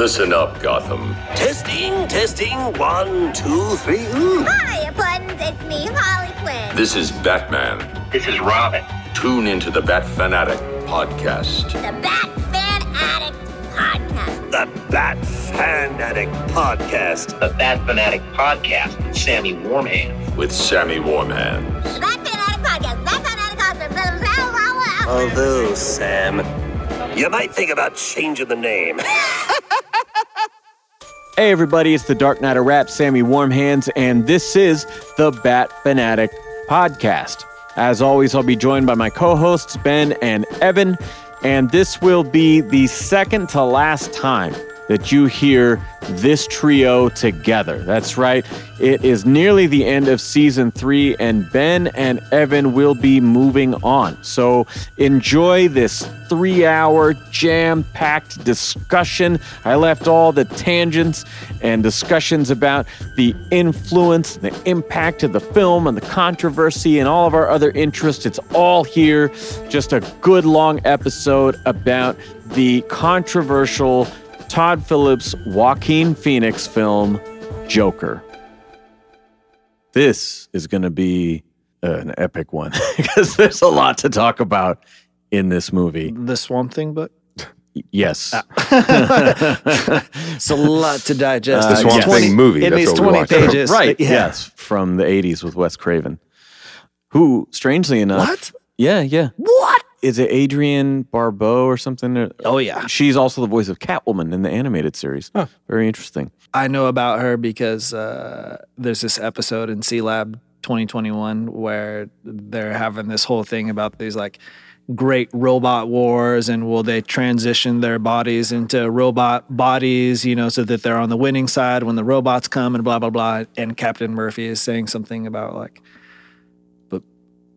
Listen up, Gotham. Testing, testing, one, two, three. Mm. Ooh. Hi, Buttons. It's me, Harley Quinn. This is Batman. This is Robin. Tune into the Bat Fanatic podcast. The Bat Fan Addict Podcast. The Bat Fan Addict Podcast. The Bat Fanatic Podcast with Sammy Warmhand. with Sammy Warmhands. The Bat Fan Addict Podcast. Bat Fan Addict Podcast. Although, Sam, you might think about changing the name. Hey everybody, it's the Dark Knight of Rap, Sammy Warmhands, and this is the Bat Fanatic Podcast. As always, I'll be joined by my co-hosts Ben and Evan, and this will be the second to last time that you hear this trio together. That's right. It is nearly the end of season three, and Ben and Evan will be moving on. So enjoy this three hour jam packed discussion. I left all the tangents and discussions about the influence, the impact of the film, and the controversy, and all of our other interests. It's all here. Just a good long episode about the controversial Todd Phillips Joaquin Phoenix film, Joker. This is going to be uh, an epic one because there's a lot to talk about in this movie. the Swamp Thing book. Yes. It's a lot to digest. The It's Swamp Thing movie, It needs 20 pages. right. Yeah. Yes. From the 80s with Wes Craven, who, strangely enough. What? Yeah, yeah. What? Is it Adrienne Barbeau or something? Oh, yeah. She's also the voice of Catwoman in the animated series. Very interesting. I know about her because uh, there's this episode in Sealab 2021 where they're having this whole thing about these like great robot wars and will they transition their bodies into robot bodies, you know, so that they're on the winning side when the robots come and blah, blah, blah. And Captain Murphy is saying something about like, but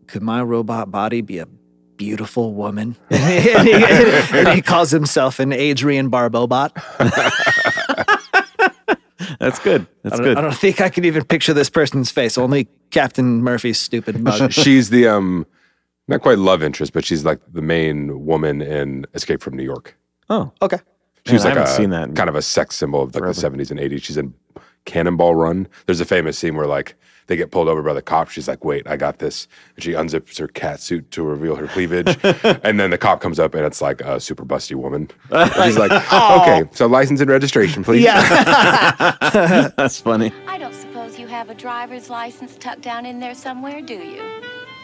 could my robot body be a beautiful woman? and, he, and he calls himself an Adrian Barbobot. That's good. That's I don't, good. I don't think I can even picture this person's face. Only Captain Murphy's stupid mug. she's the um not quite love interest, but she's like the main woman in Escape from New York. oh, okay. She was Man, I like haven't a seen that kind of a sex symbol of like the seventies and eighties. She's in Cannonball Run. There's a famous scene where like they get pulled over by the cop. She's like, "Wait, I got this," and she unzips her cat suit to reveal her cleavage. and then the cop comes up, and it's like a super busty woman. And she's like, oh. "Okay, so license and registration, please." Yeah. that's funny. I don't suppose you have a driver's license tucked down in there somewhere, do you?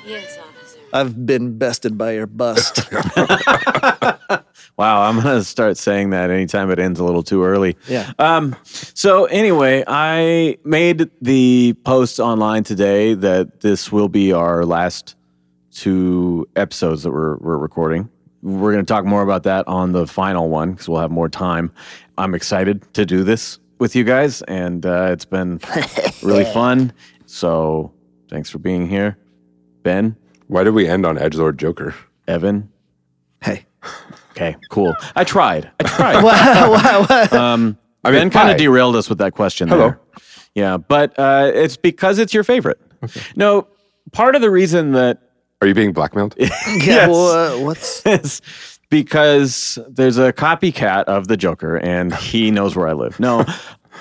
Yes, officer. I've been bested by your bust. Wow, I'm gonna start saying that anytime it ends a little too early. Yeah. Um. So anyway, I made the post online today that this will be our last two episodes that we're we're recording. We're gonna talk more about that on the final one because we'll have more time. I'm excited to do this with you guys, and uh, it's been really fun. So thanks for being here, Ben, Why did we end on Edge Lord Joker? Evan. hey. Okay, cool. I tried. I tried. Wow, wow, wow. Um, I mean, kind of derailed us with that question. Hello. There. Yeah, but uh, it's because it's your favorite. No, part of the reason that Are you being blackmailed? Yeah, Yes. well, uh, what's is because there's a copycat of the Joker, and he knows where I live. No,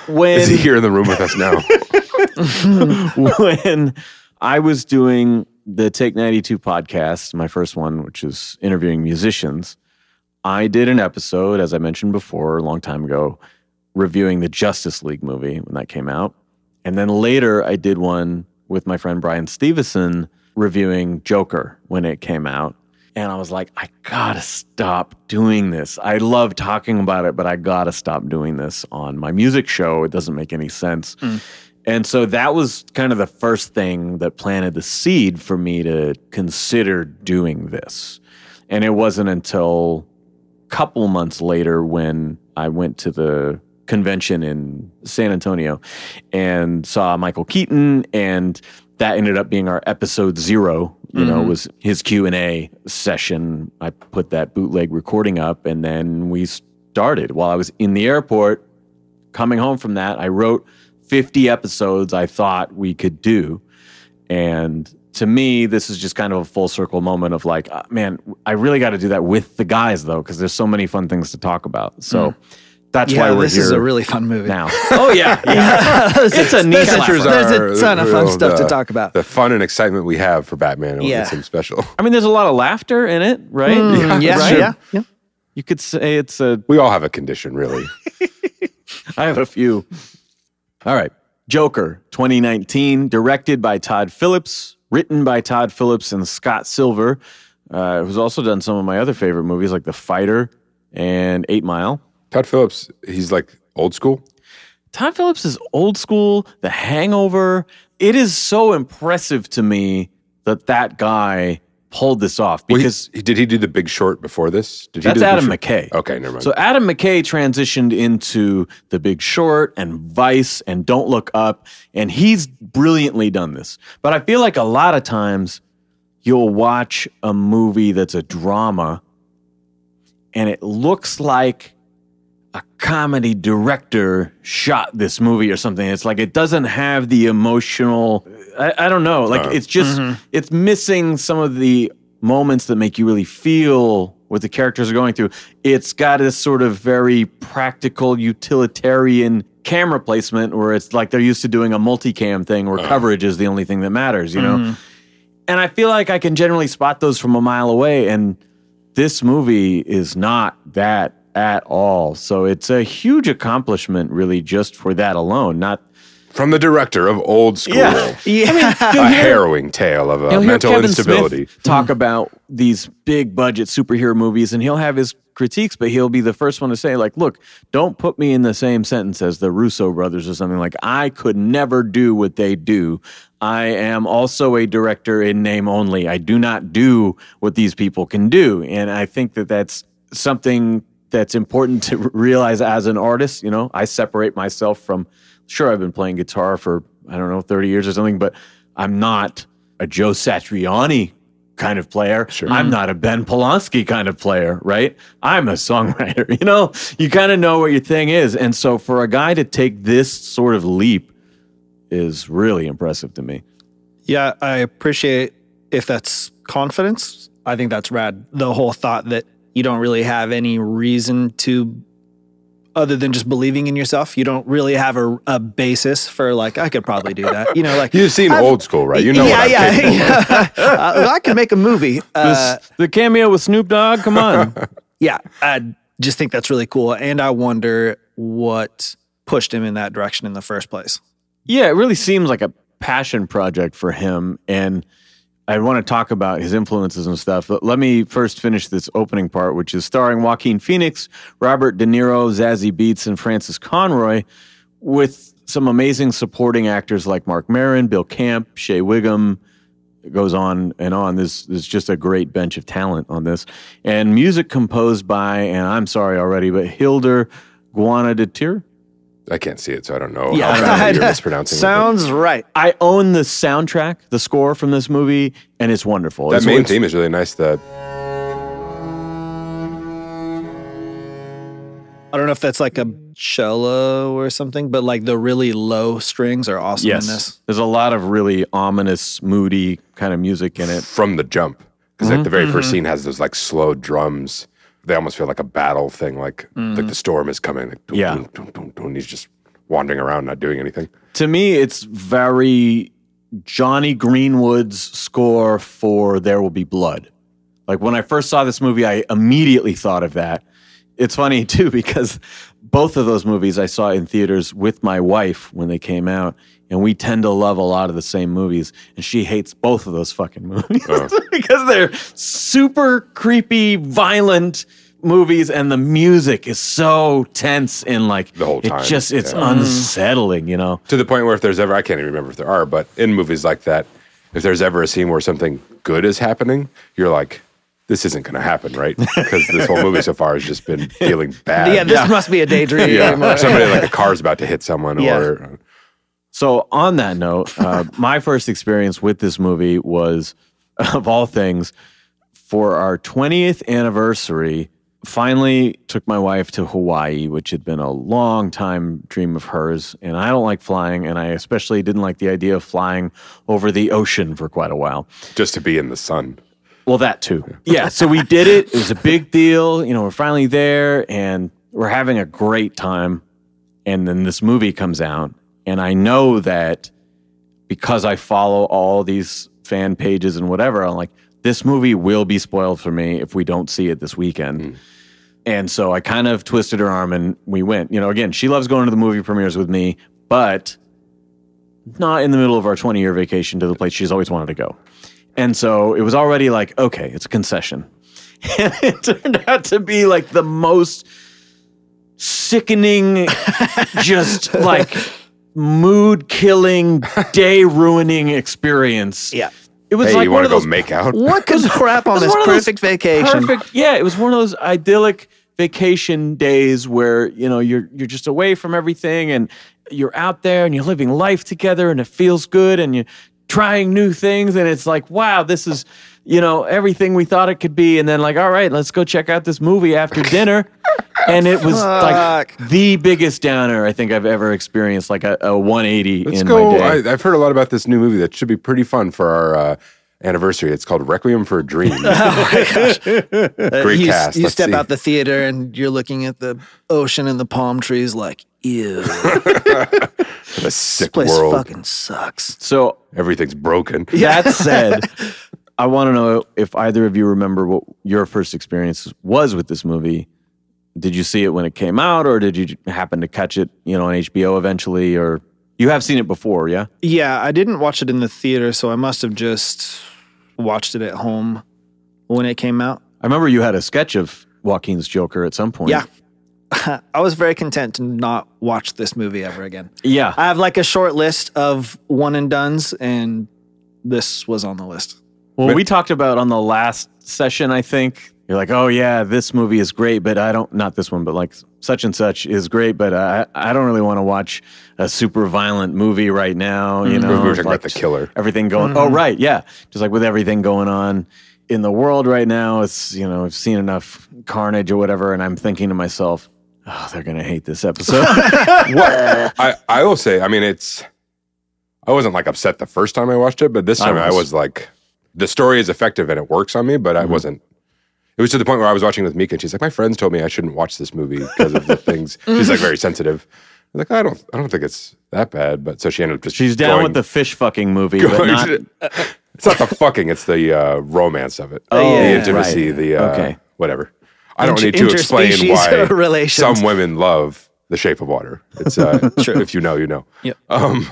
when Is he here in the room with us now? when I was doing the Take 92 podcast, my first one, which is interviewing musicians, I did an episode, as I mentioned before, a long time ago, reviewing the Justice League movie when that came out. And then later, I did one with my friend Brian Stevenson reviewing Joker when it came out. And I was like, I gotta stop doing this. I love talking about it, but I gotta stop doing this on my music show. It doesn't make any sense. Hmm. And so that was kind of the first thing that planted the seed for me to consider doing this. And it wasn't until a couple months later when I went to the convention in San Antonio and saw Michael Keaton and that ended up being our episode 0, you know, mm-hmm. was his Q&A session. I put that bootleg recording up and then we started while I was in the airport coming home from that, I wrote 50 episodes I thought we could do. And to me, this is just kind of a full circle moment of like, uh, man, I really got to do that with the guys though, because there's so many fun things to talk about. So That's yeah, why we're this is a really fun movie. now. Oh yeah, yeah. it's a neat There's, there's a ton of fun real, stuff to uh, talk about. The fun and excitement we have for Batman Yeah. makes him special. I mean, there's a lot of laughter in it, right? Mm, yeah, right? yeah, yeah. You could say it's a. We all have a condition, really. I have a few. All right, Joker, 2019, directed by Todd Phillips, written by Todd Phillips and Scott Silver, uh, who's also done some of my other favorite movies like The Fighter and Eight Mile. Todd Phillips, he's like old school. Todd Phillips is old school, The Hangover. It is so impressive to me that that guy pulled this off Well, he- because did he do the Big Short before this? Did he that's Adam? McKay. Okay, never mind. So Adam McKay transitioned into The Big Short and Vice and Don't Look Up, and he's brilliantly done this. But I feel like a lot of times you'll watch a movie that's a drama and it looks like a comedy director shot this movie or something. It's like it doesn't have the emotional. I, I don't know. Like uh, it's just mm-hmm. it's missing some of the moments that make you really feel what the characters are going through. It's got this sort of very practical, utilitarian camera placement where it's like they're used to doing a multicam thing where uh. coverage is the only thing that matters. You know. Mm-hmm. And I feel like I can generally spot those from a mile away. And this movie is not that at all. So it's a huge accomplishment, really, just for that alone. Not From the director of Old School, yeah, Yeah. a harrowing tale of uh, You'll hear mental Kevin instability. Smith talk about these big budget superhero movies, and he'll have his critiques, but he'll be the first one to say, like, look, don't put me in the same sentence as the Russo brothers or something. Like, I could never do what they do. I am also a director in name only. I do not do what these people can do. And I think that that's something that's important to realize as an artist. You know, I separate myself from, sure, I've been playing guitar for, I don't know, 30 years or something, but I'm not a Joe Satriani kind of player. I'm not a Ben Polanski kind of player, right? I'm a songwriter. You know, you kind of know what your thing is. And so for a guy to take this sort of leap is really impressive to me. Yeah, I appreciate if that's confidence. I think that's rad. The whole thought that you don't really have any reason to, other than just believing in yourself, you don't really have a, a basis for like I could probably do that. You know, like You've seen I've- Old School, right? You know yeah, what yeah, yeah. uh, I can make a movie. Uh, This- the cameo with Snoop Dogg, come on. yeah, I just think that's really cool, and I wonder what pushed him in that direction in the first place. Yeah, it really seems like a passion project for him. And I want to talk about his influences and stuff. But let me first finish this opening part, which is starring Joaquin Phoenix, Robert De Niro, Zazie Beetz, and Frances Conroy, with some amazing supporting actors like Marc Maron, Bill Camp, Shea Whigham. It goes on and on. There's, there's just a great bench of talent on this. And music composed by, and I'm sorry already, but Hildur Guðnadóttir. I can't see it, so I don't know Yeah, how badly you're mispronouncing it. sounds right. I own the soundtrack, the score from this movie, and it's wonderful. That It's- main theme is really nice. That I don't know if that's like a cello or something, but like the really low strings are awesome in this. There's a lot of really ominous, moody kind of music in it. from the jump, because like the very mm-hmm. first scene has those like slow drums. They almost feel like a battle thing, like like mm-hmm. the storm is coming. Like, Yeah. dun, dun, dun. he's just wandering around, not doing anything. To me, it's very Jonny Greenwood's score for There Will Be Blood. Like when I first saw this movie, I immediately thought of that. It's funny too because both of those movies I saw in theaters with my wife when they came out, and we tend to love a lot of the same movies, and she hates both of those fucking movies oh. because they're super creepy, violent movies, and the music is so tense and like The whole time, It just it's yeah. unsettling, you know. To the point where if there's ever, I can't even remember if there are, but in movies like that, if there's ever a scene where something good is happening, you're like, this isn't going to happen, right? Because this whole movie so far has just been feeling bad. Yeah, this must be a daydream. yeah. Or somebody like a car's about to hit someone, Yeah. or So on that note, uh, my first experience with this movie was, of all things, for our 20th anniversary. Finally, took my wife to Hawaii, which had been a long time dream of hers. And I don't like flying, and I especially didn't like the idea of flying over the ocean for quite a while. just to be in the sun. Well, that too. Yeah. So we did it. It was a big deal. You know, we're finally there, and we're having a great time. And then this movie comes out. And I know that because I follow all these fan pages and whatever, I'm like, this movie will be spoiled for me if we don't see it this weekend. Hmm. And so I kind of twisted her arm and we went. You know, again, she loves going to the movie premieres with me, but not in the middle of our 20 year vacation to the place she's always wanted to go. And so it was already like, okay, it's a concession. And it turned out to be like the most sickening, just like mood killing, day ruining experience. Yeah. It was Hey, like you one want of to go those make out? What could crap on this one those perfect vacation? Perfect. Yeah, it was one of those idyllic vacation days where you know you're you're just away from everything and you're out there and you're living life together and it feels good and you're trying new things and it's like wow this is you know everything we thought it could be and then like all right let's go check out this movie after dinner and it was like the biggest downer I think I've ever experienced like a, a 180 Let's in go. my day. I, I've heard a lot about this new movie that should be pretty fun for our uh, anniversary. It's called Requiem for a Dream. Uh, Great you, cast. You Let's step see. out the theater and you're looking at the ocean and the palm trees, like, ew, a this place world. fucking sucks. so Everything's broken. That said, I want to know if either of you remember what your first experience was with this movie. Did you see it when it came out, or did you happen to catch it, you know, on HBO eventually? Or you have seen it before, yeah? Yeah, I didn't watch it in the theater, so I must have just watched it at home when it came out. I remember you had a sketch of Joaquin's Joker at some point. Yeah. I was very content to not watch this movie ever again. yeah. I have like a short list of one and duns, and this was on the list. Well, we talked about on the last session, I think. You're like, oh yeah, this movie is great, but I don't not this one, but like such and such is great, but I I don't really want to watch a super violent movie right now. You know, Mm-hmm. We were talking like about The Killer. Everything going. Oh right, yeah, just like with everything going on in the world right now, it's you know I've seen enough carnage or whatever, and I'm thinking to myself, oh, they're gonna hate this episode. what I, I will say, I mean, it's. I wasn't like upset the first time I watched it, but this time I was. was, like, the story is effective and it works on me, but I wasn't. It was to the point where I was watching with Mika, and she's like, "My friends told me I shouldn't watch this movie because of the things." She's like very sensitive. I was like, I don't, I don't think it's that bad, but so she ended up just. She's down going- with the fish fucking movie, but not. it's not the fucking; it's the uh, romance of it, Oh, the yeah, intimacy, right. the uh, Okay. whatever. I don't need to explain why relations. some women love The Shape of Water. It's uh, if you know, you know. Yep. Um,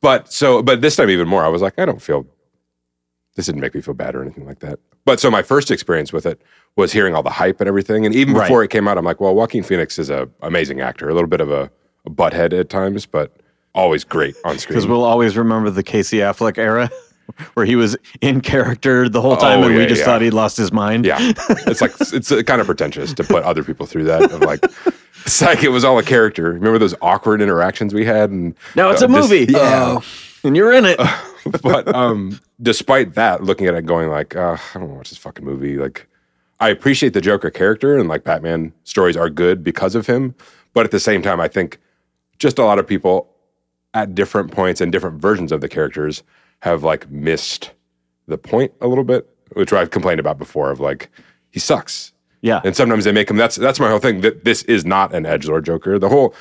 but so, but this time even more, I was like, I don't feel. This didn't make me feel bad or anything like that. But so my first experience with it was hearing all the hype and everything, and even Right. before it came out, I'm like, well, Joaquin Phoenix is an amazing actor, a little bit of a, a butthead at times, but always great on screen. Because we'll always remember the Casey Affleck era where he was in character the whole time Oh, and we just yeah. thought he'd lost his mind. Yeah, it's like it's uh, kind of pretentious to put other people through that. Of like, it's like it was all a character. Remember those awkward interactions we had? And Now it's uh, a this- movie. yeah, And you're in it. but um, despite that, looking at it, going like, uh, I don't want to watch this fucking movie. Like, I appreciate the Joker character, and like Batman stories are good because of him. But at the same time, I think just a lot of people at different points and different versions of the characters have like missed the point a little bit, which I've complained about before. Of like, he sucks. Yeah. And sometimes they make him. That's that's my whole thing. That this is not an edge lord Joker. The whole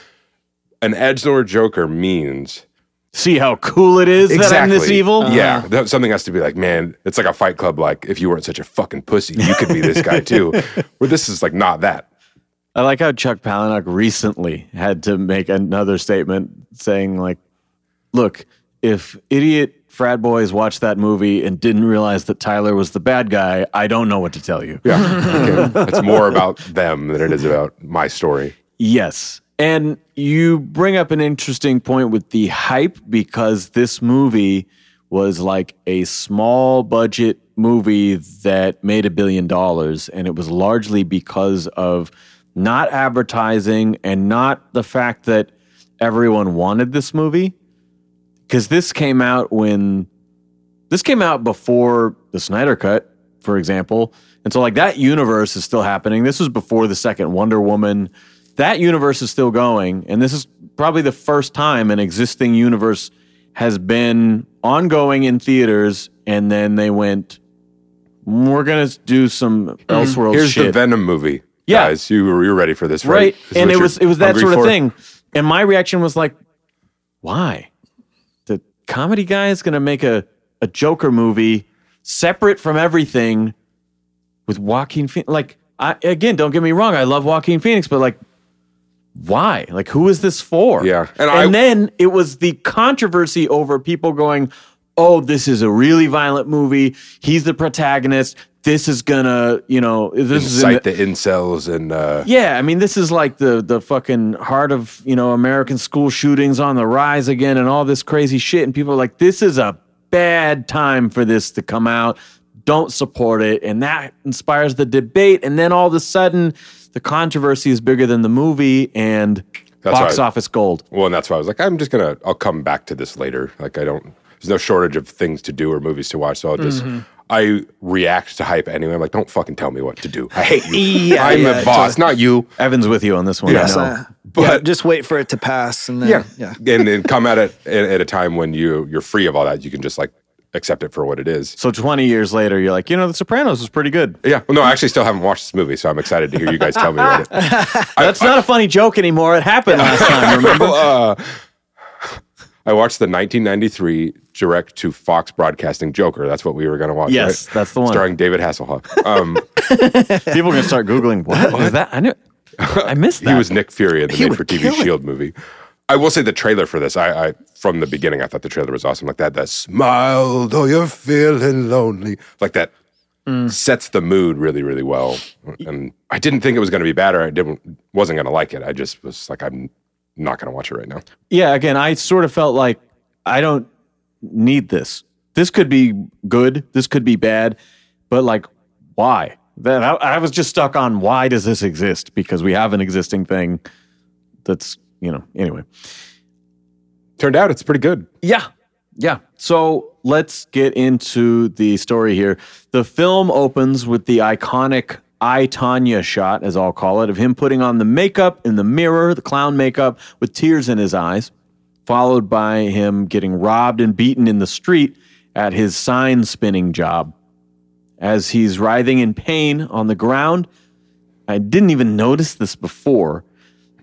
an edge lord Joker means See how cool it is that I'm this evil? Yeah, uh-huh. that, something has to be like, man, it's like a Fight Club. Like, if you weren't such a fucking pussy, you could be this guy too. Where this is like not that. I like how Chuck Palahniuk recently had to make another statement saying, like, look, if idiot frat boys watched that movie and didn't realize that Tyler was the bad guy, I don't know what to tell you. Yeah, okay. it's more about them than it is about my story. Yes. And you bring up an interesting point with the hype because this movie was like a small budget movie that made a billion dollars. And it was largely because of not advertising and not the fact that everyone wanted this movie. Because this came out when this came out before the Snyder Cut, for example. And so, like, that universe is still happening. This was before the second Wonder Woman. That universe is still going. And this is probably the first time an existing universe has been ongoing in theaters. And then they went, we're going to do some mm-hmm. Elseworlds Here's the. Venom movie. Yeah. guys, you were you're ready for this, right? right? This and it was it was that sort of for? thing. And my reaction was like, why? The comedy guy is going to make a a Joker movie separate from everything with Joaquin Phoenix. Like, I, again, don't get me wrong, I love Joaquin Phoenix, but like, why? Like, who is this for? Yeah, and, and I- then it was the controversy over people going, "Oh, this is a really violent movie. He's the protagonist. This is gonna, you know, this is in Incite the- the incels and uh, yeah, I mean, this is like the the fucking heart of you know American school shootings on the rise again, and all this crazy shit. And people are like, this is a bad time for this to come out. Don't support it, and that inspires the debate. And then all of a sudden, the controversy is bigger than the movie, and That's box right. office gold. Well, and that's why I was like, I'm just gonna, I'll come back to this later. Like, I don't, there's no shortage of things to do or movies to watch, so I'll just, Mm-hmm. I react to hype anyway. I'm like, don't fucking tell me what to do. I hate you. Yeah, I'm yeah, the boss, not you. Evan's with you on this one. Yeah. I know. Uh, But- yeah, just wait for it to pass and then Yeah, yeah. and then come at it at, at a time when you you're free of all that. You can just like accept it for what it is. So 20 years later, you're like, you know, The Sopranos was pretty good. Yeah. Well, no, I actually still haven't watched this movie, so I'm excited to hear you guys tell me about it. That's not a funny joke anymore. It happened last time. Remember? uh, I watched the 1993 direct to Fox Broadcasting Joker. That's what we were going to watch. Yes, right? that's the one. Starring David Hasselhoff. Um, People are gonna start googling what, what is that? I knew. I missed that. he was Nick Fury in the He made for TV. Shield movie. I will say the trailer for this. I, I from the beginning, I thought the trailer was awesome. Like that, that smile though you're feeling lonely, like that Mm. sets the mood really, really well. And I didn't think it was going to be bad, or I didn't wasn't going to like it. I just was like, I'm not going to watch it right now. yeah, again, I sort of felt like I don't need this. This could be good. This could be bad, but like, why? That I, I was just stuck on why does this exist? Because we have an existing thing that's you know anyway. Turned out it's pretty good. Yeah. Yeah. So let's get into the story here. The film opens with the iconic I, Tonya shot, as I'll call it, of him putting on the makeup in the mirror, the clown makeup, with tears in his eyes, followed by him getting robbed and beaten in the street at his sign spinning job. As he's writhing in pain on the ground, I didn't even notice this before,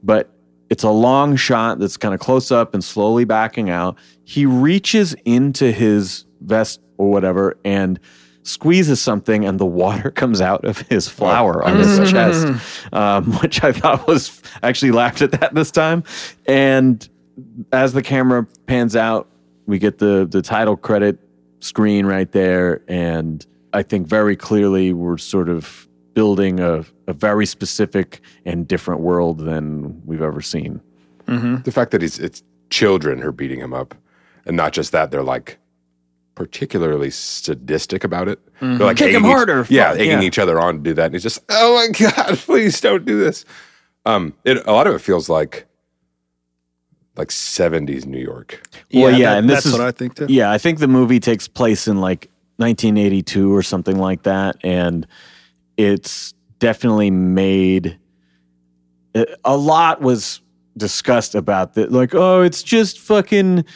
but it's a long shot that's kind of close up and slowly backing out. He reaches into his vest or whatever and squeezes something, and the water comes out of his flower on his chest, um, which I thought was actually laughed at that this time. And as the camera pans out, we get the the title credit screen right there, and I think very clearly we're sort of building a, a very specific and different world than we've ever seen. The fact that he's it's children who are beating him up, and not just that, they're like particularly sadistic about it. They're like Kick him egging each- harder. yeah, Fuck, egging yeah. each other on to do that. And he's just, oh my god, please don't do this. Um, it, a lot of it feels like like '70s New York. Well, yeah, that- and this that's is what I think too. Yeah, I think the movie takes place in like 1982 or something like that, and it's definitely made. Uh, a lot was discussed about that, like, oh, it's just fucking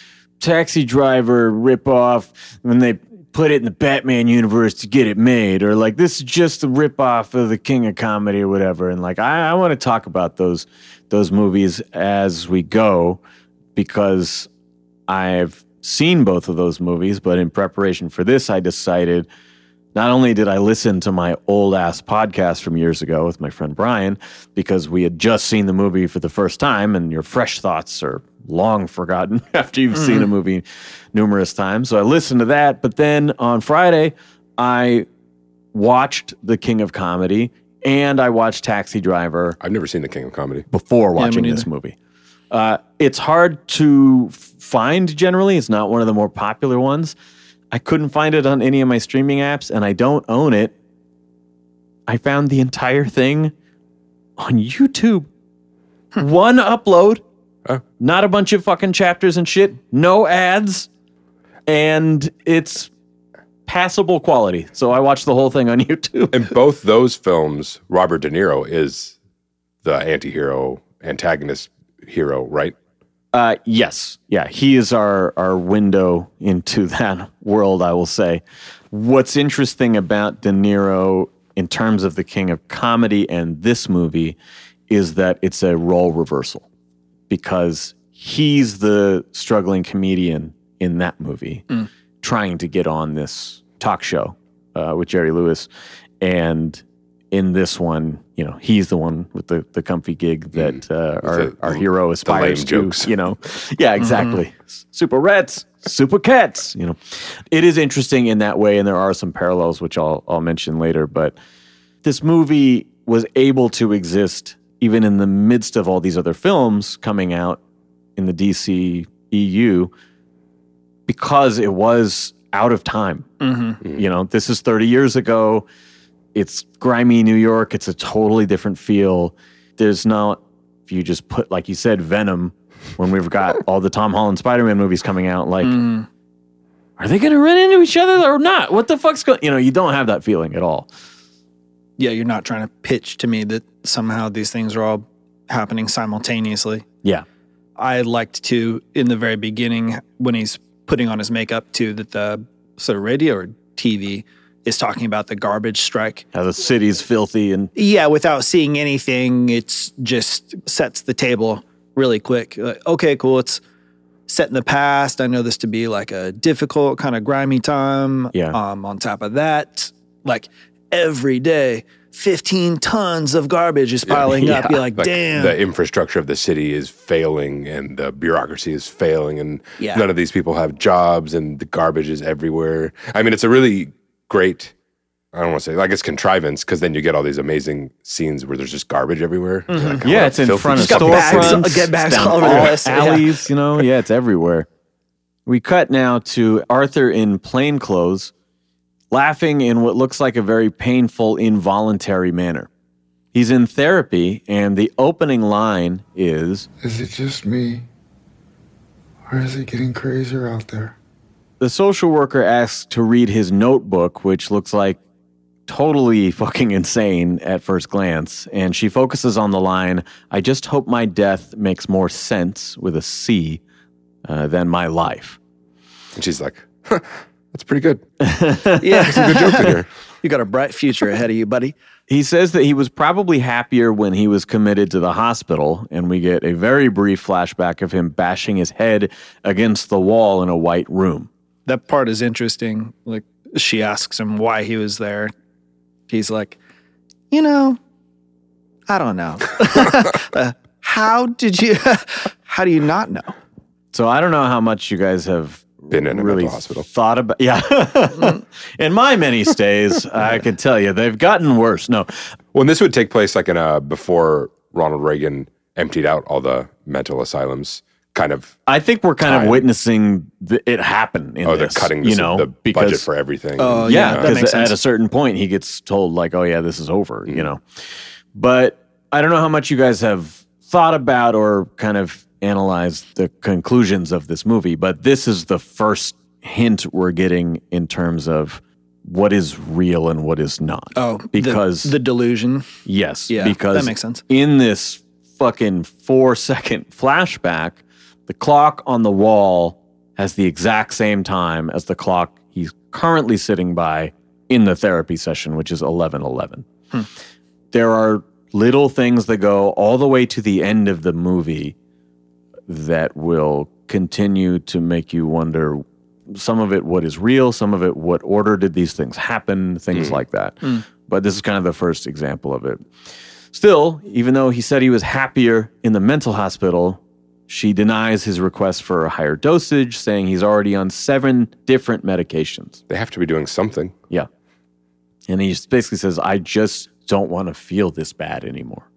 taxi driver ripoff when they put it in the Batman universe to get it made, or like this is just a ripoff of the King of Comedy or whatever. And like, I, I want to talk about those those movies as we go because I've seen both of those movies, but in preparation for this, I decided not only did I listen to my old ass podcast from years ago with my friend Brian, because we had just seen the movie for the first time, and your fresh thoughts are long forgotten after you've seen a movie numerous times. So I listened to that, but then on Friday, I watched The King of Comedy and I watched Taxi Driver I've never seen The King of Comedy. before me watching this movie. Uh, it's hard to find generally. It's not one of the more popular ones. I couldn't find it on any of my streaming apps, and I don't own it. I found the entire thing on YouTube. One upload, Oh. not a bunch of fucking chapters and shit, no ads, and it's passable quality. So I watched the whole thing on YouTube. In both those films, Robert De Niro is the anti-hero, antagonist hero, right? Uh, yes, yeah, he is our our window into that world. I will say. What's interesting about De Niro in terms of the king of comedy and this movie is that it's a role reversal because he's the struggling comedian in that movie trying to get on this talk show uh, with Jerry Lewis. And in this one, you know, he's the one with the, the comfy gig mm-hmm. that uh, our, the- our hero aspires to, jokes. you know. Yeah, mm-hmm. exactly. Super rats, Super Cats, you know. It is interesting in that way, and there are some parallels, which I'll, I'll mention later. But this movie was able to exist even in the midst of all these other films coming out in the DC EU because it was out of time. Mm-hmm. You know, this is 30 years ago. It's grimy New York. It's a totally different feel. There's not, if you just put, like you said, Venom, when we've got all the Tom Holland Spider Man movies coming out, like, mm-hmm. are they going to run into each other or not? What the fuck's going You know, you don't have that feeling at all. Yeah, you're not trying to pitch to me that somehow these things are all happening simultaneously. Yeah. I liked to in the very beginning when he's putting on his makeup too that the sort of radio or TV is talking about the garbage strike. How the city's filthy and Yeah, without seeing anything, it's just sets the table really quick. Like, okay, cool. It's set in the past. I know this to be like a difficult, kind of grimy time. Yeah. Um, on top of that, like every day, 15 tons of garbage is piling up. You're like, Like damn. the infrastructure of the city is failing and the bureaucracy is failing and Yeah. none of these people have jobs and the garbage is everywhere. I mean, it's a really great, I don't want to say, like it's contrivance because then you get all these amazing scenes where there's just garbage everywhere. You're like, oh, yeah, it's in filthy front of It's got bags- storefronts, get bags down all over the all place, yeah. alleys. You know, yeah, it's everywhere. We cut now to Arthur in plain clothes, laughing in what looks like a very painful, involuntary manner. He's in therapy, and the opening line is Is it just me? Or is it getting crazier out there? The social worker asks to read his notebook, which looks like totally fucking insane at first glance. And she focuses on the line, I just hope my death makes more sense with a C uh, than my life. And she's like, huh, that's pretty good. yeah. That's a good joke in here. you got a bright future ahead of you, buddy. He says that he was probably happier when he was committed to the hospital, and we get a very brief flashback of him bashing his head against the wall in a white room. That part is interesting. Like she asks him why he was there. He's like, you know, I don't know. Uh, how did you? how do you not know? So I don't know how much you guys have Been in a really hospital. thought about. Yeah, in my many stays, I can tell you they've gotten worse. No, Well, this would take place like in a before Ronald Reagan emptied out all the mental asylums, kind of. I think we're kind Time. of witnessing the, it happen in Oh, this. they're cutting you know, the because budget for everything. Oh, yeah, yeah, because makes at a certain point he gets told like, "Oh yeah, this is over," Mm. you know. But I don't know how much you guys have thought about or kind of analyzed the conclusions of this movie, but this is the first hint we're getting in terms of what is real and what is not. Oh, the- because the, delusion. Yes. Yeah, because that makes sense. In this fucking four second flashback, the clock on the wall has the exact same time as the clock he's currently sitting by in the therapy session, which is 1111. Hmm. There are little things that go all the way to the end of the movie that will continue to make you wonder some of it what is real, some of it what order did these things happen, things like that. But this is kind of the first example of it. Still, even though he said he was happier in the mental hospital, she denies his request for a higher dosage, saying he's already on seven different medications. They have to be doing something. Yeah. And he just basically says, I just don't want to feel this bad anymore.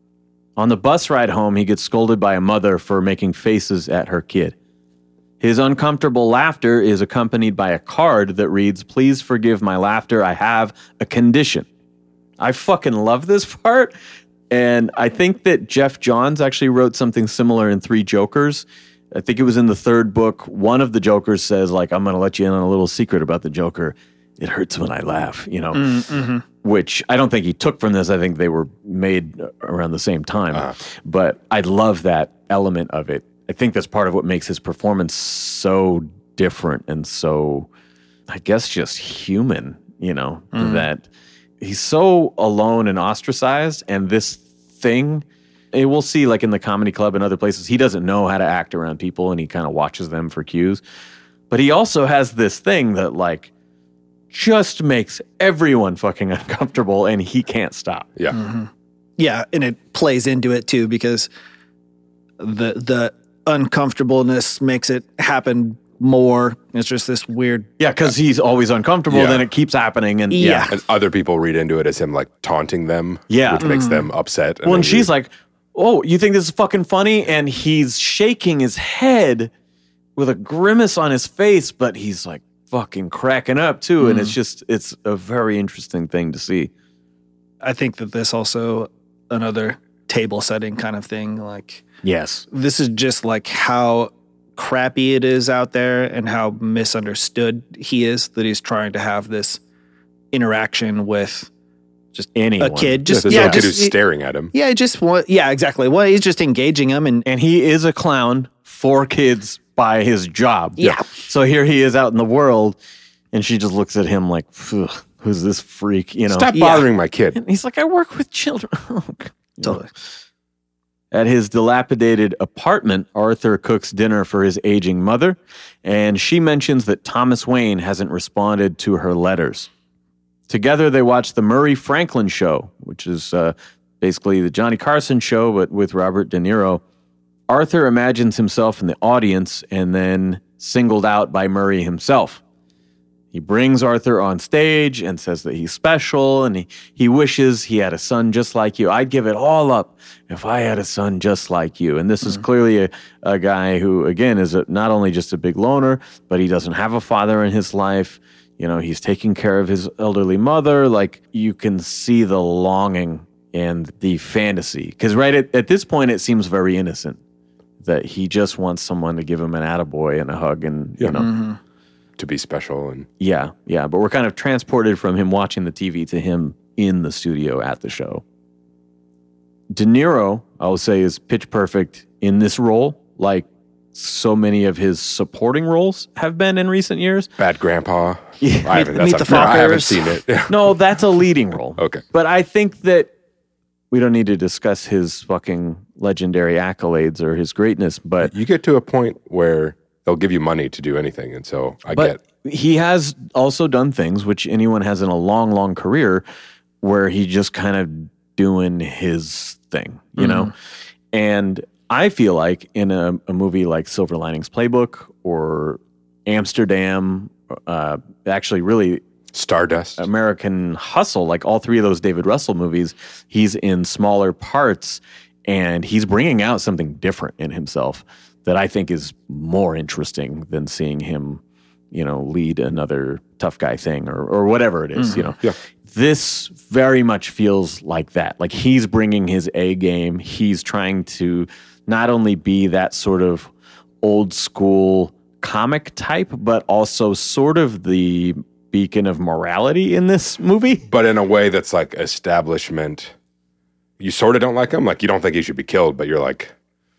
On the bus ride home, he gets scolded by a mother for making faces at her kid. His uncomfortable laughter is accompanied by a card that reads, Please forgive my laughter. I have a condition. I fucking love this part. And I think that Geoff Johns actually wrote something similar in Three Jokers. I think it was in the third book. One of the Jokers says, like, I'm going to let you in on a little secret about the Joker. It hurts when I laugh, you know, mm, mm-hmm. which I don't think he took from this. I think they were made around the same time. Ah. But I love that element of it. I think that's part of what makes his performance so different and so, I guess, just human, you know, mm. that he's so alone and ostracized and this thing and we'll see like in the comedy club and other places he doesn't know how to act around people and he kind of watches them for cues. But he also has this thing that like just makes everyone fucking uncomfortable and he can't stop. Yeah. Mm-hmm. Mm-hmm. Yeah, and it plays into it too because the the uncomfortableness makes it happen more. It's just this weird. yeah because he's always uncomfortable Yeah. then it keeps happening and Yeah. And other people read into it as him like taunting them. Yeah. Which makes mm. them upset. Well, and angry. she's like, "Oh, you think this is fucking funny?" And he's shaking his head with a grimace on his face, but he's like fucking cracking up too. And it's mm. just, it's a very interesting thing to see. I think that this also another table setting kind of thing. Like Yes, this is just like how crappy it is out there and how misunderstood he is that he's trying to have this interaction with just Anyone. a kid. Just yeah, a kid just who's staring at him. yeah, just want yeah, exactly. Well, he's just engaging him and and he is a clown for kids by his job. Yeah. So here he is out in the world, and she just looks at him like, "Who's this freak?" You know. Stop Yeah. bothering my kid. And he's like, "I work with children." Oh, totally. At his dilapidated apartment, Arthur cooks dinner for his aging mother, and she mentions that Thomas Wayne hasn't responded to her letters. Together, they watch the Murray Franklin Show, which is uh, basically the Johnny Carson show, but with Robert De Niro. Arthur imagines himself in the audience and then singled out by Murray himself. He brings Arthur on stage and says that he's special and he, he wishes he had a son just like you. I'd give it all up if I had a son just like you. And this is hmm. clearly a, a guy who, again, is a, not only just a big loner, but he doesn't have a father in his life. You know, he's taking care of his elderly mother. Like you can see the longing and the fantasy. Because right at, at this point, it seems very innocent that he just wants someone to give him an attaboy and a hug and, you know. Mm-hmm. To be special and Yeah, yeah. But we're kind of transported from him watching the TV to him in the studio at the show. De Niro, I will say, is pitch perfect in this role, like so many of his supporting roles have been in recent years. bad grandpa. Yeah. I haven't, Meet that's the unfair. I haven't Fockers. seen it. No, that's a leading role. Okay. But I think that we don't need to discuss his fucking legendary accolades or his greatness, but you get to a point where they'll give you money to do anything. And so I But get he has also done things which anyone has in a long, long career where he just kind of doing his thing, you know? And I feel like in a, a movie like Silver Linings Playbook or Amsterdam, uh, actually, really Stardust. American Hustle, like all three of those David Russell movies, he's in smaller parts and he's bringing out something different in himself that I think is more interesting than seeing him, you know, lead another tough guy thing or, or whatever it is, you mm-hmm. know. Yeah. This very much feels like that. Like he's bringing his A game. He's trying to not only be that sort of old school comic type, but also sort of the beacon of morality in this movie. but in a way that's like establishment. You sort of don't like him. Like you don't think he should be killed, but you're like,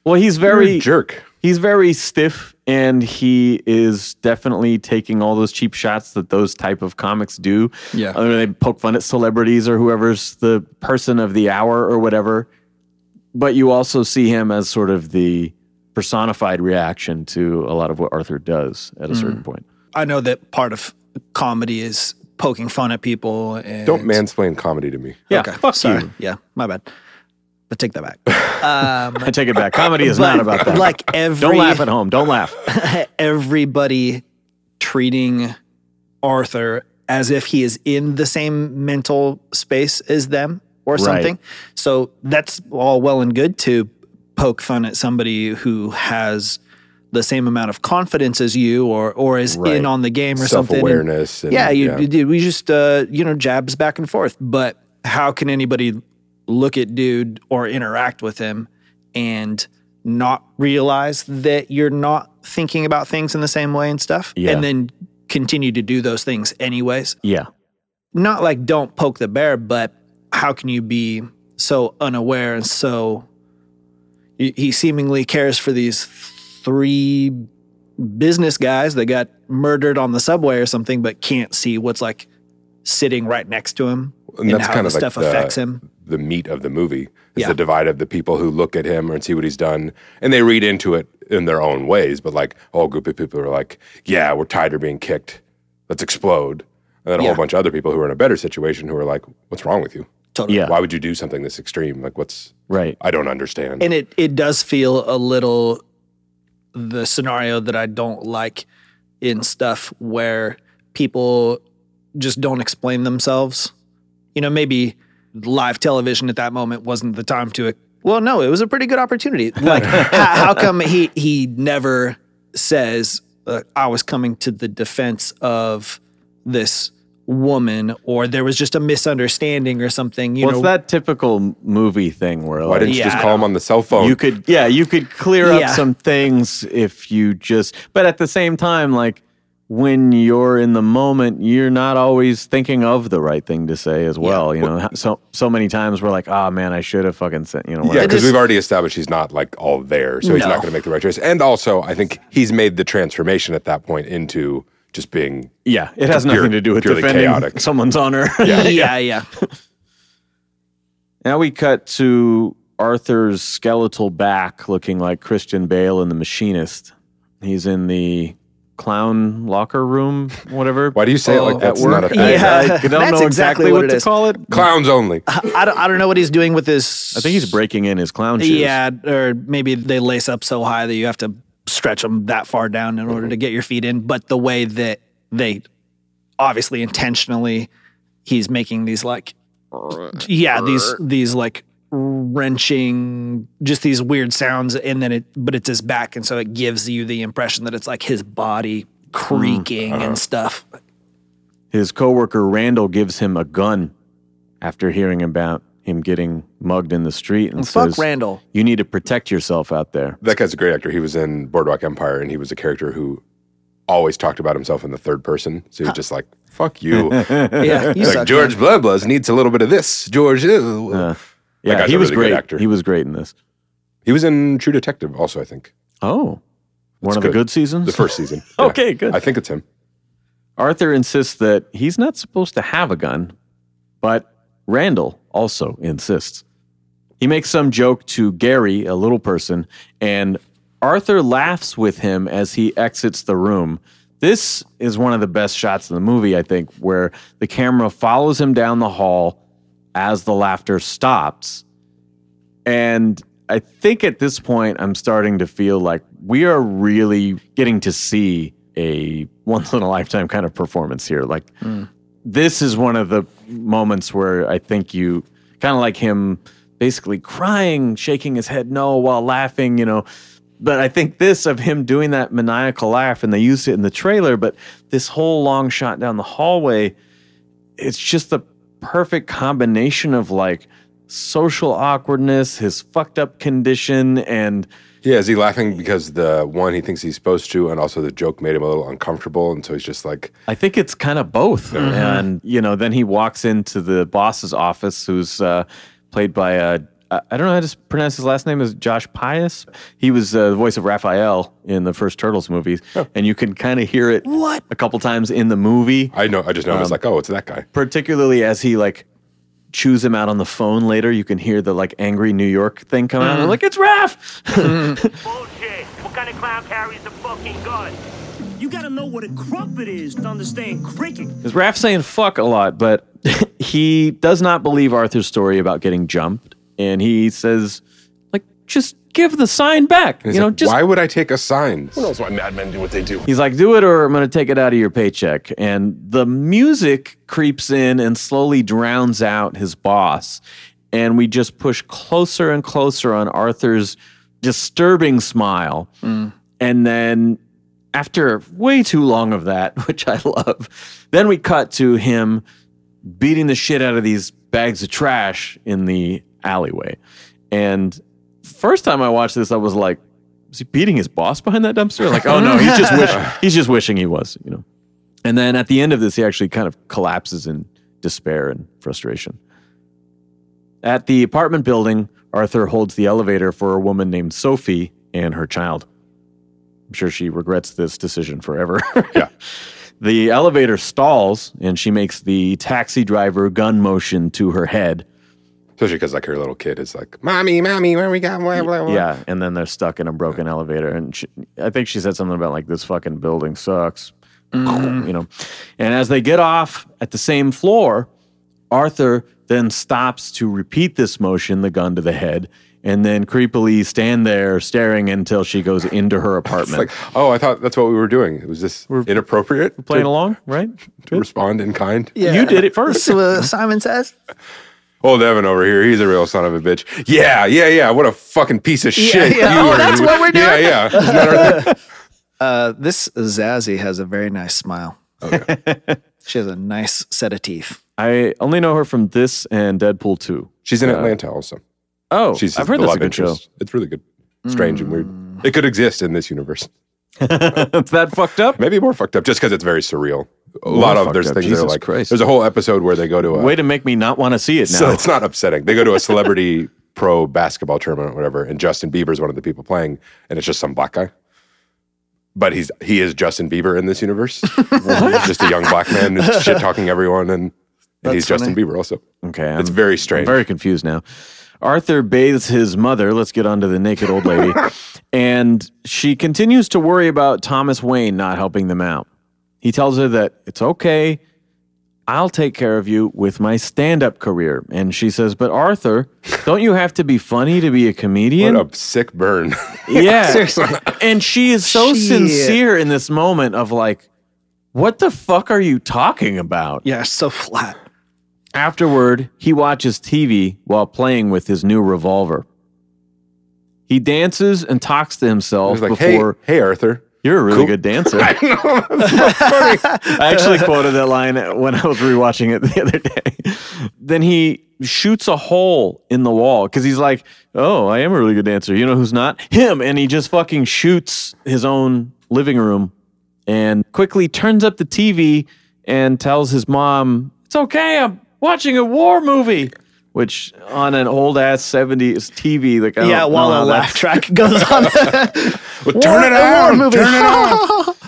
Well, he's very a jerk. He's very stiff and he is definitely taking all those cheap shots that those type of comics do. Yeah. I mean, they poke fun at celebrities or whoever's the person of the hour or whatever. But you also see him as sort of the personified reaction to a lot of what Arthur does at a mm-hmm. certain point. I know that part of comedy is poking fun at people and Don't mansplain comedy to me. Yeah, Okay, fuck sorry. you. Yeah, my bad. But take that back. Um, I take it back. Comedy is not about that. Like every Don't laugh at home. Don't laugh. everybody treating Arthur as if he is in the same mental space as them or Right. something. So that's all well and good to poke fun at somebody who has the same amount of confidence as you or or is Right. in on the game or something. Awareness. yeah, you, you. We just uh, you know jabs back and forth. But how can anybody look at dude or interact with him and not realize that you're not thinking about things in the same way and stuff, Yeah. and then continue to do those things anyways? Yeah. Not like don't poke the bear, but how can you be so unaware and so? He he seemingly cares for these three business guys that got murdered on the subway or something, but can't see what's like sitting right next to him. And, and that's kind of like stuff the, affects him. the meat of the movie. Is Yeah. the divide of the people who look at him and see what he's done, and they read into it in their own ways. But like a whole group of people are like, "Yeah, we're tired of being kicked. Let's explode." And then a Yeah. whole bunch of other people who are in a better situation who are like, "What's wrong with you? Totally. Yeah. Why would you do something this extreme? Like, what's Right. I don't understand." And it it does feel a little the scenario that I don't like in stuff where people just don't explain themselves. You know, maybe live television at that moment wasn't the time to. Well, no, it was a pretty good opportunity. Like, how, how come he he never says uh, I was coming to the defense of this woman, or there was just a misunderstanding or something? You well, know, it's that typical movie thing where Why didn't you Yeah, just call him on the cell phone? you could yeah you could clear up Yeah. some things if you just but at the same time like when you're in the moment you're not always thinking of the right thing to say as well you know so so many times we're like oh man i should have fucking said you know Yeah, because we've already established he's not like all there, so he's No. not going to make the right choice. And also, I think he's made the transformation at that point into just being yeah it has Pure- nothing to do with purely defending chaotic. someone's honor yeah, yeah, yeah. now we cut to arthur's skeletal back looking like christian bale in the machinist he's in the clown locker room whatever Why do you say it like uh, at that's not a thing? Yeah. I, I don't That's know exactly exactly what what, it to is. call it. Clowns only. I don't, I don't know what he's doing with his. I think he's breaking in his clown shoes. Yeah, or maybe they lace up so high that you have to stretch them that far down in order to get your feet in. But the way that they obviously intentionally, he's making these like, yeah, these these like wrenching, just these weird sounds, and then it, but it's his back, and so it gives you the impression that it's like his body creaking and stuff. His coworker Randall gives him a gun after hearing about him getting mugged in the street and Fuck says, Randall. "You need to protect yourself out there." That guy's a great actor. He was in Boardwalk Empire, and he was a character who always talked about himself in the third person. So he's just like, "Fuck you." Yeah, you like suck, George man. Blubblers needs a little bit of this. George. Uh, That yeah, guy's he was really great. actor. He was great in this. he was in True Detective, also. I think Oh, one It's of the good. good seasons. the first season. Yeah. Okay, good. I think it's him. Arthur insists that he's not supposed to have a gun, but Randall also insists. He makes some joke to Gary, a little person, and Arthur laughs with him as he exits the room. This is one of the best shots in the movie, I think, where the camera follows him down the hall as the laughter stops. And I think at this point, I'm starting to feel like we are really getting to see a once in a lifetime kind of performance here. Like, mm. this is one of the moments where I think you kind of like him basically crying, shaking his head no while laughing, you know. But I think this of him doing that maniacal laugh, and they used it in the trailer, but this whole long shot down the hallway, it's just the perfect combination of like social awkwardness, his fucked up condition, and Yeah, is he laughing because the one he thinks he's supposed to, and also the joke made him a little uncomfortable, and so he's just like, I think it's kind of both. And you know, then he walks into the boss's office, who's uh, played by uh, I I don't know how to pronounce his last name. Is Josh Pais? He was uh, the voice of Raphael in the first Turtles movies, and you can kind of hear it What? a couple times in the movie, I know, I just know him as Um, like, oh, it's that guy. particularly as he like chews him out on the phone later. You can hear the like angry New York thing come out. And like it's Raph. Bullshit. What kind of clown carries a fucking gun? You gotta know what a crumpet is to understand cricket. Is Raph saying fuck a lot, but he does not believe Arthur's story about getting jumped, and he says, like, just give the sign back. He's you know, like, just why would I take a sign? Who knows why madmen do what they do? He's like, do it or I'm going to take it out of your paycheck. And the music creeps in and slowly drowns out his boss. And we just push closer and closer on Arthur's disturbing smile. Mm. And then after way too long of that, which I love, then we cut to him beating the shit out of these bags of trash in the alleyway. And first time I watched this, I was like, is he beating his boss behind that dumpster? Like, oh no, he's just wishing he's just wishing he was, you know. And then at the end of this, he actually kind of collapses in despair and frustration. At the apartment building, Arthur holds the elevator for a woman named Sophie and her child. I'm sure she regrets this decision forever. Yeah. The elevator stalls and she makes the taxi driver gun motion to her head. Especially because like her little kid is like, "Mommy, mommy, where we got?" Blah, blah, blah. Yeah, and then they're stuck in a broken elevator, and she, I think she said something about like this fucking building sucks, you know. And as they get off at the same floor, Arthur then stops to repeat this motion, the gun to the head, and then creepily stand there staring until she goes into her It's apartment. like, oh, I thought that's what we were doing. Was this inappropriate? Playing to, along, right? to respond in kind? You did it first. So uh, Simon says. Old Evan over here, he's a real son of a bitch. Yeah, yeah, yeah. What a fucking piece of shit. yeah. you Oh, are. that's what we're doing? yeah. Isn't that our thing? Uh, this Zazie has a very nice smile. she has a nice set of teeth. I only know her from this and Deadpool 2. She's in Uh, Atlanta also. Oh, She's I've heard that's a beloved good show. It's really good. Strange and weird. It could exist in this universe. It's that fucked up? Maybe more fucked up just because it's very surreal. Oh, a lot of there's up. things that are like Christ. there's a whole episode where they go to a Way to make me not want to see it now. So it's not upsetting. They go to a celebrity pro basketball tournament or whatever, and Justin Bieber's one of the people playing, and it's just some black guy. But he's he is Justin Bieber in this universe. He's just a young black man who's shit talking everyone, and, and he's That's Justin. Bieber also. okay. I'm, It's very I'm strange. very confused now. Arthur bathes his mother. Let's get on to the naked old lady. and she continues to worry about Thomas Wayne not helping them out. He tells her that it's okay. I'll take care of you with my stand up career. And she says, But Arthur, don't you have to be funny to be a comedian? what a sick burn. Yeah. Seriously. And she is so Shit. sincere in this moment of like, what the fuck are you talking about? Yeah, so flat. Afterward, he watches TV while playing with his new revolver. He dances and talks to himself He's like, hey, hey, Arthur. You're a really Cool. good dancer. I know. That's so funny. I actually quoted that line when I was rewatching it the other day. Then he shoots a hole in the wall because he's like, "Oh, I am a really good dancer." You know who's not? Him. And he just fucking shoots his own living room and quickly turns up the TV and tells his mom, "It's okay. I'm watching a war movie." Which on an old ass '70s TV, like I Yeah, while the laugh track goes on. Well, turn it on. movie. Turn it on.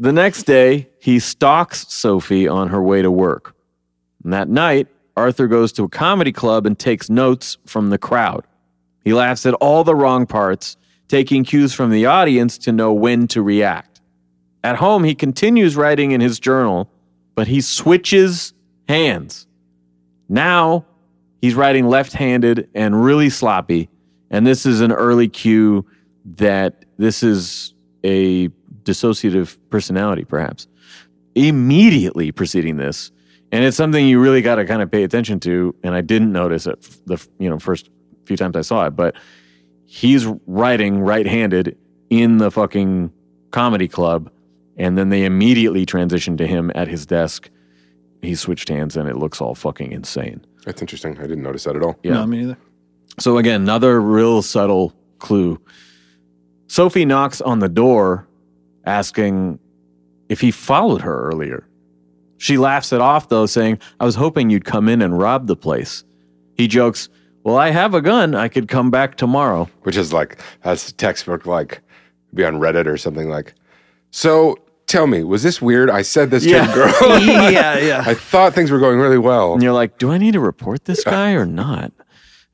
The next day, he stalks Sophie on her way to work. And that night, Arthur goes to a comedy club and takes notes from the crowd. He laughs at all the wrong parts, taking cues from the audience to know when to react. At home, he continues writing in his journal, but he switches hands. Now, he's writing left handed and really sloppy. And this is an early cue that this is a dissociative personality, perhaps. Immediately preceding this, and it's something you really got to kind of pay attention to. And I didn't notice it the you know first few times I saw it, but he's writing right-handed in the fucking comedy club, and then they immediately transition to him at his desk. He switched hands, and it looks all fucking insane. That's interesting. I didn't notice that at all. Yeah. No, me neither. So again, another real subtle clue. Sophie knocks on the door asking if he followed her earlier. She laughs it off though, saying, I was hoping you'd come in and rob the place. He jokes, Well, I have a gun. I could come back tomorrow. which is like that's textbook like be on Reddit or something like. So tell me, was this weird? I said this to a girl. yeah, yeah. I thought things were going really well. And you're like, Do I need to report this guy or not?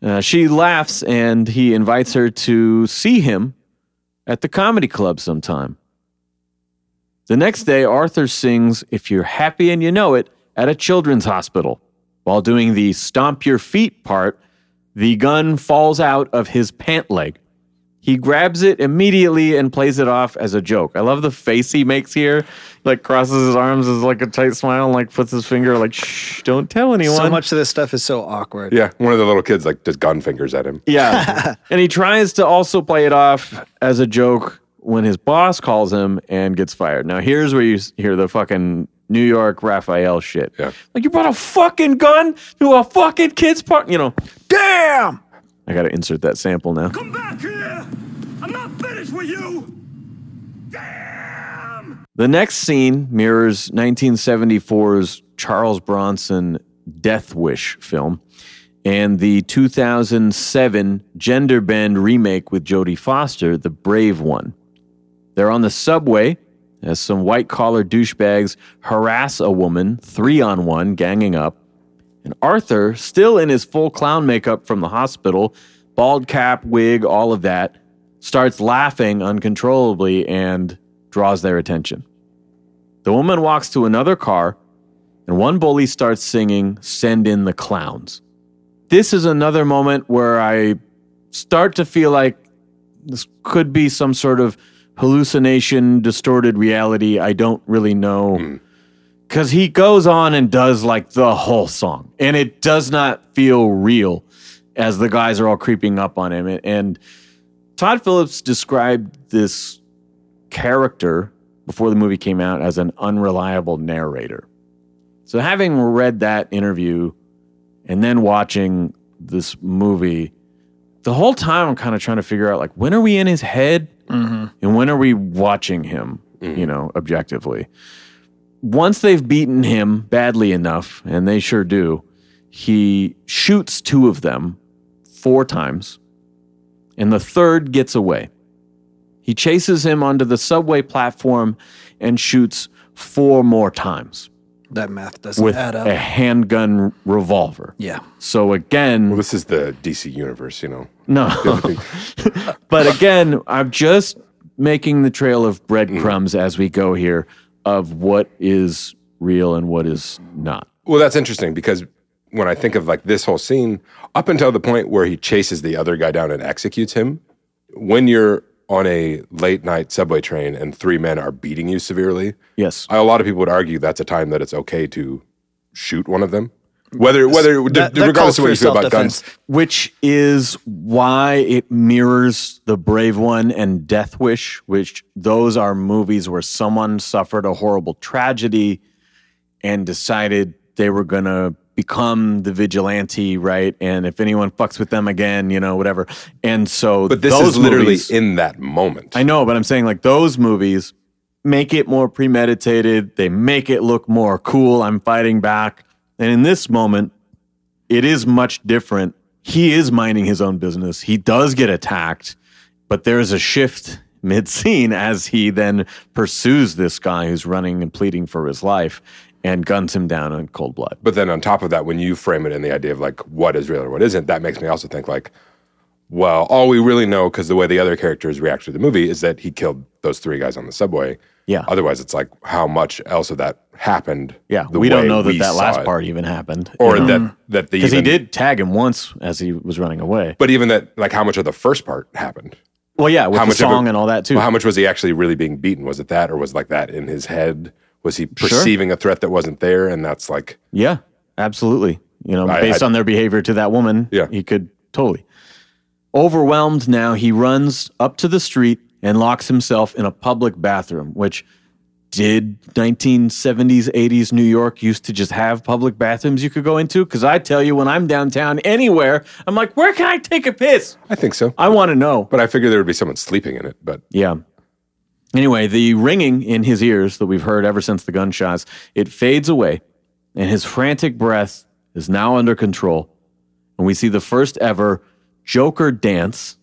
Uh, she laughs and he invites her to see him at the comedy club sometime. The next day, Arthur sings If You're Happy and You Know It at a children's hospital. While doing the stomp your feet part, the gun falls out of his pant leg. He grabs it immediately and plays it off as a joke. I love the face he makes here. Like crosses his arms as like a tight smile and like puts his finger like, shh, don't tell anyone. So much of this stuff is so awkward. Yeah, one of the little kids like does gun fingers at him. Yeah. and he tries to also play it off as a joke when his boss calls him and gets fired. Now, here's where you hear the fucking New York Raphael shit. Yeah. Like, you brought a fucking gun to a fucking kid's party. You know, damn. I got to insert that sample now. Come back here! I'm not finished with you! Damn! The next scene mirrors 1974's Charles Bronson Death Wish film and the 2007 gender bend remake with Jodie Foster, The Brave One. They're on the subway as some white collar douchebags harass a woman three on one, ganging up. And Arthur, still in his full clown makeup from the hospital, bald cap, wig, all of that, starts laughing uncontrollably and draws their attention. The woman walks to another car, and one bully starts singing, Send in the Clowns. This is another moment where I start to feel like this could be some sort of hallucination, distorted reality. I don't really know. Hmm. Because he goes on and does like the whole song, and it does not feel real as the guys are all creeping up on him. And Todd Phillips described this character before the movie came out as an unreliable narrator. So, having read that interview and then watching this movie, the whole time I'm kind of trying to figure out like when are we in his head mm-hmm. and when are we watching him, you mm-hmm. know, objectively. Once they've beaten him badly enough, and they sure do, he shoots two of them four times, and the third gets away. He chases him onto the subway platform and shoots four more times That math doesn't with add up. a handgun revolver. Yeah. So again, Well, this is the DC universe, you know. no. but again, I'm just making the trail of breadcrumbs mm. as we go here of what is real and what is not. Well, that's interesting because when I think of like this whole scene, up until the point where he chases the other guy down and executes him, when you're on a late night subway train and three men are beating you severely, Yes. a lot of people would argue that's a time that it's okay to shoot one of them. Whether whether That- d- that regardless of what you feel about guns, which is why it mirrors The Brave One and Death Wish, which those are movies where someone suffered a horrible tragedy and decided they were going to become the vigilante, right? And if anyone fucks with them again, you know, whatever. And so, but this those is literally movies- in that moment. I know, but I'm saying like those movies make it more premeditated. They make it look more cool. I'm fighting back. And in this moment, it is much different. He is minding his own business. He does get attacked, but there is a shift mid scene as he then pursues this guy who's running and pleading for his life and guns him down in cold blood. But then on top of that, when you frame it in the idea of like what is real or what isn't, that makes me also think like, well, all we really know because the way the other characters react to the movie is that he killed those three guys on the subway. Yeah. Otherwise, it's like how much else of that happened. Yeah, we don't know that that last it. part even happened. or that that the because he did tag him once as he was running away. But even that, like, how much of the first part happened? Well, yeah, with how the much song it- and all that too. Well, how much was he actually really being beaten? Was it that, or was like that in his head? Was he perceiving a threat that wasn't there? And that's like, Yeah, absolutely. You know, I- based I- on their behavior to that woman, Yeah. he could totally. Overwhelmed now, he runs up to the street and locks himself in a public bathroom, which did 1970s, 80s New York used to just have public bathrooms you could go into? Because I tell you, when I'm downtown anywhere, I'm like, where can I take a piss? I think so. I want to know. But I figured there would be someone sleeping in it. But Yeah. Anyway, the ringing in his ears that we've heard ever since the gunshots, it fades away, and his frantic breath is now under control. And we see the first ever Joker dance,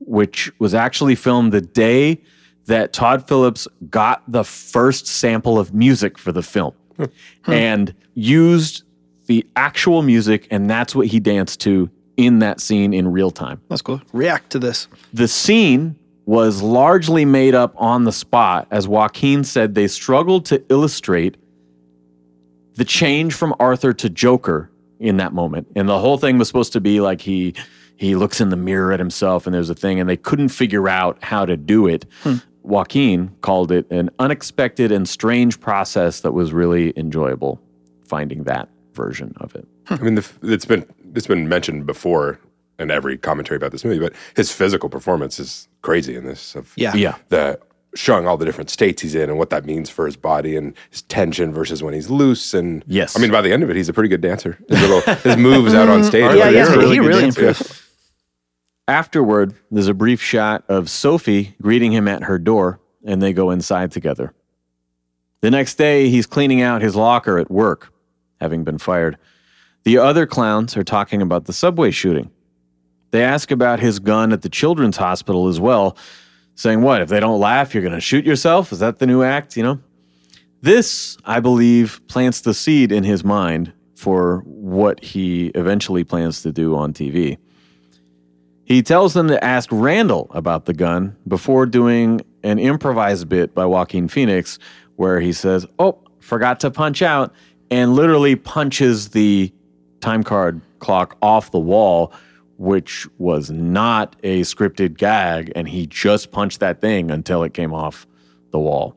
which was actually filmed the day that Todd Phillips got the first sample of music for the film hmm. and used the actual music, and that's what he danced to in that scene in real time That's cool. React to this. the scene was largely made up on the spot, as Joaquin said they struggled to illustrate the change from Arthur to Joker in that moment. And the whole thing was supposed to be like he he looks in the mirror at himself and there's a thing, and they couldn't figure out how to do it. Hmm. Joaquin called it an unexpected and strange process that was really enjoyable finding that version of it. Hmm. I mean, the, it's been it's been mentioned before in every commentary about this movie. But his physical performance is crazy in this. Of Yeah. Yeah. the showing all the different states he's in and what that means for his body and his tension versus when he's loose. And Yes. I mean, by the end of it, he's a pretty good dancer. His little his moves out on mm. stage. Oh, are yeah, like, yeah, "This is a he really dancer." improved. Afterward, there's a brief shot of Sophie greeting him at her door, and they go inside together. The next day, he's cleaning out his locker at work, having been fired. The other clowns are talking about the subway shooting. They ask about his gun at the children's hospital as well, saying, What, if they don't laugh, you're going to shoot yourself? Is that the new act? You know? This, I believe, plants the seed in his mind for what he eventually plans to do on TV. He tells them to ask Randall about the gun before doing an improvised bit by Joaquin Phoenix where he says, Oh, forgot to punch out, and literally punches the time card clock off the wall, which was not a scripted gag. And he just punched that thing until it came off the wall.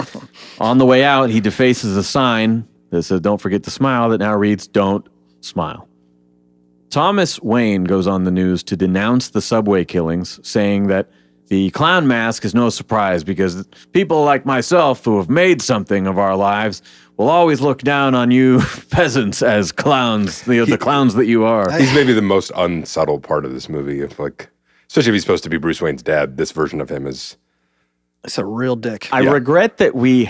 On the way out, he defaces a sign that says, Don't forget to smile, that now reads, Don't smile. Thomas Wayne goes on the news to denounce the subway killings, saying that the clown mask is no surprise because people like myself who have made something of our lives will always look down on you peasants as clowns, the, the clowns that you are. He's maybe the most unsubtle part of this movie. If like, especially if he's supposed to be Bruce Wayne's dad, this version of him is. It's a real dick. I Yeah. regret that we,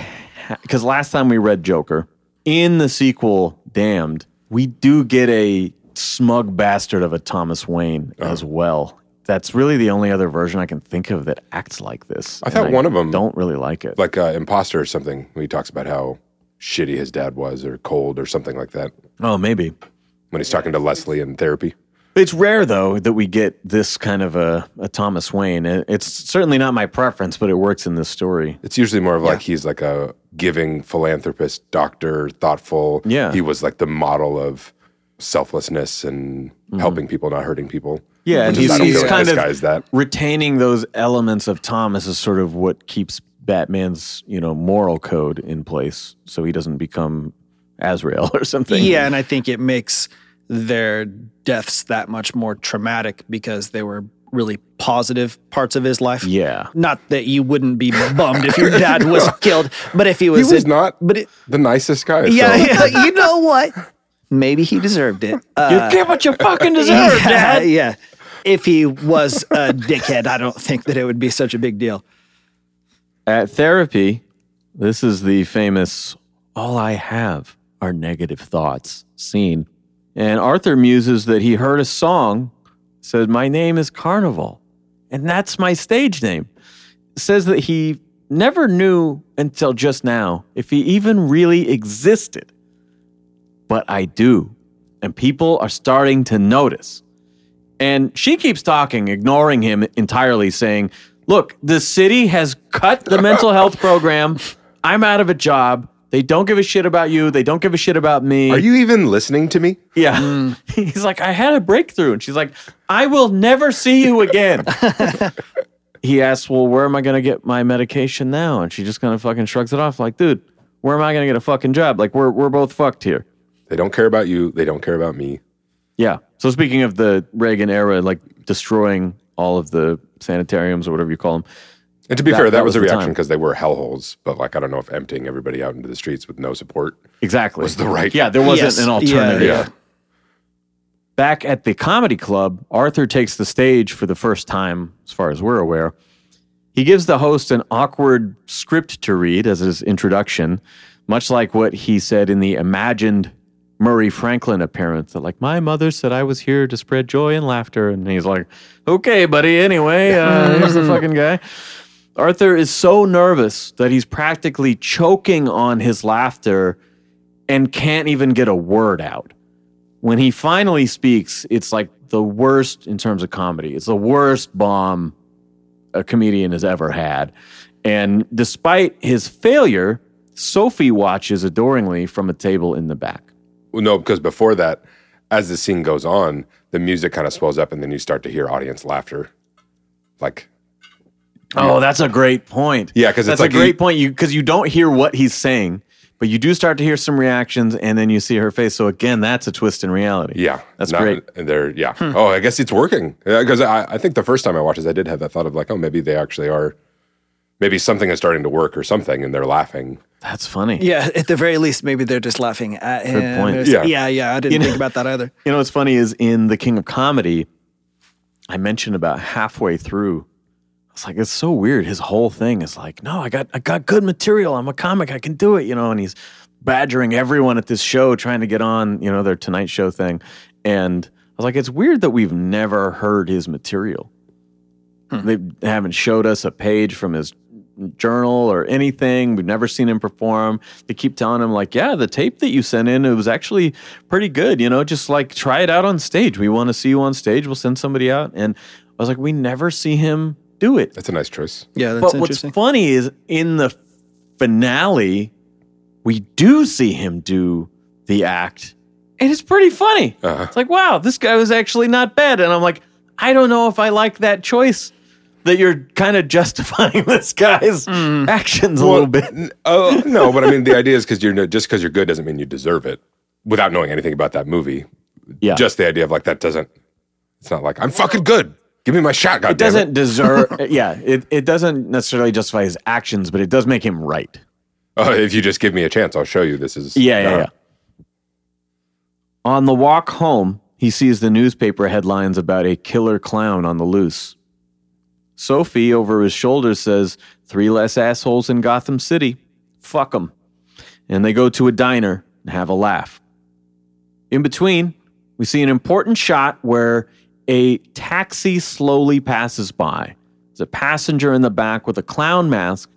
because last time we read Joker, in the sequel, Damned, we do get a smug bastard of a Thomas Wayne Uh-huh. as well. That's really the only other version I can think of that acts like this. I thought one of them don't really like it. like uh, imposter or something when he talks about how shitty his dad was or cold or something like that oh, maybe. when he's talking to leslie in therapy It's rare though that we get this kind of a, a Thomas Wayne. It- It's certainly not my preference, but it works in this story. it's usually more of like he's like a giving philanthropist doctor thoughtful Yeah. he was like the model of selflessness and mm-hmm. helping people not hurting people Yeah, and Which he's, don't he's feel kind of guy's that. retaining those elements of Thomas is sort of what keeps Batman's you know moral code in place, so he doesn't become Azrael or something. Yeah, and I think it makes their deaths that much more traumatic because they were really positive parts of his life. yeah. Not that you wouldn't be bummed if your dad was killed, but if he was, he was not But it, the nicest guy yeah, so- yeah, you know what? Maybe he deserved it. Uh, you get what you fucking deserve, yeah, Dad. yeah. If he was a dickhead, I don't think that it would be such a big deal. At therapy, this is the famous "All I have are negative thoughts" scene, and Arthur muses that he heard a song said, "My name is Carnival, and that's my stage name." Says that he never knew until just now if he even really existed, but I do, and people are starting to notice. And she keeps talking, ignoring him entirely, saying, Look, the city has cut the mental health program. I'm out of a job. They don't give a shit about you. They don't give a shit about me. are you even listening to me Yeah. He's like, I had a breakthrough. And she's like, I will never see you again. he asks, Well, where am I going to get my medication now? And she just kind of fucking shrugs it off, like, Dude, where am I going to get a fucking job? Like, we're, we're both fucked here. They don't care about you they don't care about me Yeah. So speaking of the Reagan era, like destroying all of the sanitariums or whatever you call them. and to be That- fair that, that was, was a reaction time. because they were hellholes but like i don't know if emptying everybody out into the streets with no support Exactly. Was the right- Yeah, there wasn't Yes. an Yeah, alternative. yeah. Back at the comedy club, Arthur takes the stage for the first time, as far as we're aware. He gives the host an awkward script to read as his introduction, much like what he said in the imagined Murray Franklin appearance that, like, my mother said I was here to spread joy and laughter. And he's like, okay, buddy, anyway, uh, here's the fucking guy. Arthur is so nervous that he's practically choking on his laughter and can't even get a word out. When he finally speaks, it's like the worst in terms of comedy. It's the worst bomb a comedian has ever had. And despite his failure, Sophie watches adoringly from a table in the back. Well, no, because before that, as the scene goes on, the music kind of swells up, and then you start to hear audience laughter. Like, Oh, that's a great point. Yeah, because that's like a great you- point. You because you don't hear what he's saying, but you do start to hear some reactions, and then you see her face. So again, that's a twist in reality. yeah, that's not- great. And they're yeah. Hmm. Oh, I guess it's working because I, I think the first time I watched this, I did have that thought of like, oh, maybe they actually are. Maybe something is starting to work or something, and they're laughing. That's funny. Yeah, at the very least, maybe they're just laughing at him. point. Yeah. yeah, yeah. I didn't You know- think about that either. You know what's funny is in the King of Comedy, I mentioned about halfway through. It's like it's so weird. His whole thing is like, no, I got I got good material. I'm a comic. I can do it. You know, and he's badgering everyone at this show trying to get on. You know, their Tonight Show thing. And I was like, it's weird that we've never heard his material. Hmm. They haven't showed us a page from his journal or anything. We've never seen him perform. They keep telling him like, "Yeah, the tape that you sent in it was actually pretty good. You know, just like try it out on stage. We want to see you on stage. We'll send somebody out." And I was like, "We never see him do it." That's a nice choice. Yeah, that's but what's funny is in the finale, we do see him do the act, and it's pretty funny. Uh-huh. It's like, wow, this guy was actually not bad. And I'm like, I don't know if I like that choice that you're kind of justifying this guy's Mm. actions a little bit. Oh no, but I mean the idea is because you're just because you're good doesn't mean you deserve it. Without knowing anything about that movie, Yeah. just the idea of like that doesn't. It's not like I'm fucking good. Give me my shot. God it doesn't deserve, yeah, it, it doesn't necessarily justify his actions, but it does make him right. Oh, if you just give me a chance, I'll show you. This is Yeah, yeah, uh, yeah. On the walk home, he sees the newspaper headlines about a killer clown on the loose. Sophie, over his shoulder, says, Three less assholes in Gotham City. Fuck 'em. And they go to a diner and have a laugh. In between, we see an important shot where a taxi slowly passes by. There's a passenger in the back with a clown mask.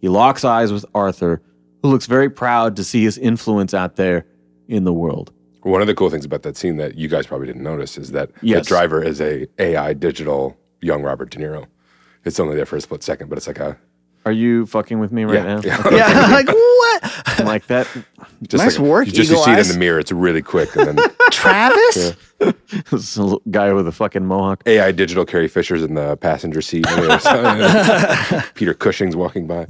He locks eyes with Arthur, who looks very proud to see his influence out there in the world. One of the cool things about that scene that you guys probably didn't notice is that Yes. the driver is a AI digital young Robert De Niro. It's only there for a split second, but it's like a Are you fucking with me right Yeah, now? yeah. Okay. yeah, like what? I'm like that. just Nice like, work, You just you Eagle see it Eyes. in the mirror. It's really quick, and then Travis? This little guy with a fucking mohawk. AI digital Carrie Fisher's in the passenger seat. on the other side. Peter Cushing's walking by.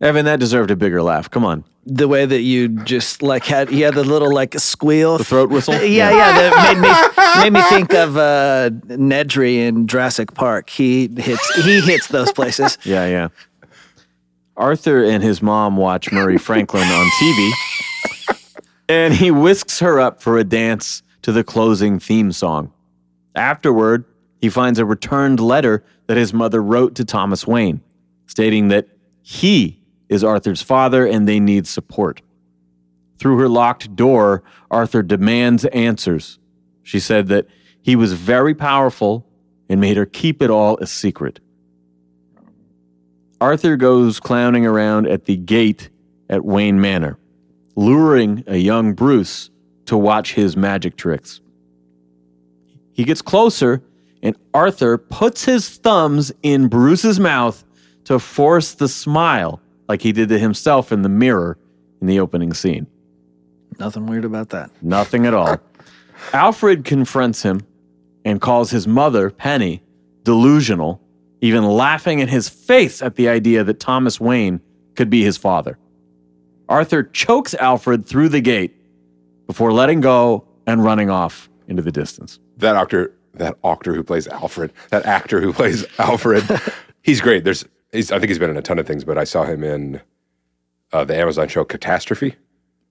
Evan, that deserved a bigger laugh. Come on. The way that you just like had he had the little like squeal, The throat whistle? Yeah, yeah. that made me made me think of uh, Nedry in Jurassic Park. He hits he hits those places. Yeah, yeah. Arthur and his mom watch Murray Franklin on TV, and he whisks her up for a dance to the closing theme song. Afterward, he finds a returned letter that his mother wrote to Thomas Wayne, stating that he is Arthur's father and they need support. Through her locked door, Arthur demands answers. She said that he was very powerful and made her keep it all a secret. Arthur goes clowning around at the gate at Wayne Manor, luring a young Bruce to watch his magic tricks. He gets closer, and Arthur puts his thumbs in Bruce's mouth to force the smile, like he did to himself in the mirror in the opening scene. Nothing weird about that. Nothing at all. Alfred confronts him and calls his mother, Penny, delusional, even laughing in his face at the idea that Thomas Wayne could be his father. Arthur chokes Alfred through the gate before letting go and running off into the distance. That actor, that actor who plays Alfred, that actor who plays Alfred, he's great. There's, he's, I think he's been in a ton of things, but I saw him in uh, the Amazon show Catastrophe,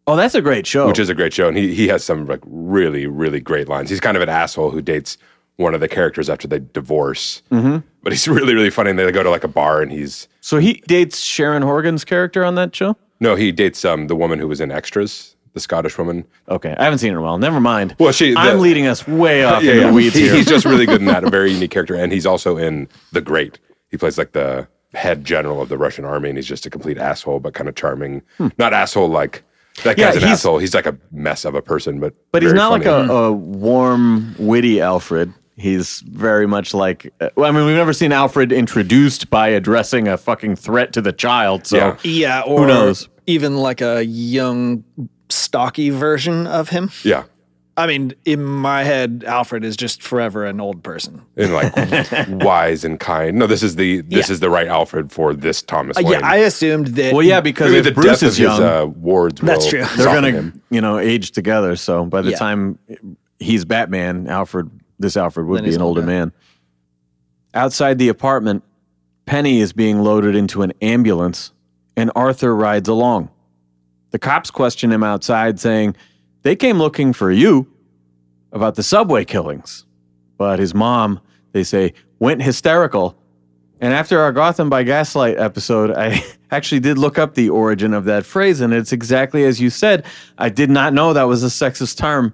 Oh, that's a great show. which is a great show, and he he has some like really really great lines. He's kind of an asshole who dates one of the characters after they divorce, mm-hmm. but he's really really funny. And they go to like a bar, and he's so he dates Sharon Horgan's character on that show? no, he dates um the woman who was in Extras, the Scottish woman. Okay, I haven't seen her in a while. Never mind. Well, she- the- I'm leading us way off into the weeds He- here. He's just really good in that. A very unique character, and he's also in The Great. He plays like the head general of the Russian army, and he's just a complete asshole, but kind of charming. Not asshole like that Hmm. Yeah, guy's an he's- asshole. He's like a mess of a person, but But he's not funny. like a, a warm, witty Alfred. He's very much like. uh, Well, I mean, we've never seen Alfred introduced by addressing a fucking threat to the child. So Yeah. Yeah, or Who knows? even like a young, stocky version of him. yeah. I mean, in my head, Alfred is just forever an old person. And like wise and kind. No, this is the this Yeah. is the right Alfred for this Thomas Uh, Wayne. yeah, I assumed that. well, yeah, because Maybe if the Bruce death is of young, his uh, wards. That's will true. they're soften gonna him. you know age together. So by the Yeah. time he's Batman, Alfred, this Alfred would Then be he's an an older old man. Outside the apartment, Penny is being loaded into an ambulance, and Arthur rides along. The cops question him outside, saying they came looking for you about the subway killings. But his mom, they say, went hysterical. And after our Gotham by Gaslight episode, I actually did look up the origin of that phrase, and it's exactly as you said. I did not know that was a sexist term.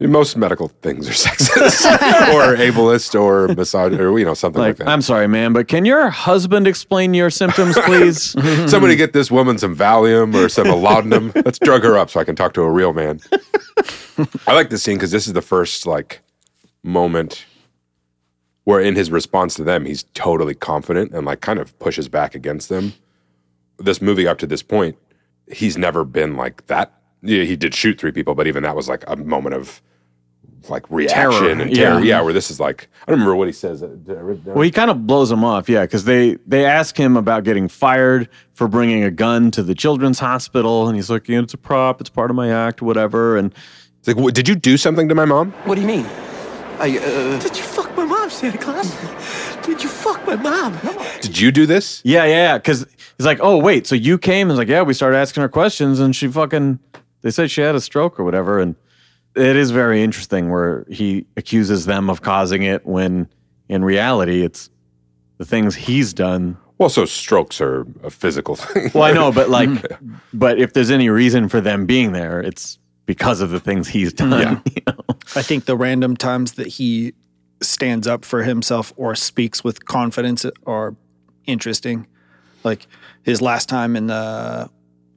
Most medical things are sexist or ableist or misog or you know something like, Like, that. I'm sorry, man, but can your husband explain your symptoms, please? Somebody get this woman some Valium or some laudanum. Let's drug her up so I can talk to a real man. I like this scene because this is the first like moment where in his response to them, he's totally confident and like kind of pushes back against them. This movie up to this point, he's never been like that. Yeah, he did shoot three people, but even that was like a moment of like reaction Terror, and terror. yeah. Yeah. where this is like I don't remember what he says. Did I write it down? Well, he kind of blows them off, yeah, because they they ask him about getting fired for bringing a gun to the children's hospital, and he's like, you know, it's a prop, it's part of my act, whatever. And It's like, "What- did you do something to my mom? What do you mean? I, uh... Did you fuck my mom, Santa Claus? Did you fuck my mom? Did you do this? yeah, yeah, because he's like, oh wait, so you came? And he's like, yeah, we started asking her questions, and she fucking, they said she had a stroke or whatever, and it is very interesting where he accuses them of causing it when in reality it's the things he's done Well, so strokes are a physical thing. Well, I know, but like, but if there's any reason for them being there, it's because of the things he's done. Yeah. you know? I think the random times that he stands up for himself or speaks with confidence are interesting. Like his last time in the,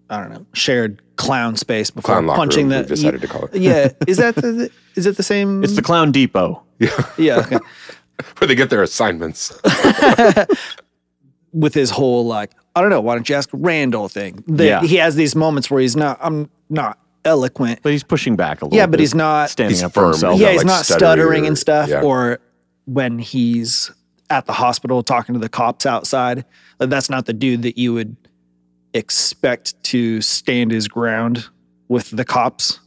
I don't know, shared clown space before Clown locker punching room, the. we've decided to call it. Yeah, is that the, is it the same? It's the Clown Depot. yeah. Okay. where they get their assignments. with his whole like I don't know, why don't you ask Randall thing? The, Yeah. He has these moments where he's not I'm not eloquent. But he's pushing back a little. Yeah, but bit, he's not- standing He's up for firm. himself. He's yeah, not, he's like, not stuttering or- and stuff. yeah. Or when he's at the hospital talking to the cops outside, that's not the dude that you would expect to stand his ground with the cops.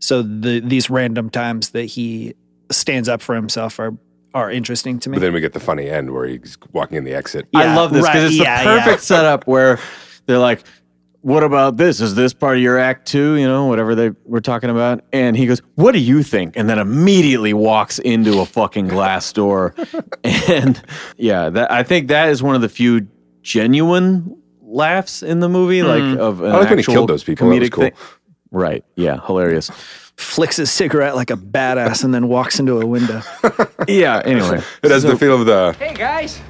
So the these random times that he stands up for himself are are interesting to me. But then we get the funny end where he's walking in the exit. I love this because right, it's yeah, the yeah. perfect setup where they're like, "What about this? Is this part of your act too? You know, whatever they were talking about." And he goes, "What do you think?" And then immediately walks into a fucking glass door. and yeah, that I think that is one of the few genuine laughs in the movie, hmm. like of an I like when he actual killed those people. That was comedic cool. thing. Right? Yeah, hilarious. Flicks his cigarette like a badass and then walks into a window. Yeah. Anyway, It has the feel of the Hey, guys.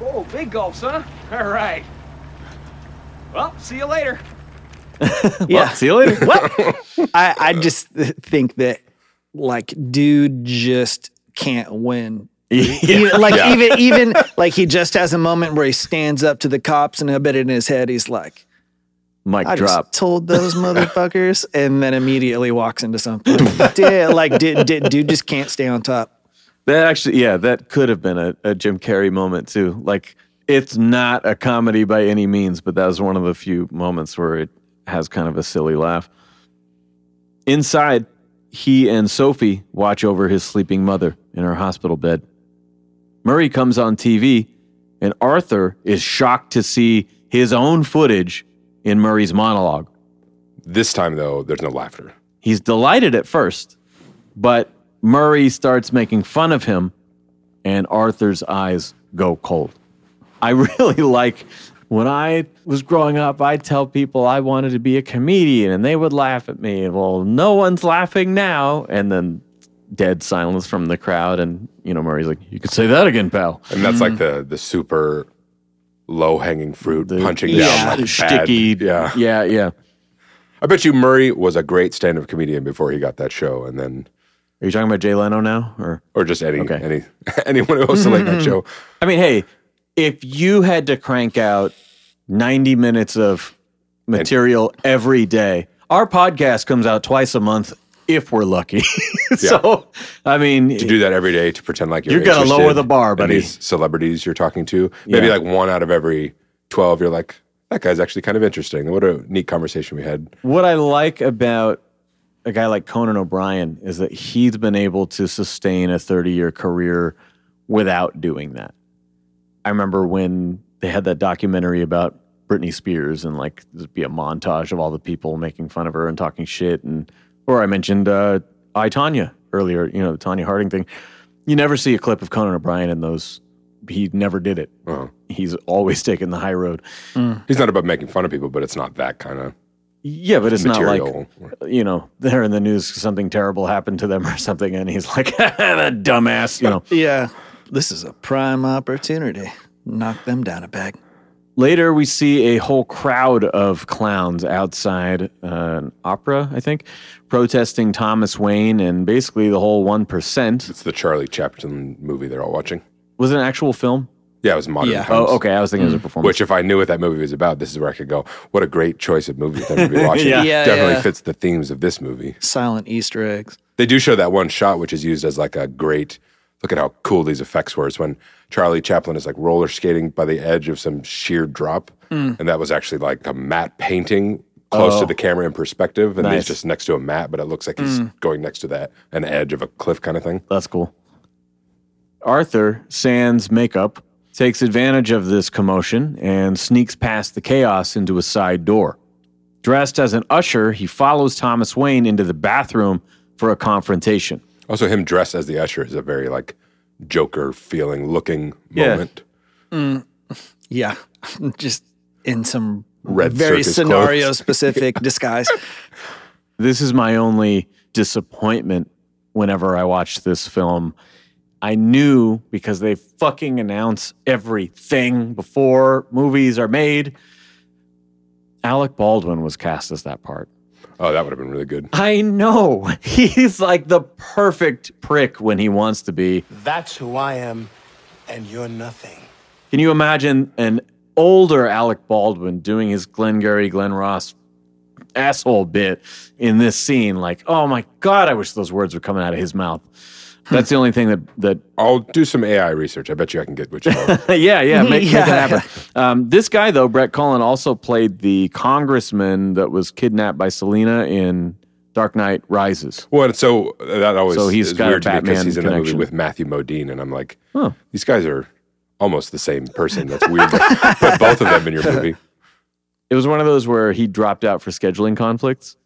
Oh, big gulps, huh? All right. Well, see you later. yeah. see you later. what? I, I just think that like dude just can't win. Even- like Yeah. even even like he just has a moment where he stands up to the cops and I bet in his head he's like, Mic I drop. just told those motherfuckers, and then immediately walks into something. Dude, like dude just can't stay on top. That actually, yeah, that could have been a, a Jim Carrey moment too. Like, it's not a comedy by any means, but that was one of the few moments where it has kind of a silly laugh. Inside, he and Sophie watch over his sleeping mother in her hospital bed. Murray comes on TV, and Arthur is shocked to see his own footage in Murray's monologue. this time though. There's no laughter. He's delighted at first, but Murray starts making fun of him, and Arthur's eyes go cold. I really like when I was growing up, I'd tell people I wanted to be a comedian, and they would laugh at me. Well, no one's laughing now. And then dead silence from the crowd. And, you know, Murray's like, You could say that again, pal. And that's like the the super low hanging fruit The- punching yeah, down like Sticky. Yeah. Yeah. Yeah. I bet you Murray was a great stand up comedian before he got that show and then Are you talking about Jay Leno now? Or or just any Okay. any anyone who hosted late night show. I mean, hey, if you had to crank out 90 minutes of material every day, our podcast comes out twice a month if we're lucky. so, I mean, To do that every day to pretend like you're You're gonna lower the bar, buddy. These celebrities you're talking to. Maybe Yeah. like one out of every twelve, you're like, that guy's actually kind of interesting. What a neat conversation we had. what I like about a guy like Conan O'Brien is that he's been able to sustain a 30 year career without doing that. I remember when they had that documentary about Britney Spears and like there'd be a montage of all the people making fun of her and talking shit and or I mentioned uh I Tonya earlier, you know, the Tonya Harding thing. You never see a clip of Conan O'Brien in those. He never did it. Oh. He's always taken the high road. He's not about making fun of people, but it's not that kind of Yeah, but it's material. not like you know they're in the news something terrible happened to them or something, and he's like that dumbass. You know. Yeah. This is a prime opportunity. Knock them down a peg. Later, we see a whole crowd of clowns outside uh, an opera, I think, protesting Thomas Wayne and basically the whole one percent. It's the Charlie Chaplin movie they're all watching. Was it an actual film? Yeah, it was modern. Yeah. Times. Oh, okay. I was thinking it was a performance. Which, if I knew what that movie was about, this is where I could go. What a great choice of movie for them to be watching. Yeah. Yeah, Definitely yeah. fits the themes of this movie. Silent Easter eggs. They do show that one shot, which is used as like a great look at how cool these effects were. It's when Charlie Chaplin is like roller skating by the edge of some sheer drop. Hmm. And that was actually like a matte painting close Oh. to the camera in perspective. And Nice. he's just next to a mat, but it looks like he's going next to that an edge of a cliff kind of thing. That's cool. Arthur, sans makeup, takes advantage of this commotion and sneaks past the chaos into a side door. Dressed as an usher, he follows Thomas Wayne into the bathroom for a confrontation. Also, him dressed as the usher is a very like Joker feeling looking Yeah. moment. Mm. Yeah. Just in some Red very scenario clothes. specific disguise. This is my only disappointment whenever I watch this film. I knew because they fucking announce everything before movies are made. Alec Baldwin was cast as that part. Oh, that would have been really good. I know. He's like the perfect prick when he wants to be. That's who I am, and you're nothing. Can you imagine an older Alec Baldwin doing his Glengarry Glen Ross asshole bit in this scene? Like, oh my God, I wish those words were coming out of his mouth. That's the only thing that, that I'll do some AI research. I bet you I can get which one. yeah, yeah, make, make Yeah. happen. Um, this guy, though, Brett Cullen, also played the congressman that was kidnapped by Selina in Dark Knight Rises. Well, so that always So he's is got a weird to me because Batman he's in a movie connection. with Matthew Modine, and I'm like, Huh. these guys are almost the same person. That's weird. to Put both of them in your movie. it was one of those where he dropped out for scheduling conflicts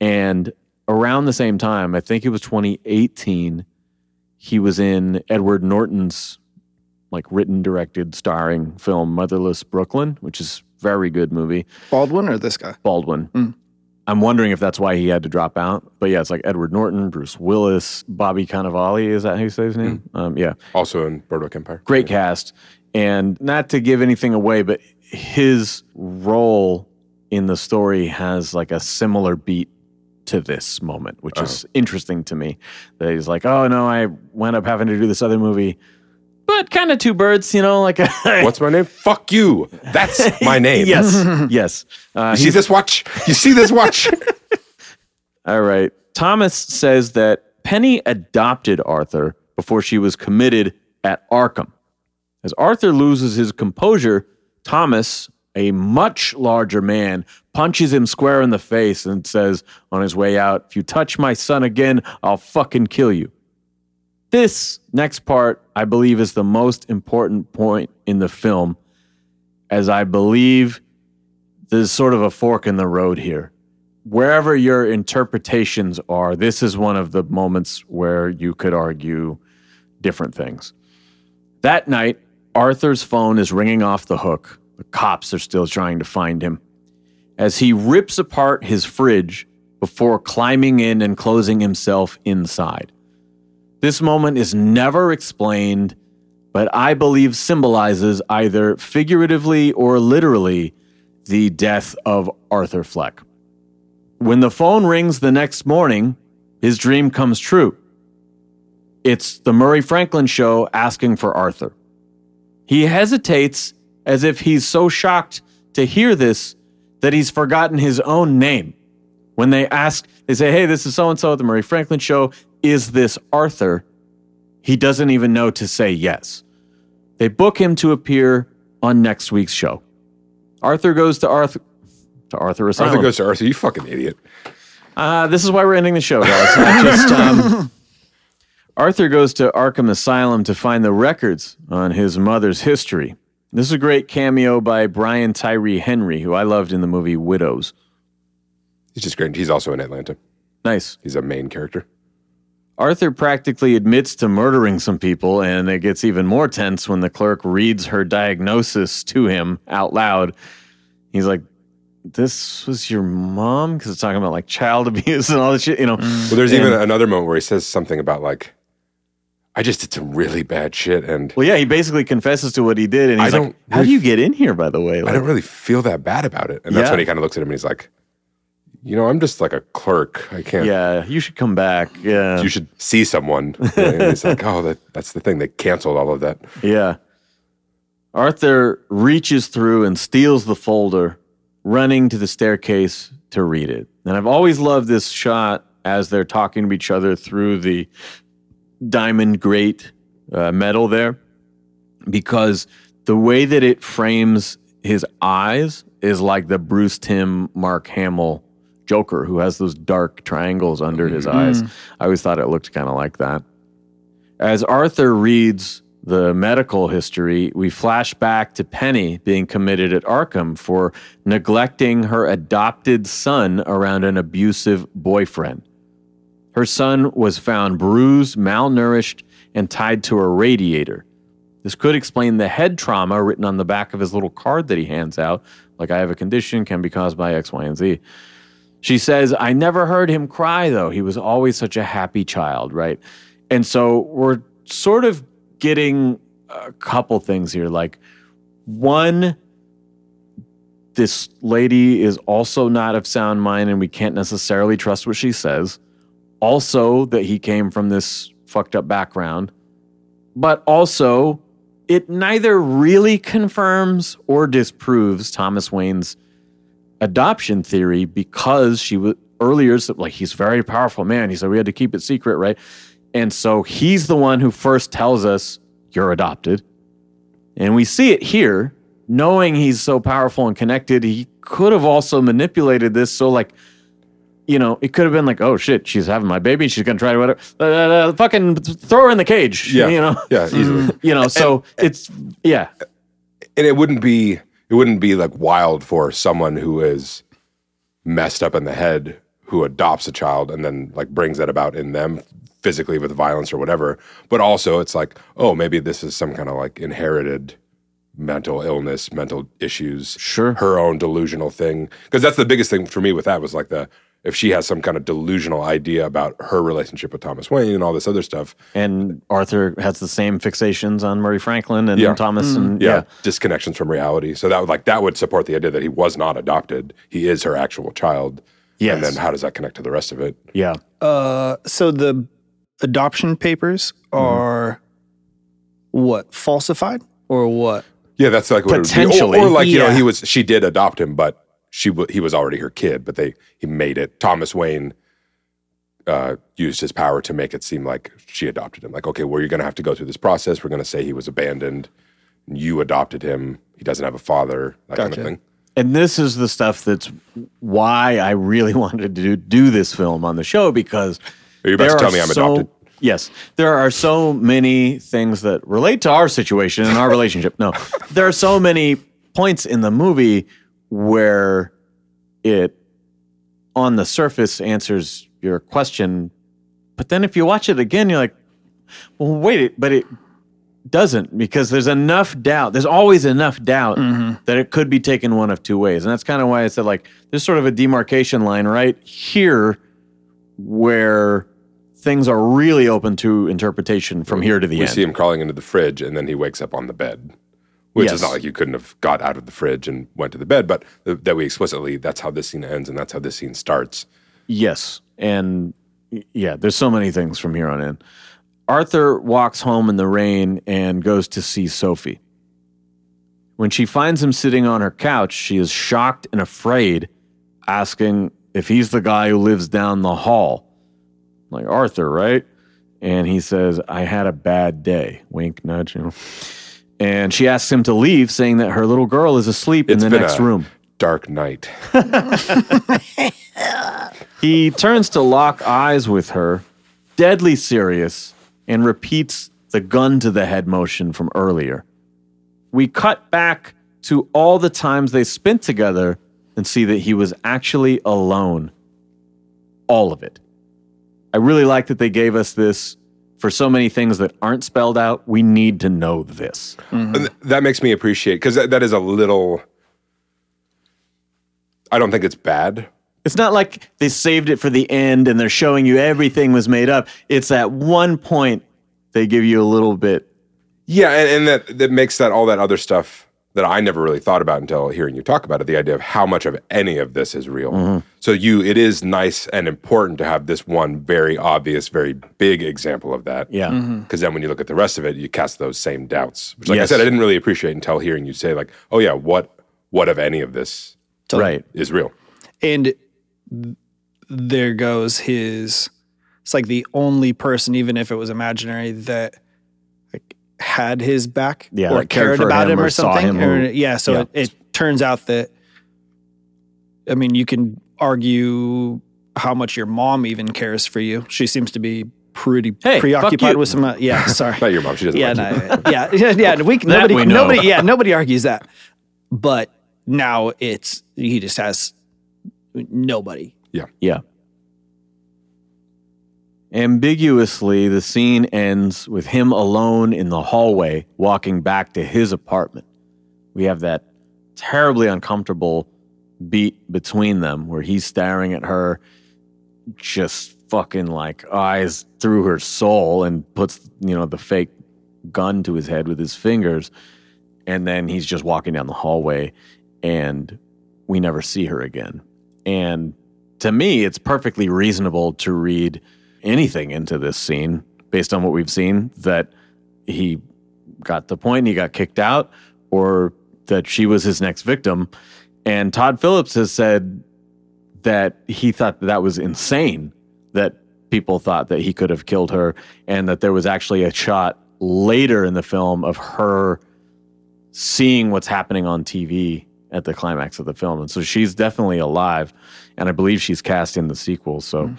and around the same time i think it was 2018 he was in edward norton's like written directed starring film motherless brooklyn which is a very good movie. Baldwin or this guy? baldwin. I'm wondering if that's why he had to drop out but yeah it's like edward norton bruce willis bobby cannavale is that how you say his name? Um, yeah. Also in Boardwalk Empire. great cast. And not to give anything away, but his role in the story has like a similar beat to this moment, which is interesting to me. That he's like, oh no, I wound up having to do this other movie, but kind of two birds, you know, like What's my name? Fuck you. That's my name. yes, yes. Uh, You see this watch? You see this watch? All right. Thomas says that Penny adopted Arthur before she was committed at Arkham. As Arthur loses his composure, Thomas, a much larger man, punches him square in the face and says on his way out, If you touch my son again, I'll fucking kill you. This next part, I believe, is the most important point in the film, as I believe there's sort of a fork in the road here wherever your interpretations are, this is one of the moments where you could argue different things. That night, Arthur's phone is ringing off the hook. The cops are still trying to find him. As he rips apart his fridge before climbing in and closing himself inside. This moment is never explained, but I believe symbolizes either figuratively or literally the death of Arthur Fleck. When the phone rings the next morning, his dream comes true. It's the Murray Franklin show asking for Arthur. He hesitates as if he's so shocked to hear this that he's forgotten his own name. When they ask, they say, Hey, this is so and so at the Murray Franklin show. Is this Arthur? He doesn't even know to say yes. They book him to appear on next week's show. Arthur goes to Arthur to Arthur Asylum. Arthur goes to Arthur. You fucking idiot. Uh, this is why we're ending the show, guys. Just, um, Arthur goes to Arkham Asylum to find the records on his mother's history. This is a great cameo by Brian Tyree Henry, who I loved in the movie Widows. He's just great. He's also in Atlanta. Nice. He's a main character. Arthur practically admits to murdering some people, and it gets even more tense when the clerk reads her diagnosis to him out loud. He's like, this was your mom? Because it's talking about like child abuse and all this shit, you know. Well, there's And- even another moment where he says something about like, I just did some really bad shit, and Well, yeah, he basically confesses to what he did, and I he's like, don't "How do you get in here?" By the way, I don't really feel that bad about it. And that's Yeah. when he kind of looks at him and he's like, you know, I'm just like a clerk. I can't. yeah, you should come back. Yeah, You should see someone. and he's like, oh, that, that's the thing. They canceled all of that. Yeah. Arthur reaches through and steals the folder, running to the staircase to read it. And I've always loved this shot as they're talking to each other through the diamond grate uh, metal there, because the way that it frames his eyes is like the Bruce Timm Mark Hamill Joker, who has those dark triangles under his eyes. I always thought it looked kind of like that. As Arthur reads the medical history, we flash back to Penny being committed at Arkham for neglecting her adopted son around an abusive boyfriend. Her son was found bruised, malnourished, and tied to a radiator. This could explain the head trauma written on the back of his little card that he hands out, like I have a condition, can be caused by X, Y, and Z. She says, I never heard him cry, though. He was always such a happy child, right? And so we're sort of getting a couple things here. Like, one, this lady is also not of sound mind, and we can't necessarily trust what she says. Also, that he came from this fucked up background. But also, it neither really confirms or disproves Thomas Wayne's adoption theory because she was earlier like he's a very powerful man. He said we had to keep it secret, right? And so he's the one who first tells us you're adopted. And we see it here, knowing he's so powerful and connected, he could have also manipulated this so like you know, it could have been like, oh shit, she's having my baby. She's gonna try to whatever. Uh, uh, fucking throw her in the cage. Yeah. you know, Yeah, easily. you know. So it's yeah, and it wouldn't be it wouldn't be like wild for someone who is messed up in the head who adopts a child and then like brings that about in them physically with violence or whatever but also it's like oh maybe this is some kind of like inherited mental illness mental issues Sure. her own delusional thing because that's the biggest thing for me with that was like the if she has some kind of delusional idea about her relationship with Thomas Wayne and all this other stuff and Arthur has the same fixations on Murray Franklin and Yeah. Thomas, and yeah, yeah, disconnections from reality. So that would like that would support the idea that he was not adopted. He is her actual child. Yes. And then how does that connect to the rest of it? yeah. Uh, so the adoption papers are what falsified or what? Yeah, that's like what it would be. Potentially. or, or like you know he was she did adopt him, but she w- he was already her kid, but they he made it. Thomas Wayne uh, used his power to make it seem like she adopted him. Like okay, well you're going to have to go through this process. We're going to say he was abandoned. You adopted him. He doesn't have a father. That kind Gotcha. of thing. And this is the stuff that's why I really wanted to do, do this film on the show because Are you about to tell me I'm so- adopted? Yes, there are so many things that relate to our situation and our relationship. No, there are so many points in the movie where it, on the surface, answers your question, but then if you watch it again, you're like, well, wait, but it doesn't because there's enough doubt. There's always enough doubt mm-hmm. that it could be taken one of two ways, and that's kind of why I said like there's sort of a demarcation line right here where things are really open to interpretation from here to the we end. see him crawling into the fridge and then he wakes up on the bed which Yes. is not like you couldn't have got out of the fridge and went to the bed but th- that we explicitly that's how this scene ends and that's how this scene starts Yes. And yeah, there's so many things from here on in. Arthur walks home in the rain and goes to see Sophie. When she finds him sitting on her couch, she is shocked and afraid, asking if he's the guy who lives down the hall. Like Arthur, right? And he says, I had a bad day. Wink, nudge, you know. And she asks him to leave, saying that her little girl is asleep It's in the been next a- room. dark night He turns to lock eyes with her, deadly serious, and repeats the gun to the head motion from earlier. We cut back to all the times they spent together and see that he was actually alone. All of it. I really like that they gave us this for so many things that aren't spelled out. We need to know this. Mm-hmm. Th- that makes me appreciate because that, that is a little I don't think it's bad. It's not like they saved it for the end and they're showing you everything was made up. It's at one point they give you a little bit. Yeah, and, and that that makes that all that other stuff that I never really thought about until hearing you talk about it. The idea of how much of any of this is real. Mm-hmm. So you, it is nice and important to have this one very obvious, very big example of that. Yeah. Mm-hmm. Because then when you look at the rest of it, you cast those same doubts. Which, like Yes. I said, I didn't really appreciate until hearing you say, like, "Oh yeah, what what of any of this Right. is real?" and there goes his it's like the only person even if it was imaginary that like had his back Yeah, or that cared cared about him him or or something him or, or- yeah so yeah. It, it turns out that i mean you can argue how much your mom even cares for you she seems to be pretty Hey, preoccupied with some uh, yeah sorry Not your mom. She doesn't. yeah, like you. no, yeah, yeah, yeah. We, nobody, we nobody, yeah, nobody argues that. But now it's he just has nobody. Yeah, yeah. Ambiguously, the scene ends with him alone in the hallway walking back to his apartment. We have that terribly uncomfortable beat between them where he's staring at her, just fucking like eyes through her soul and puts, you know, the fake gun to his head with his fingers. And then he's just walking down the hallway and we never see her again. And to me, it's perfectly reasonable to read anything into this scene based on what we've seen that he got the point he got kicked out or that she was his next victim. And Todd Phillips has said that he thought that, that was insane that people thought that he could have killed her and that there was actually a shot later in the film of her seeing what's happening on TV at the climax of the film. And so she's definitely alive. And I believe she's cast in the sequel. So,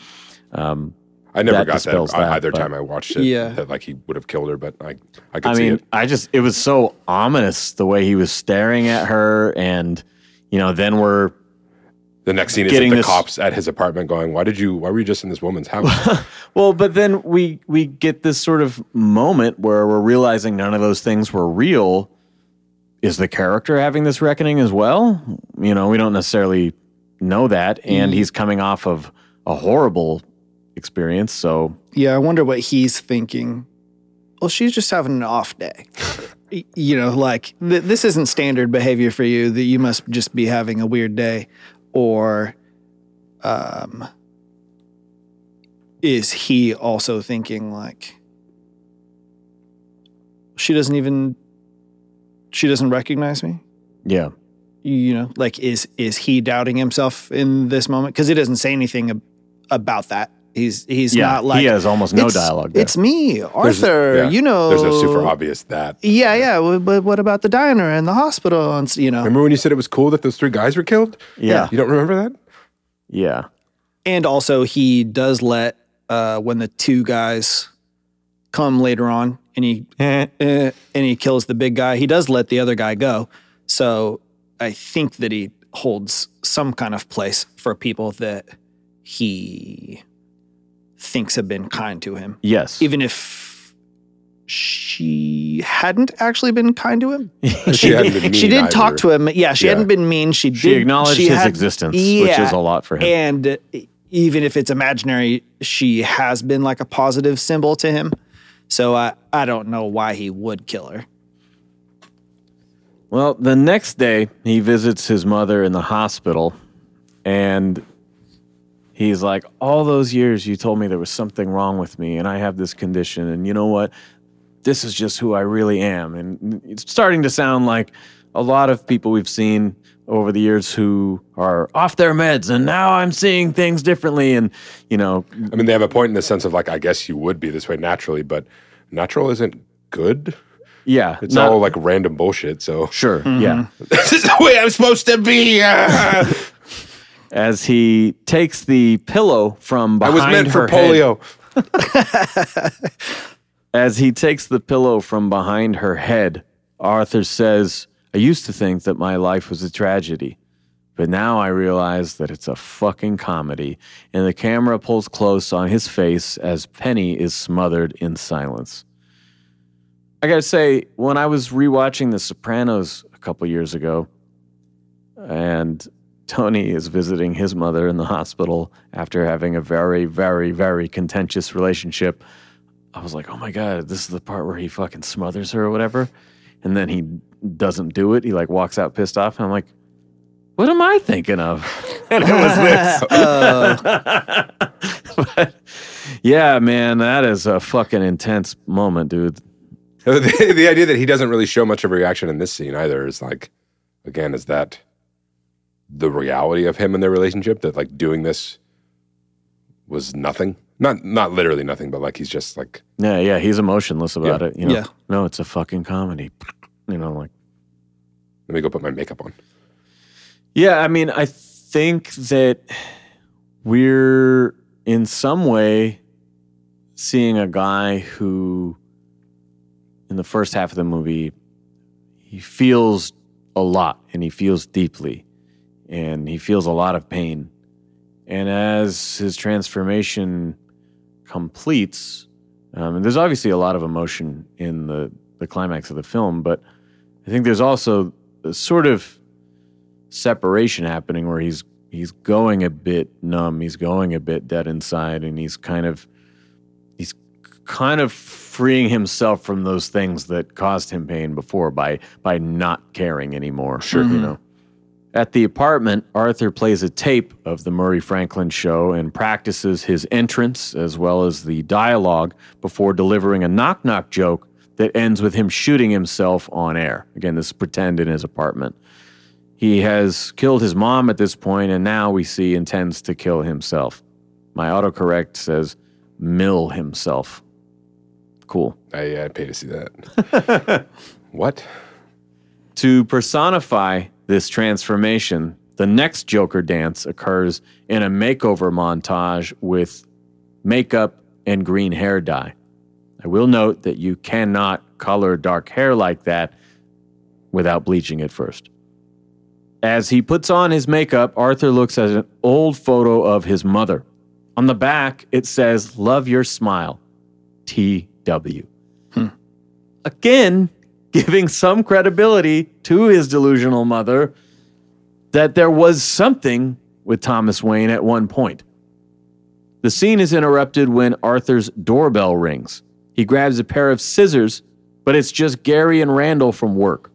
um, I never that got that, that, either but- time I watched it. Yeah. that like he would have killed her, but I I could I see mean, it. I just, it was so ominous the way he was staring at her. And, you know, then we're, The next scene is getting the this- cops at his apartment going, "Why did you? Why were you just in this woman's house?" well, but then we, we get this sort of moment where we're realizing none of those things were real. Is the character having this reckoning as well? You know, we don't necessarily know that. And mm. he's coming off of a horrible experience. So, Yeah, I wonder what he's thinking. Well, she's just having an off day. You know, like th- this isn't standard behavior for you. That you must just be having a weird day, or um, is he also thinking like she doesn't even she doesn't recognize me? yeah. you know like is is he doubting himself in this moment because he doesn't say anything ab- about that he's he's Yeah, not like he has almost no "It's- dialogue there." it's me arthur yeah. you know there's no super obvious that. yeah yeah w- but what about the diner and the hospital and you know Remember when you said it was cool that those three guys were killed? Yeah. You don't remember that? Yeah. and also he does let uh when the two guys come later on and he eh, and he kills the big guy he does let the other guy go so i think that he holds some kind of place for people that he thinks have been kind to him Yes. even if she hadn't actually been kind to him She hadn't been she mean did talk to him yeah she Yeah. hadn't been mean she did She acknowledged she his had- existence, which is a lot for him. and even if it's imaginary, she has been like a positive symbol to him. So I, I don't know why he would kill her. Well, the next day, he visits his mother in the hospital, and he's like, All those years you told me there was something wrong with me, and I have this condition, and you know what? This is just who I really am. And it's starting to sound like a lot of people we've seen over the years who are off their meds, and now I'm seeing things differently. And, you know, I mean, they have a point in the sense of like, I guess you would be this way naturally, but natural isn't good. yeah. It's not- all like random bullshit. So Sure, yeah. this is the way I'm supposed to be. ah. As he takes the pillow from behind her head. I was meant for polio. As he takes the pillow from behind her head, Arthur says, I used to think that my life was a tragedy, but now I realize that it's a fucking comedy. And the camera pulls close on his face as Penny is smothered in silence. I gotta say, when I was rewatching The Sopranos a couple years ago, and Tony is visiting his mother in the hospital after having a very, very, very contentious relationship. I was like, oh my God, this is the part where he fucking smothers her or whatever. And then he doesn't do it. He like walks out pissed off. And I'm like, what am I thinking of? And it was this. but yeah, man, that is a fucking intense moment, dude. the, the idea that he doesn't really show much of a reaction in this scene either is like, again, is that the reality of him and their relationship? That like doing this was nothing. Not not literally nothing, but like he's just like Yeah, yeah, he's emotionless about Yeah. it. You know, Yeah. no, it's a fucking comedy. You know, like let me go put my makeup on. Yeah, I mean, I think that we're in some way seeing a guy who, in the first half of the movie, he feels a lot and he feels deeply and he feels a lot of pain. And as his transformation completes, um, and there's obviously a lot of emotion in the, the climax of the film, but I think there's also a sort of separation happening where he's he's going a bit numb, he's going a bit dead inside, and he's kind of he's kind of freeing himself from those things that caused him pain before by by not caring anymore. Sure, you know. At the apartment, Arthur plays a tape of the Murray Franklin show and practices his entrance as well as the dialogue before delivering a knock knock joke that ends with him shooting himself on air. Again, this is pretend in his apartment. He has killed his mom at this point, and now we see intends to kill himself. My autocorrect says mill himself. Cool. I I'd pay to see that. what? To personify this transformation, the next Joker dance occurs in a makeover montage with makeup and green hair dye. I will note that you cannot color dark hair like that without bleaching it first. As he puts on his makeup, Arthur looks at an old photo of his mother. On the back, it says, Love your smile, TW. Hmm. Again, giving some credibility to his delusional mother that there was something with Thomas Wayne at one point. The scene is interrupted when Arthur's doorbell rings. He grabs a pair of scissors, but it's just Gary and Randall from work.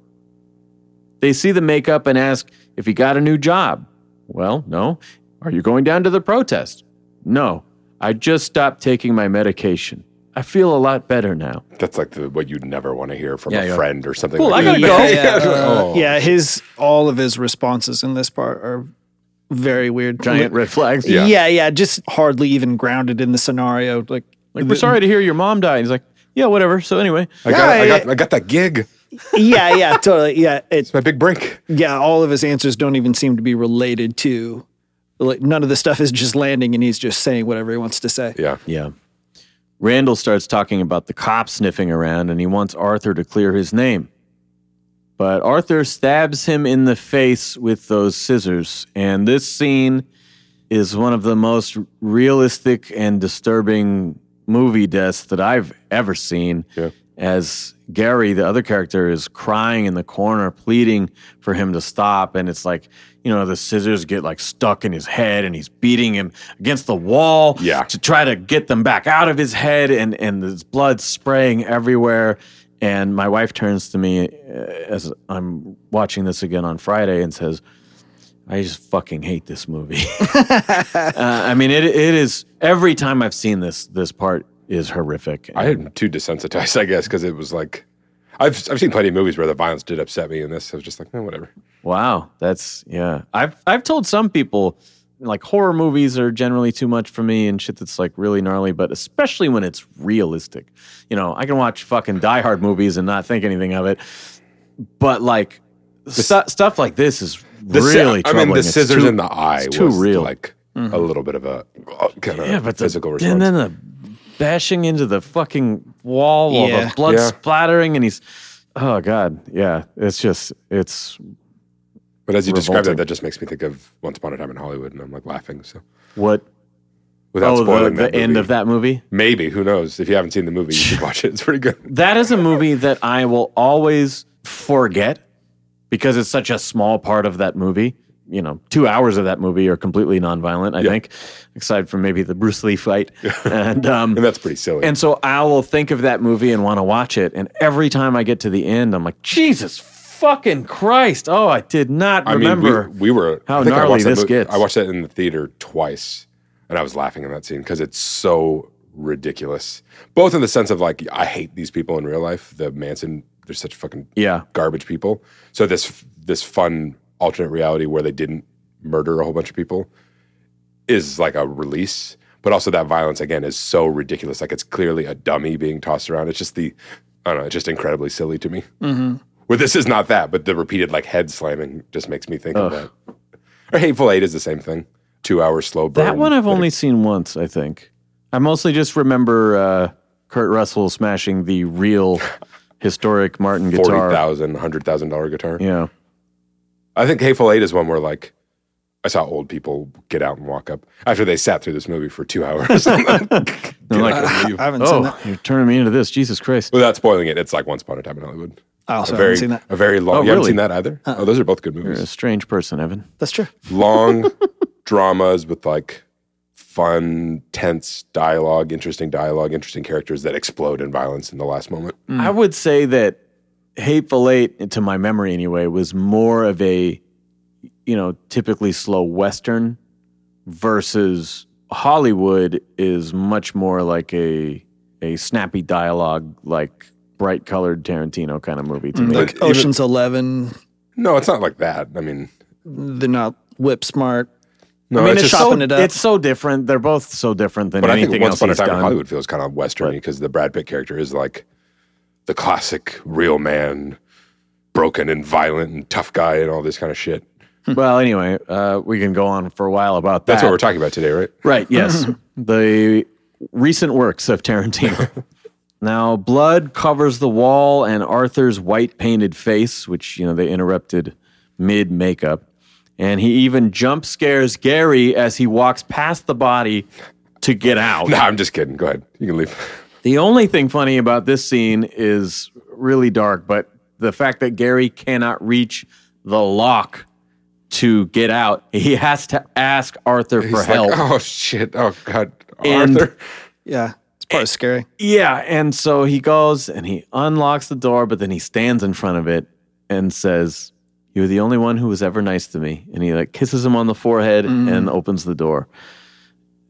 They see the makeup and ask if he got a new job. Well, no. Are you going down to the protest? No. I just stopped taking my medication. I feel a lot better now. That's like the, what you'd never want to hear from Yeah, a friend or something. Cool, like I gotta go. Yeah, uh, Oh. yeah, his all of his responses in this part are very weird. Giant red flags. Yeah. yeah, just hardly even grounded in the scenario. Like, Like, we're sorry to hear your mom died. He's like, yeah, whatever. So anyway, I got, I got, I got that gig. yeah, yeah, totally. Yeah, it's my big break. Yeah, all of his answers don't even seem to be related to. Like, none of the stuff is just landing, and he's just saying whatever he wants to say. Yeah. Yeah. Randall starts talking about the cops sniffing around and he wants Arthur to clear his name. But Arthur stabs him in the face with those scissors. And this scene is one of the most realistic and disturbing movie deaths that I've ever seen. As Gary, the other character, is crying in the corner, pleading for him to stop. And it's like, you know, the scissors get like stuck in his head and he's beating him against the wall Yeah. to try to get them back out of his head. And, and there's blood spraying everywhere. And my wife turns to me uh, as I'm watching this again on Friday and says, I just fucking hate this movie. uh, I mean, it, it is every time I've seen this, this part is horrific. I am too desensitized, I guess, because it was like I've I've seen plenty of movies where the violence did upset me, and this I was just like, eh, whatever. Wow, that's yeah. I've I've told some people like horror movies are generally too much for me and shit that's like really gnarly, but especially when it's realistic. You know, I can watch fucking Die Hard movies and not think anything of it, but like stu- stuff like this is The really. I mean, the It's scissors too- in the eye It's too was real. like a little bit of a kind of yeah, but the, physical response. and then the bashing into the fucking wall, while Yeah. the blood Yeah. splattering, and he's oh god, yeah. It's just it's but as you described revolting. it, that just makes me think of Once Upon a Time in Hollywood, and I'm like laughing. So what without oh the, spoiling the that end movie. of that movie. maybe who knows? If you haven't seen the movie, you should watch it. It's pretty good. That is a movie that I will always forget because it's such a small part of that movie. You know, two hours of that movie are completely nonviolent. I think, aside from maybe the Bruce Lee fight, and um, and that's pretty silly. and so I will think of that movie and want to watch it. And every time I get to the end, I'm like, Jesus fucking Christ! Oh, I did not I mean, remember. we, we were how I think I gnarly this movie- gets. I watched that in the theater twice, and I was laughing in that scene because it's so ridiculous. Both in the sense of like I hate these people in real life. The Manson, they're such fucking yeah, garbage people. So this this fun alternate reality where they didn't murder a whole bunch of people is like a release. But also that violence again is so ridiculous. Like it's clearly a dummy being tossed around. It's just the I don't know. It's just incredibly silly to me. Mm-hmm. Where this is not that, but the repeated like head slamming just makes me think of that. Or Hateful Eight is the same thing. Two hour slow burn. that one I've only seen once. I think I mostly just remember uh, Kurt Russell smashing the real historic Martin forty guitar. thousand, hundred thousand dollar guitar. Yeah, I think Hateful Eight is one where like I saw old people get out and walk up after they sat through this movie for two hours. I'm like, I haven't oh, seen that. you're turning me into this. Jesus Christ! Without spoiling it, it's like Once Upon a Time in Hollywood. I also a very, haven't seen that. A very long. Oh, you haven't seen that either? Uh-uh. Oh, those are both good You're a strange person, Evan. That's true. Long dramas with like fun, tense dialogue, interesting dialogue, interesting characters that explode in violence in the last moment. I would say that Hateful Eight, to my memory anyway, was more of a, you know, typically slow Western versus Hollywood is much more like a a snappy dialogue, like bright colored Tarantino kind of movie to mm, me. But Like even- Ocean's Eleven, No, it's not like that. I mean, they're not whip smart. no, I mean, it's it's just. chopping so, it up. it's so different. They're both so different than anything else. But I think Once else Upon a he's Time in done. Hollywood feels kind of westerny because the Brad Pitt character is like the classic real man, broken and violent and tough guy and all this kind of shit. Well, anyway, uh, we can go on for a while about that. That's what we're talking about today, right? Right, yes. the recent works of Tarantino. now, blood covers the wall and Arthur's white painted face, which, you know, they interrupted mid makeup. And he even jump scares Gary as he walks past the body to get out. No, I'm just kidding. Go ahead. You can leave. The only thing funny about this scene is really dark, but the fact that Gary cannot reach the lock to get out, he has to ask Arthur for He's help. oh shit. Oh god. And- Arthur. Yeah, it's part of scary. Yeah, and so he goes and he unlocks the door, but then he stands in front of it and says, "You're the only one who was ever nice to me." And he like kisses him on the forehead mm. and opens the door.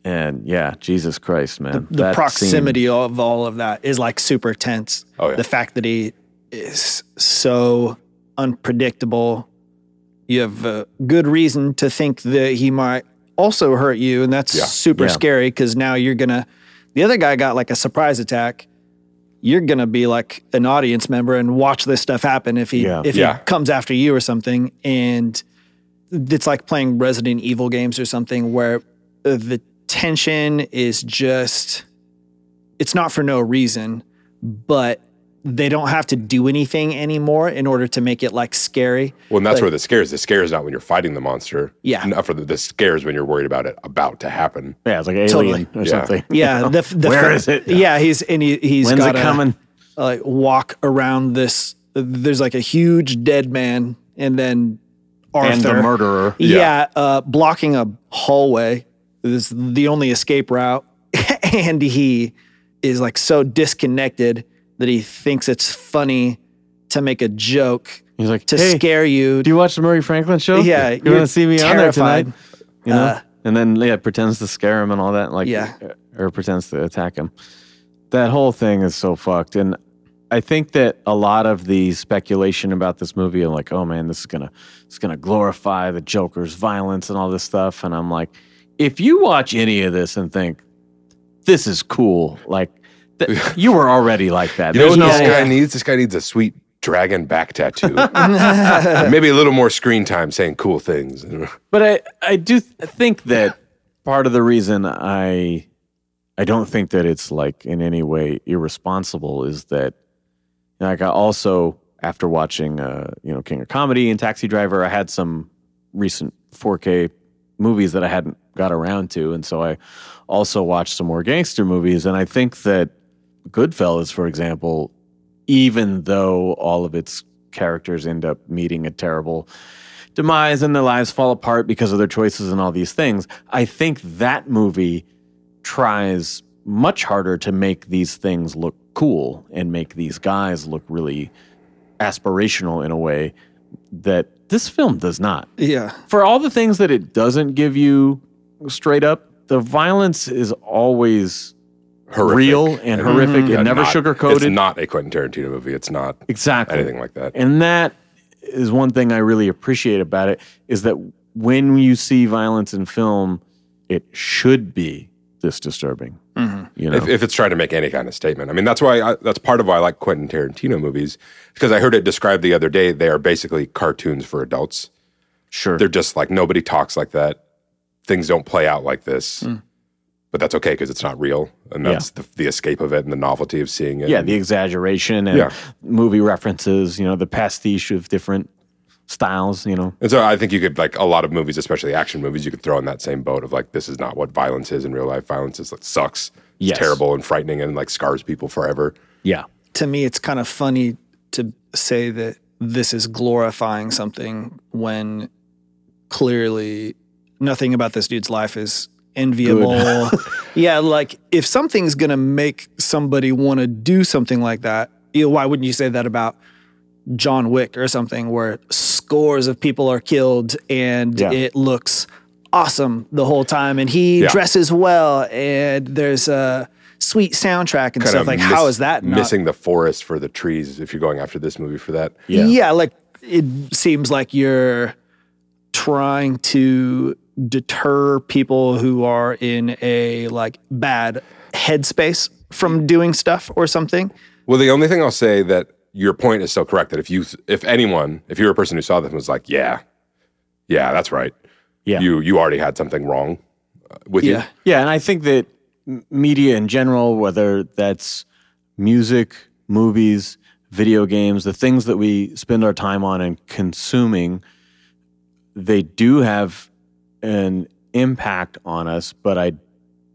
And yeah, Jesus Christ, man, The That proximity of all of that is like super tense. Oh, yeah. The fact that he is so unpredictable. You have a good reason to think that he might also hurt you, and that's Yeah. super Yeah. scary because now you're gonna. The other guy got like a surprise attack. You're gonna be like an audience member and watch this stuff happen if he if he comes after you or something, and it's like playing Resident Evil games or something where uh, the tension is just it's not for no reason, but they don't have to do anything anymore in order to make it like scary. Well, and that's Like- where the scare is. The scare is not when you're fighting the monster. Yeah. Not for the, the scare is when you're worried about it about to happen. Yeah, it's like alien Totally. or Yeah. something. Yeah, the, the Where fa- is it? Yeah, he's and he, he's When's got it coming? like walk around this. There's like a huge dead man, and then Arthur, And the murderer. Yeah, uh, blocking a hallway. This is the only escape route, and he is like so disconnected that he thinks it's funny to make a joke He's like, to hey, scare you. do you watch the Murray Franklin show? Yeah, you want to see me on there tonight? You know, Uh, and then yeah, pretends to scare him and all that, like Yeah. or pretends to attack him. That whole thing is so fucked, and I think that a lot of the speculation about this movie, and like, oh man, this is gonna it's gonna glorify the Joker's violence and all this stuff, and I'm like, if you watch any of this and think this is cool, like. th- you were already like that. You know There's what no this guy needs? This guy needs a sweet dragon back tattoo. And Maybe a little more screen time saying cool things. But I, I do th- think that part of the reason I I don't think that it's like in any way irresponsible is that like I also after watching uh, you know King of Comedy and Taxi Driver, I had some recent 4K movies that I hadn't got around to, and so I also watched some more gangster movies, and I think that Goodfellas, for example, even though all of its characters end up meeting a terrible demise and their lives fall apart because of their choices and all these things. I think that movie tries much harder to make these things look cool and make these guys look really aspirational in a way that this film does not. Yeah. For all the things that it doesn't give you straight up, the violence is always Horrific. real and mm-hmm. horrific and Yeah, never not- sugarcoated. It's not a Quentin Tarantino movie. It's not exactly anything like that. And that is one thing I really appreciate about it is that when you see violence in film, it should be this disturbing. Mm-hmm. You know, if, if it's trying to make any kind of statement. I mean, that's why I, that's part of why I like Quentin Tarantino movies because I heard it described the other day. They are basically cartoons for adults. sure. They're just like nobody talks like that. Things don't play out like this. Hmm. But that's okay because it's not real, and that's the, the escape of it and the novelty of seeing it. yeah, And- the exaggeration and Yeah. movie references, you know, the pastiche of different styles, you know. And so I think you could like a lot of movies, especially action movies, you could throw in that same boat of like this is not what violence is in real life. Violence is like sucks. It's Yes. terrible and frightening and like scars people forever. Yeah. to me, it's kind of funny to say that this is glorifying something when clearly nothing about this dude's life is enviable. yeah, like if something's going to make somebody want to do something like that, you know, why wouldn't you say that about John Wick or something where scores of people are killed and Yeah. it looks awesome the whole time and he Yeah. dresses well and there's a sweet soundtrack and Kind stuff like miss- how is that not missing the forest for the trees if you're going after this movie for that? Yeah. like it seems like you're trying to deter people who are in a like bad headspace from doing stuff or something. Well, the only thing I'll say that your point is still correct that if you, if anyone, if you're a person who saw this and was like, yeah, yeah, that's right, Yeah. you you already had something wrong uh, with Yeah. you. Yeah, and I think that media in general, whether that's music, movies, video games, the things that we spend our time on and consuming, they do have an impact on us, but I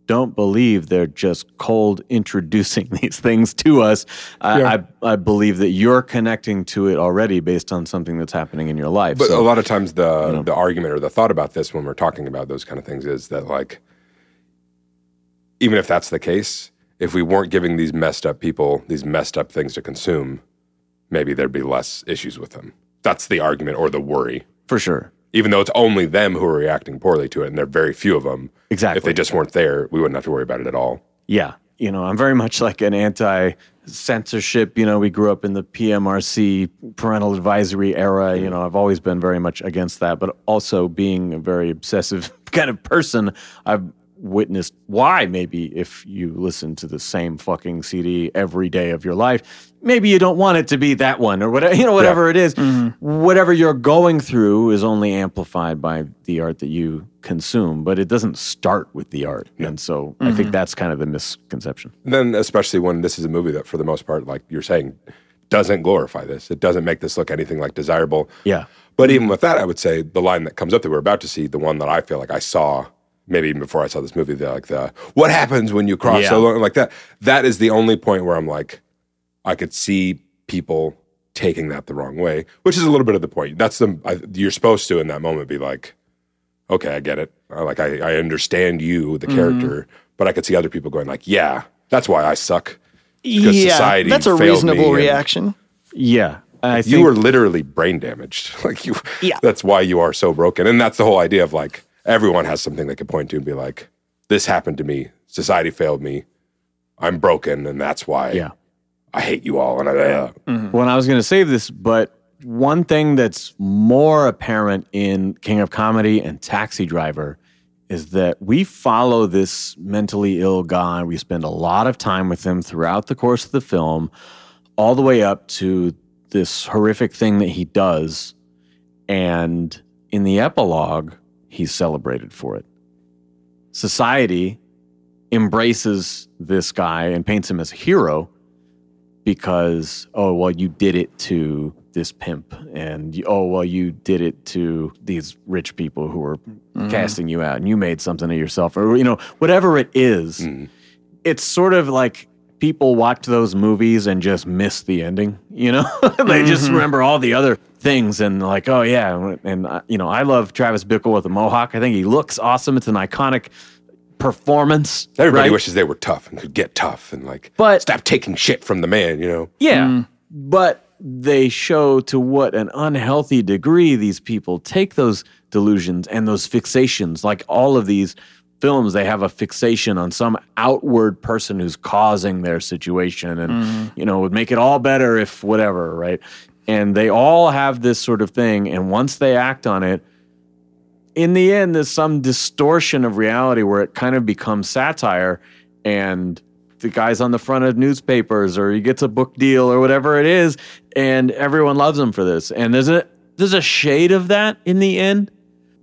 don't believe they're just cold introducing these things to us. I, Yeah. I, I believe that you're connecting to it already based on something that's happening in your life. But so, a lot of times the the argument or the thought about this when we're talking about those kind of things is that like even if that's the case, if we weren't giving these messed up people these messed up things to consume, maybe there'd be less issues with them. That's the argument or the worry. for sure. Even though it's only them who are reacting poorly to it, and there are very few of them. Exactly. If they just weren't there, we wouldn't have to worry about it at all. Yeah. You know, I'm very much like an anti censorship. You know, we grew up in the PMRC parental advisory era. You know, I've always been very much against that, but also being a very obsessive kind of person, I've witnessed why maybe if you listen to the same fucking CD every day of your life, maybe you don't want it to be that one or whatever, you know, whatever it is. Mm-hmm. Whatever you're going through is only amplified by the art that you consume, but it doesn't start with the art. And so I think mm-hmm. that's kind of the misconception. And then, especially when this is a movie that, for the most part, like you're saying, doesn't glorify this. It doesn't make this look anything like desirable. Yeah. But even with that, I would say the line that comes up that we're about to see, the one that I feel like I saw maybe even before I saw this movie, the like the what happens when you cross Yeah. so long like that. That is the only point where I'm like, I could see people taking that the wrong way, which is a little bit of the point. That's the I, you're supposed to in that moment be like, okay, I get it. I, like I, I understand you, the mm-hmm. character, but I could see other people going like, yeah, that's why I suck. Because society that's a reasonable reaction. Yeah. I think you were literally brain damaged. Like you, Yeah. that's why you are so broken. And that's the whole idea of like everyone has something they can point to and be like, this happened to me. Society failed me. I'm broken, and that's why Yeah. I hate you all. And I, uh, Well, I was going to save this, but one thing that's more apparent in King of Comedy and Taxi Driver is that we follow this mentally ill guy. We spend a lot of time with him throughout the course of the film, all the way up to this horrific thing that he does. And in the epilogue, he's celebrated for it. Society embraces this guy and paints him as a hero because oh well you did it to this pimp and oh well you did it to these rich people who were mm-hmm. casting you out and you made something of yourself or you know whatever it is, mm-hmm. it's sort of like people watch those movies and just miss the ending you know? They just mm-hmm. remember all the other things and like, oh yeah, and uh, you know, I love Travis Bickle with a mohawk. I think he looks awesome. It's an iconic performance. Everybody right? wishes they were tough and could get tough and like But- stop taking shit from the man, you know. Yeah. But they show to what an unhealthy degree these people take those delusions and those fixations. Like all of these films, they have a fixation on some outward person who's causing their situation and, you know, would make it all better if whatever, right? And they all have this sort of thing. And once they act on it, in the end, there's some distortion of reality where it kind of becomes satire and the guy's on the front of newspapers or he gets a book deal or whatever it is and everyone loves him for this and there's a there's a shade of that in the end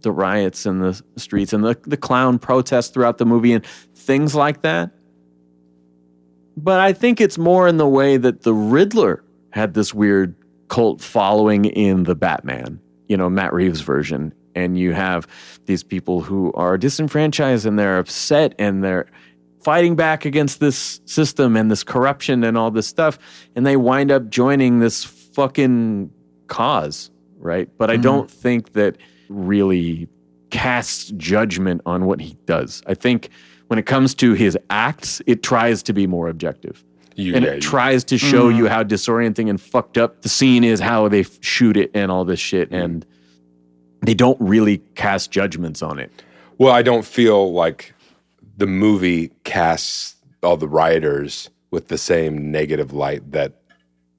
the riots in the streets and the, the clown protests throughout the movie and things like that but i think it's more in the way that the riddler had this weird cult following in the batman you know matt reeves version. And you have these people who are disenfranchised and they're upset and they're fighting back against this system and this corruption and all this stuff. And they wind up joining this fucking cause right? But i mm-hmm. don't think that really casts judgment on what he does. I think when it comes to his acts it tries to be more objective You, and yeah, it you- tries to show you mm-hmm. how disorienting and fucked up the scene is, how they f- shoot it, and all this shit. Mm-hmm. And they don't really cast judgments on it. Well, I don't feel like the movie casts all the rioters with the same negative light that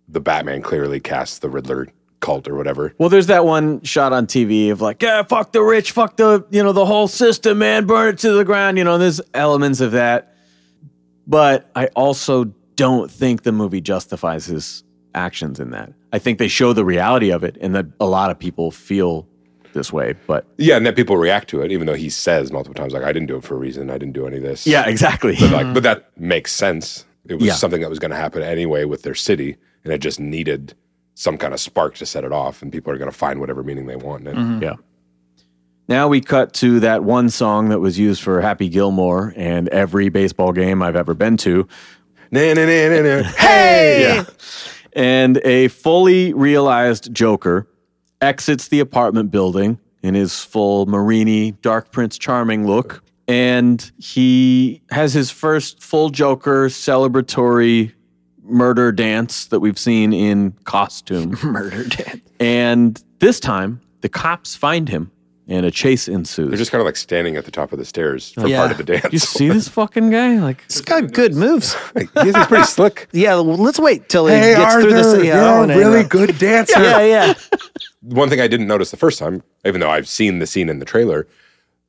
the Batman clearly casts the Riddler cult or whatever. Well, there's that one shot on TV of like, yeah, fuck the rich, fuck the you know the whole system, man, burn it to the ground. You know, there's elements of that, but I also don't think the movie justifies his actions in that. I think they show the reality of it, and that a lot of people feel this way. But Yeah, and that people react to it, even though he says multiple times, like, I didn't do it for a reason. I didn't do any of this. yeah, exactly. But like, mm-hmm. but that makes sense. It was Yeah. something that was going to happen anyway with their city, and it just needed some kind of spark to set it off, and people are going to find whatever meaning they want in it. Mm-hmm. Yeah. Now we cut to that one song that was used for Happy Gilmore and every baseball game I've ever been to. Na. Yeah. And a fully realized Joker exits the apartment building in his full Marini Dark Prince Charming look. And he has his first full Joker celebratory murder dance that we've seen in costume. Murder dance. and this time, the cops find him and a chase ensues. They're just kind of like standing at the top of the stairs for Yeah. part of the dance. you see this fucking guy? Like, He's got good moves. He's pretty slick. Yeah, well, let's wait till he gets through this. Yeah, I wanna know. good dancer. Yeah, yeah. One thing I didn't notice the first time, even though I've seen the scene in the trailer,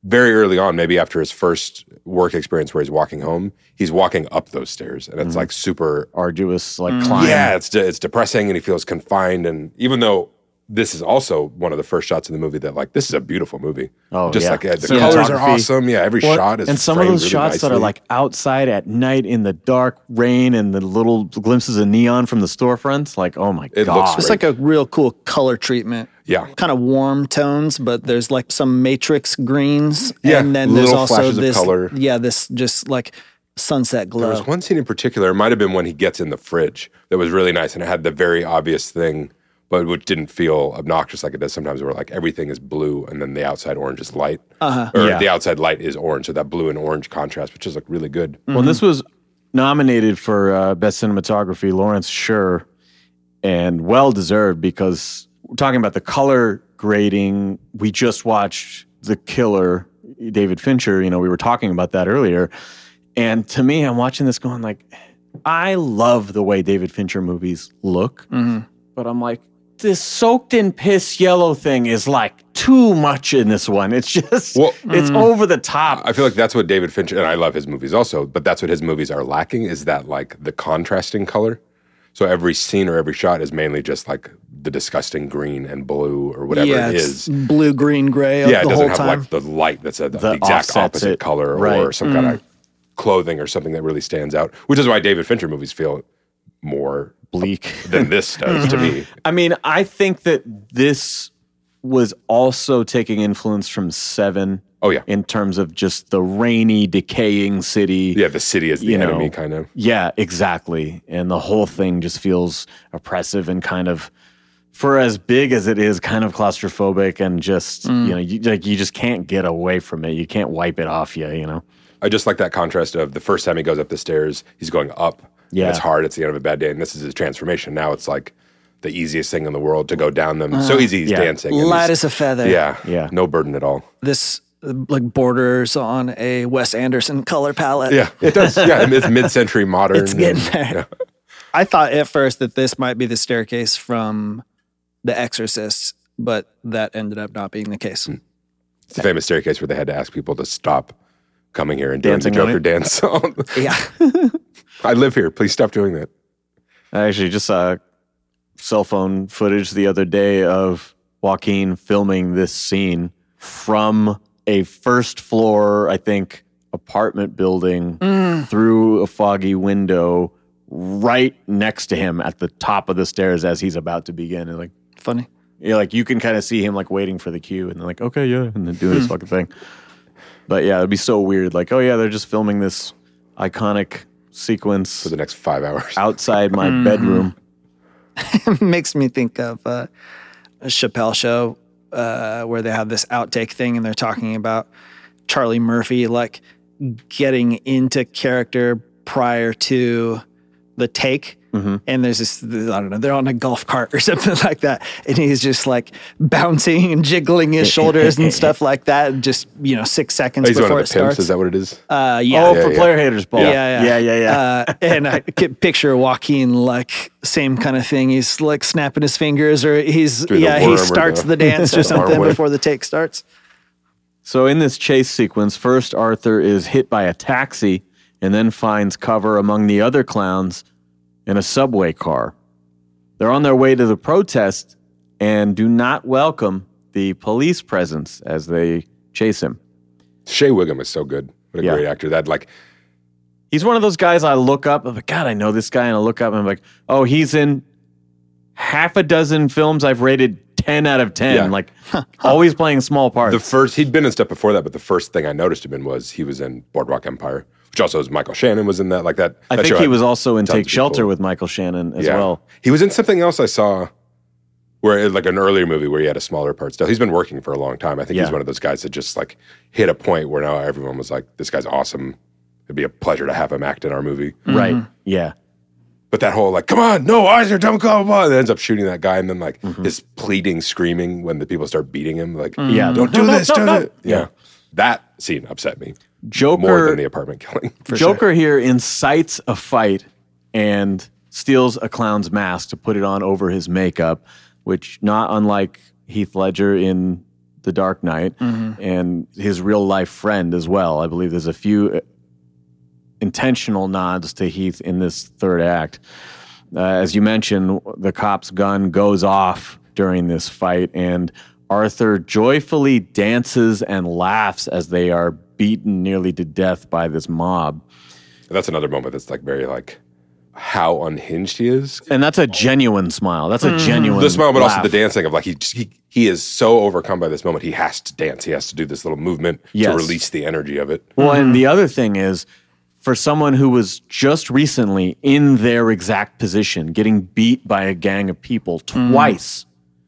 very early on, maybe after his first work experience where he's walking home, he's walking up those stairs, and it's mm-hmm. like super. arduous, like mm. climb. Yeah, it's de- it's depressing, and he feels confined. And even though this is also one of the first shots in the movie that like this is a beautiful movie. Oh, just yeah. like the Cinematography. colors are awesome. Yeah, every Well, shot is and some of those really shots that are like outside at night in the dark rain and the little glimpses of neon from the storefronts. Like, oh my It looks god! It's like a real cool color treatment. Yeah. Kind of warm tones, but there's like some matrix greens. Yeah, And then there's also this color. Yeah, this just like sunset glow. There glow. was one scene in particular, it might have been when he gets in the fridge that was really nice and it had the very obvious thing, but which didn't feel obnoxious like it does sometimes where like everything is blue and then the outside orange is light. Uh-huh. Or Yeah. the outside light is orange. So that blue and orange contrast, which is like really good. Well, this was nominated for uh, best cinematography, Lawrence Sher, and well deserved because we're talking about the color grading. We just watched The Killer, David Fincher. You know, we were talking about that earlier, and to me, I'm watching this going like, I love the way David Fincher movies look, but I'm like. This soaked in piss yellow thing is like too much in this one. It's just, Well- it's mm. over the top. I feel like that's what David Fincher and I love his movies also, but that's what his movies are lacking is that like the contrasting color. So every scene or every shot is mainly just like the disgusting green and blue or whatever yeah, it it's blue, green, gray yeah, it the doesn't whole have time. like the light that's a, the, The exact opposite it. color or Right. some kind mm. of clothing or something that really stands out, which is why David Fincher movies feel more Bleak. than this does to me. I mean, I think that this was also taking influence from Seven. Oh, yeah. in terms of just the rainy, decaying city. Yeah, the city is the You know, enemy, kind of. Yeah, exactly. And the whole thing just feels oppressive and kind of for as big as it is, kind of claustrophobic and just Mm. you know, you, like you just can't get away from it. You can't wipe it off you. You know. I just like that contrast of the first time he goes up the stairs, he's going up. And Yeah. it's hard. It's the end of a bad day, and this is his transformation. Now it's like the easiest thing in the world to go down them. so easy. He's Uh, yeah. dancing. and Light as a feather. Yeah, Yeah. No burden at all. This uh, like borders on a Wes Anderson color palette. Yeah, it does. Yeah, it's mid-century modern. It's getting and- there. I thought at first that this might be the staircase from The Exorcist, but that ended up not being the case. Hmm. It's the famous staircase where they had to ask people to stop coming here and doing Dancing the Joker it? dance. Yeah. I live here. Please stop doing that. I actually just saw cell phone footage the other day of Joaquin filming this scene from a first floor, I think, apartment building mm. through a foggy window right next to him at the top of the stairs as he's about to begin. And like, Funny. yeah, like you can kind of see him like waiting for the cue and then like, okay, yeah, and then doing his hmm. fucking thing. But yeah, it'd be so weird. Like, oh yeah, they're just filming this iconic sequence For the next five hours. outside my bedroom. Makes me think of uh, a Chappelle show uh, where they have this outtake thing and they're talking about Charlie Murphy like getting into character prior to the take. And there's this, I don't know, they're on a golf cart or something like that. And he's just like bouncing and jiggling his shoulders and stuff like that. Just, you know, six seconds He's one before of it the pimps. starts. Is that what it is? uh, yeah. Oh, Yeah, for yeah. player haters ball. Yeah, yeah, yeah, yeah. yeah. Uh, and I could picture Joaquin like same kind of thing. He's like snapping his fingers, or he's Doing yeah, he starts the- the, dance or something before the take starts. So in this chase sequence, first Arthur is hit by a taxi and then finds cover among the other clowns in a subway car. They're on their way to the protest and do not welcome the police presence as they chase him. Shea Whigham is so good. What a Yeah. great actor. That like He's one of those guys I look up. I'm like, God, I know this guy. And I look up and I'm like, oh, he's in half a dozen films I've rated 10 out of 10. Yeah. Like, always playing small parts. the first he'd been in stuff before that, but the first thing I noticed him in was he was in Boardwalk Empire, which also was Michael Shannon was in that. Like that. I that think he had was also in Take Shelter people. with Michael Shannon as Yeah. well. He was in something else I saw where like an earlier movie where he had a smaller part still. He's been working for a long time. I think Yeah. he's one of those guys that just like hit a point where now everyone was like, This guy's awesome. It'd be a pleasure to have him act in our movie. Right. Yeah. But that whole like, come on, no eyes are don't go, blah, and ends up shooting that guy, and then like Mm-hmm. his pleading, screaming when the people start beating him, like, Yeah. don't do No, no, this, no, do no. this. Yeah. That scene upset me Joker more than the apartment killing. Joker here incites a fight and steals a clown's mask to put it on over his makeup, which not unlike Heath Ledger in The Dark Knight and his real life friend as well. I believe there's a few uh, intentional nods to Heath in this third act. Uh, as you mentioned, the cop's gun goes off during this fight, and Arthur joyfully dances and laughs as they are beaten nearly to death by this mob. That's another moment that's like very like how unhinged he is. And that's a genuine smile. That's a mm. genuine The smile, but also the dancing of like he, just, he he is so overcome by this moment. He has to dance. He has to do this little movement Yes. to release the energy of it. Well, and mm-hmm. the other thing is, for someone who was just recently in their exact position, getting beat by a gang of people mm. twice,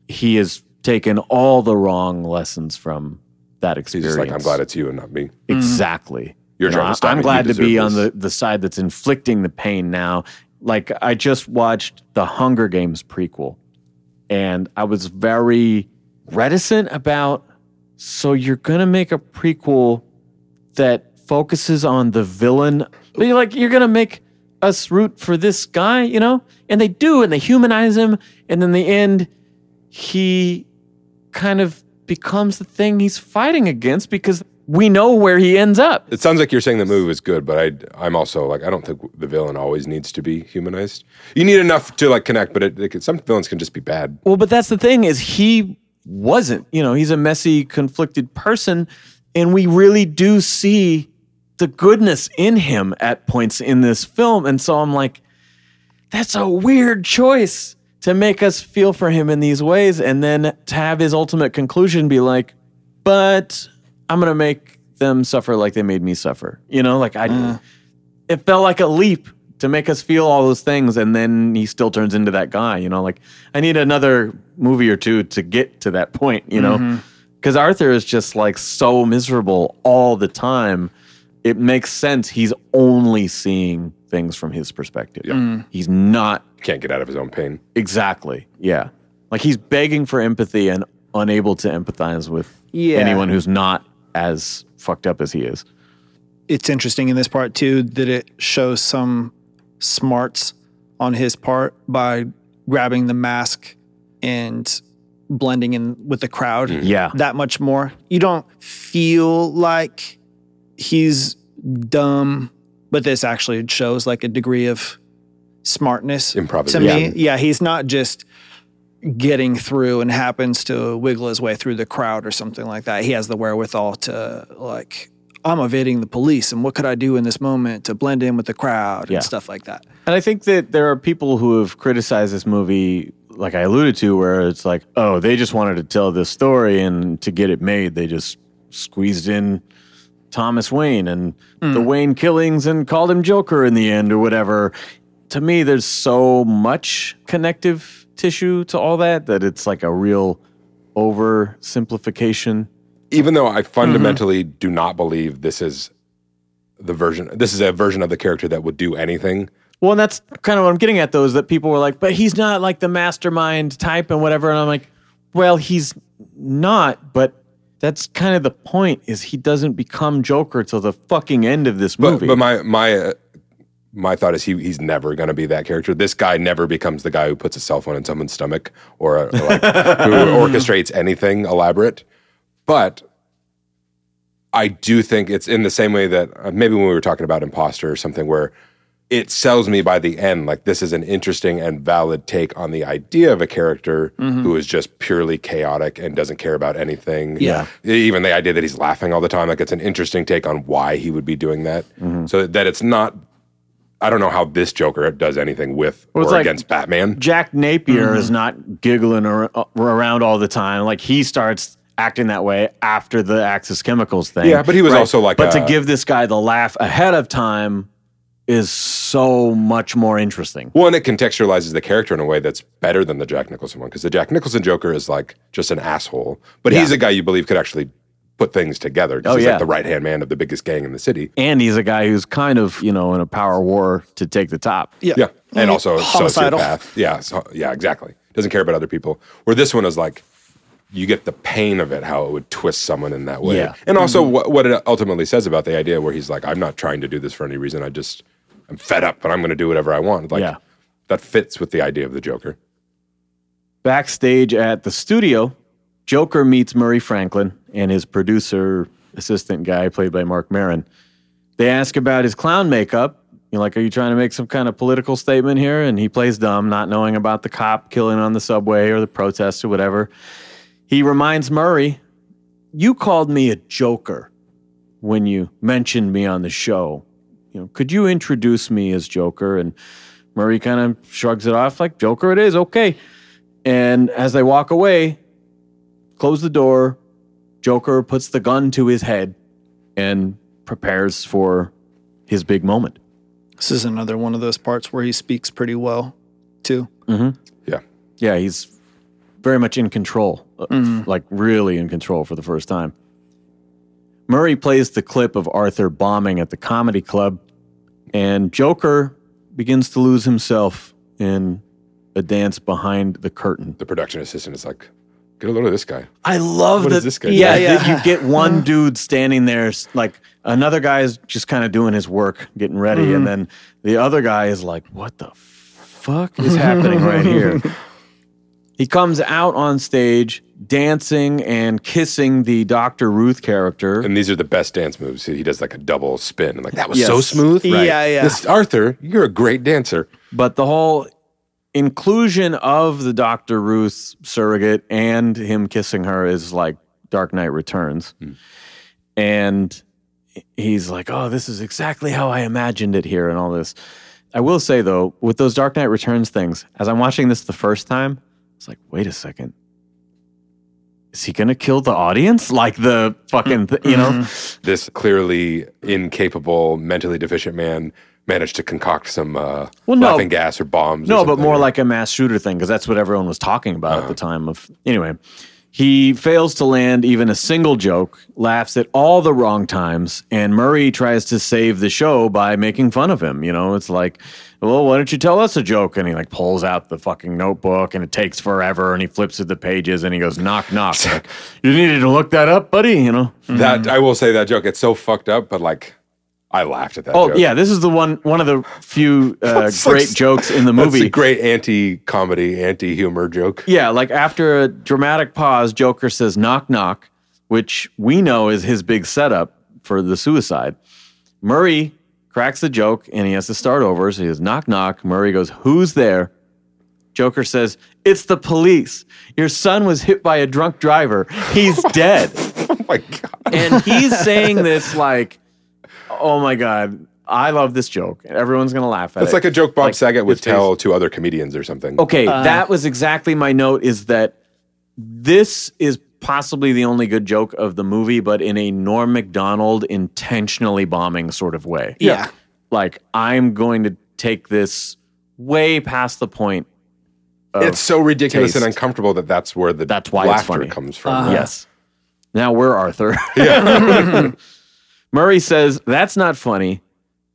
he has taken all the wrong lessons from that He's experience. just like, I'm glad it's you and not me. Mm-hmm. Exactly. You're You trying know, to stop I'm me. Glad to be deserve on the, the side that's inflicting the pain now. Like, I just watched the Hunger Games prequel, and I was very reticent about. So, you're going to make a prequel that focuses on the villain, but you're like, you're going to make us root for this guy, you know? And they do, and they humanize him. And in the end, he kind of becomes the thing he's fighting against because we know where he ends up. It sounds like you're saying the movie was good, but I I'm also like I don't think the villain always needs to be humanized. You need enough to like connect, but it, it, some villains can just be bad. Well, but that's the thing is he wasn't. You know, he's a messy, conflicted person, and we really do see the goodness in him at points in this film. And so I'm like, that's a weird choice to make us feel for him in these ways, and then to have his ultimate conclusion be like, but I'm gonna make them suffer like they made me suffer. You know, like I. Mm. It felt like a leap to make us feel all those things, and then he still turns into that guy. You know, like I need another movie or two to get to that point. You know, mm-hmm. because Arthur is just like so miserable all the time. It makes sense. He's only seeing things from his perspective. Mm. He's not Can't get out of his own pain. exactly. Yeah, like he's begging for empathy and unable to empathize with Yeah. anyone who's not as fucked up as he is. it's interesting in this part too that it shows some smarts on his part by grabbing the mask and blending in with the crowd mm-hmm. Yeah. that much more. You don't feel like he's dumb, but this actually shows like a degree of smartness to Improvisation. me. Yeah, he's not just getting through and happens to wiggle his way through the crowd or something like that. He has the wherewithal to like I'm evading the police and what could I do in this moment to blend in with the crowd Yeah. and stuff like that. And I think that there are people who have criticized this movie, like I alluded to, where it's like, oh, they just wanted to tell this story, and to get it made, they just squeezed in Thomas Wayne and hmm. the Wayne killings and called him Joker in the end or whatever. To me, there's so much connective tissue to all that that it's like a real oversimplification. even though I fundamentally mm-hmm. do not believe this is the version, this is a version of the character that would do anything. Well, and that's kind of what I'm getting at, though, is that people were like, but he's not like the mastermind type and whatever. And I'm like, well, he's not, but that's kind of the point is he doesn't become Joker till the fucking end of this But movie. but my my uh, my thought is he he's never going to be that character. This guy never becomes the guy who puts a cell phone in someone's stomach or, uh, like who orchestrates anything elaborate. But I do think it's in the same way that uh, maybe when we were talking about imposter or something where it sells me by the end like this is an interesting and valid take on the idea of a character mm-hmm. who is just purely chaotic and doesn't care about anything. Yeah. Even the idea that he's laughing all the time, like it's an interesting take on why he would be doing that. Mm-hmm. So that it's not. I don't know how this Joker does anything with Well, or like- against Batman. Jack Napier mm-hmm. is not giggling ar- uh, around all the time. Like he starts acting that way after the Axis Chemicals thing. Yeah, but he was also like But a- to give this guy the laugh ahead of time is so much more interesting. Well, and it contextualizes the character in a way that's better than the Jack Nicholson one because the Jack Nicholson Joker is like just an asshole, but he's a guy you believe could actually put things together. Oh, he's yeah. like the right hand man of the biggest gang in the city. And he's a guy who's kind of, you know, in a power war to take the top. Yeah. Yeah, and also a homicidal. sociopath. Yeah, so, yeah, exactly. Doesn't care about other people. Where this one is like, you get the pain of it, how it would twist someone in that way, Yeah. and also mm-hmm. what, what it ultimately says about the idea where he's like, I'm not trying to do this for any reason. I just I'm fed up, but I'm going to do whatever I want. Like Yeah. that fits with the idea of the Joker. Backstage at the studio, Joker meets Murray Franklin and his producer assistant guy, played by Marc Maron. They ask about his clown makeup. You're like, are you trying to make some kind of political statement here? And he plays dumb, not knowing about the cop killing on the subway or the protests or whatever. He reminds Murray, you called me a joker when you mentioned me on the show. You know, could you introduce me as Joker? And Murray kind of shrugs it off like, Joker it is, okay. And as they walk away, close the door, Joker puts the gun to his head and prepares for his big moment. This is another one of those parts where he speaks pretty well too. Yeah. Yeah, he's very much in control, uh, like really in control for the first time. Murray plays the clip of Arthur bombing at the comedy club, and Joker begins to lose himself in a dance behind the curtain. The production assistant is like, get a load of this guy. I love What that. is this guy yeah, doing? that you get one dude standing there, like another guy's just kind of doing his work, getting ready, and mm-hmm. then the other guy is like, "What the fuck is happening right here?" He comes out on stage dancing and kissing the Dr. Ruth character. And these are the best dance moves. He does like a double spin. and like that was Yes. so smooth. Yeah, yeah. This Arthur, you're a great dancer. But the whole inclusion of the Dr. Ruth surrogate and him kissing her is like Dark Knight Returns. Hmm. And he's like, oh, this is exactly how I imagined it here and all this. I will say, though, with those Dark Knight Returns things, as I'm watching this the first time, it's like, wait a second. Is he going to kill the audience? Like the fucking, th- you know? This clearly incapable, mentally deficient man managed to concoct some uh, Well, no. laughing gas or bombs. or No, but more like a mass shooter thing because that's what everyone was talking about at the time of. Anyway, he fails to land even a single joke, laughs at all the wrong times, and Murray tries to save the show by making fun of him. You know, it's like, well, why don't you tell us a joke? And he like pulls out the fucking notebook, and it takes forever, and he flips through the pages, and he goes, knock, knock. like, you needed to look that up, buddy. You know. that. I will say that joke. It's so fucked up, but like I laughed at that. Oh joke. yeah, this is the one one of the few uh, It's like- great jokes in the movie. a great anti-comedy, anti-humor joke. Yeah, like after a dramatic pause, Joker says knock knock, which we know is his big setup for the suicide. Murray cracks the joke and he has to start over. So he says knock knock. Murray goes, Who's there? Joker says, It's the police. Your son was hit by a drunk driver. He's dead. Oh my god! and he's saying this like, Oh my God, I love this joke. Everyone's gonna laugh at it. It's like a joke Bob Like, Saget would tell to other comedians or something. Okay, uh-huh. that was exactly my note is that this is possibly the only good joke of the movie, but in a Norm Macdonald intentionally bombing sort of way. Yeah. Like, I'm going to take this way past the point. Of It's so ridiculous taste. and uncomfortable that that's where the That's why it's laughter funny. comes from. Uh-huh. Yes. Now we're Arthur. Yeah. Murray says, That's not funny.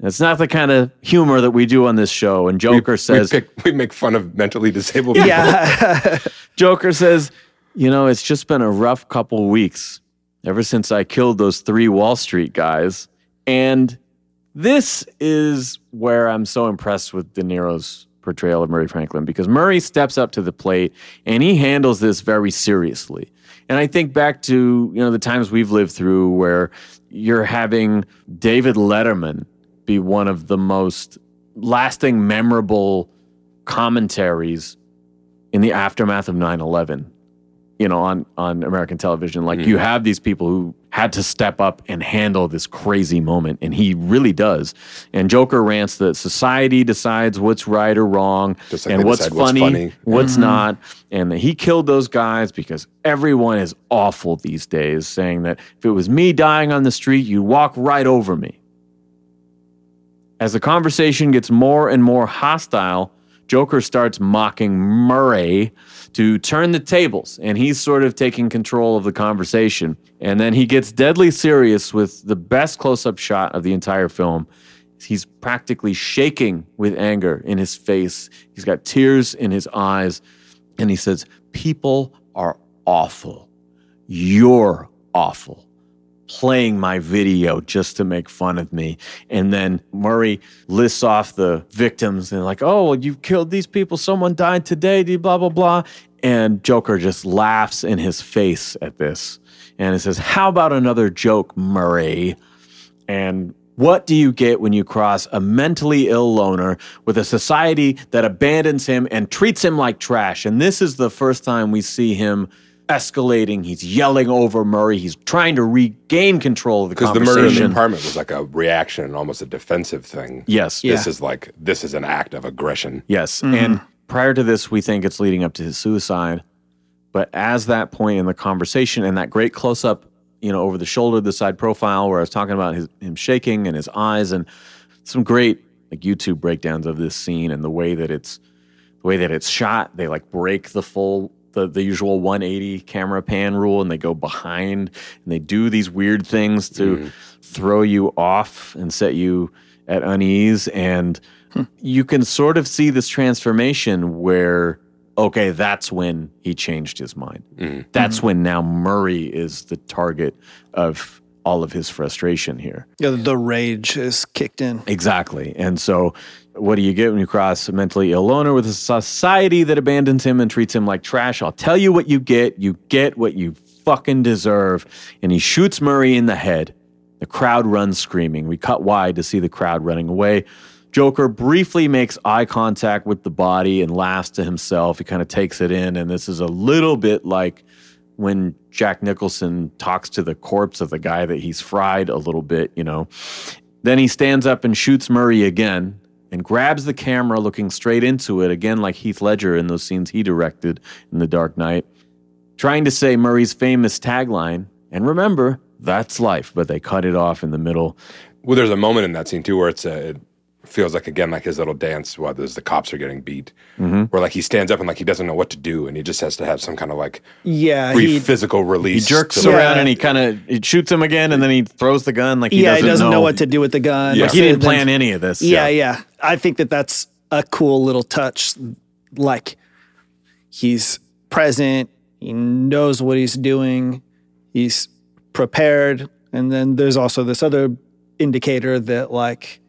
It's not the kind of humor that we do on this show. And Joker we, says, we, pick, we make fun of mentally disabled people. Yeah. Joker says, You know, it's just been a rough couple weeks ever since I killed those three Wall Street guys. And this is where I'm so impressed with De Niro's portrayal of Murray Franklin because Murray steps up to the plate and he handles this very seriously. And I think back to, you know, the times we've lived through where you're having David Letterman be one of the most lasting memorable commentaries in the aftermath of 9/11 you know on on American television like you mm-hmm. have these people who had to step up and handle this crazy moment and he really does. And Joker rants that society decides what's right or wrong Just like and what's decide what's funny funny. what's mm-hmm. not. And that he killed those guys because everyone is awful these days saying that if it was me dying on the street you'd walk right over me. As the conversation gets more and more hostile, Joker starts mocking Murray to turn the tables, and he's sort of taking control of the conversation. And then he gets deadly serious with the best close up shot of the entire film. He's practically shaking with anger in his face, he's got tears in his eyes, and he says, People are awful. You're awful playing my video just to make fun of me. And then Murray lists off the victims and like, oh, well, you killed these people. Someone died today, blah, blah, blah. And Joker just laughs in his face at this. And it says, how about another joke, Murray? And what do you get when you cross a mentally ill loner with a society that abandons him and treats him like trash? And this is the first time we see him escalating. He's yelling over Murray. He's trying to regain control of the conversation. Because the murder in the apartment was like a reaction and almost a defensive thing. Yes. This is like this is an act of aggression. Yes. Mm-hmm. And prior to this, we think it's leading up to his suicide. But as that point in the conversation and that great close up, you know, over the shoulder, the side profile where I was talking about his, him shaking and his eyes and some great like YouTube breakdowns of this scene and the way that it's the way that it's shot. They like break the full the, the usual 180 camera pan rule and they go behind and they do these weird things to mm. throw you off and set you at unease. And hmm. you can sort of see this transformation where okay that's when he changed his mind. Mm. That's mm-hmm. when now murray is the target of all of his frustration here Yeah, the rage is kicked in. Exactly. And so, what do you get when you cross a mentally ill loner with a society that abandons him and treats him like trash? I'll tell you what you get. You get what you fucking deserve. And he shoots Murray in the head. The crowd runs screaming. We cut wide to see the crowd running away. Joker briefly makes eye contact with the body and laughs to himself. He kind of takes it in. And this is a little bit like when Jack Nicholson talks to the corpse of the guy that he's fried a little bit, you know. Then he stands up and shoots Murray again and grabs the camera, looking straight into it, again, like Heath Ledger in those scenes he directed in The Dark Knight, trying to say Murray's famous tagline. And remember, that's life, but they cut it off in the middle. Well, there's a moment in that scene too where it's a feels like again like his little dance while there's the cops are getting beat, Mhm. where like he stands up and like he doesn't know what to do and he just has to have some kind of like Yeah, brief he- physical He jerks to- around and he kind of it shoots him again, and then he throws the gun like he yeah, doesn't, he doesn't know. what to do with the gun. Like he didn't plan any of this. Yeah, yeah. I think that that's a cool little touch. Like he's present, he knows what he's doing, he's prepared, and then there's also this other indicator that like.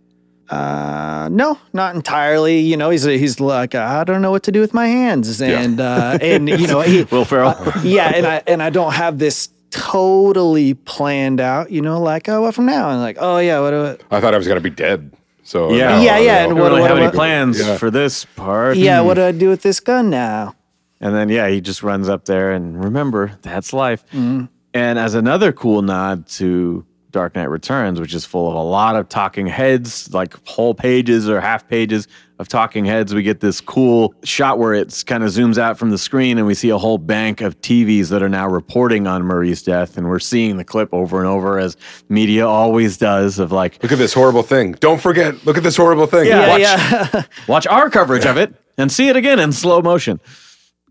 Uh, no, not entirely. You know, he's he's like I don't know what to do with my hands, and uh, and you know he Will Ferrell. yeah, and I and I don't have this totally planned out. You know, like oh, what from now? And like oh yeah, what do I, I thought I was gonna be dead. So Yeah, now, Yeah, yeah, know, and what- don't really what- have any plans Yeah. for this part. yeah, what do I do with this gun now? And then yeah, he just runs up there and remember that's life. Mm-hmm. And as another cool nod to Dark Knight Returns, which is full of a lot of talking heads, like whole pages or half pages of talking heads, we get this cool shot where it's kind of zooms out from the screen and we see a whole bank of TVs that are now reporting on Murray's death. And we're seeing the clip over and over as media always does of like, Look at this horrible thing. Don't forget. Look at this horrible thing. Yeah, Watch. yeah. watch our coverage of it and see it again in slow motion.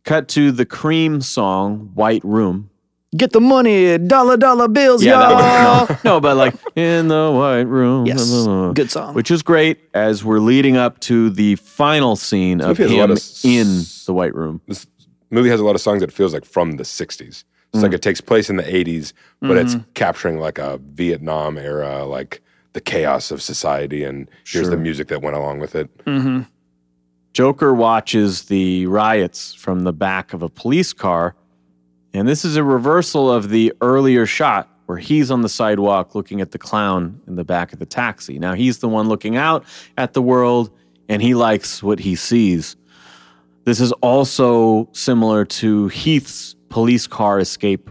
Cut to the Cream song "White Room." Get the money, dollar dollar bills, Yeah, y'all. that one. No, no, but like in the White Room. Yes, good song. Which is great as we're leading up to the final scene of movie has a lot him of s- in the White Room. This movie has a lot of songs that feels like from the 60s. It's Mm. like it takes place in the 80s, but it's Mm-hmm. capturing like a Vietnam era, like the chaos of society, and here's the music that went along with it. Mm-hmm. Joker watches the riots from the back of a police car, and this is a reversal of the earlier shot where he's on the sidewalk looking at the clown in the back of the taxi. Now he's the one looking out at the world, and he likes what he sees. This is also similar to Heath's police car escape,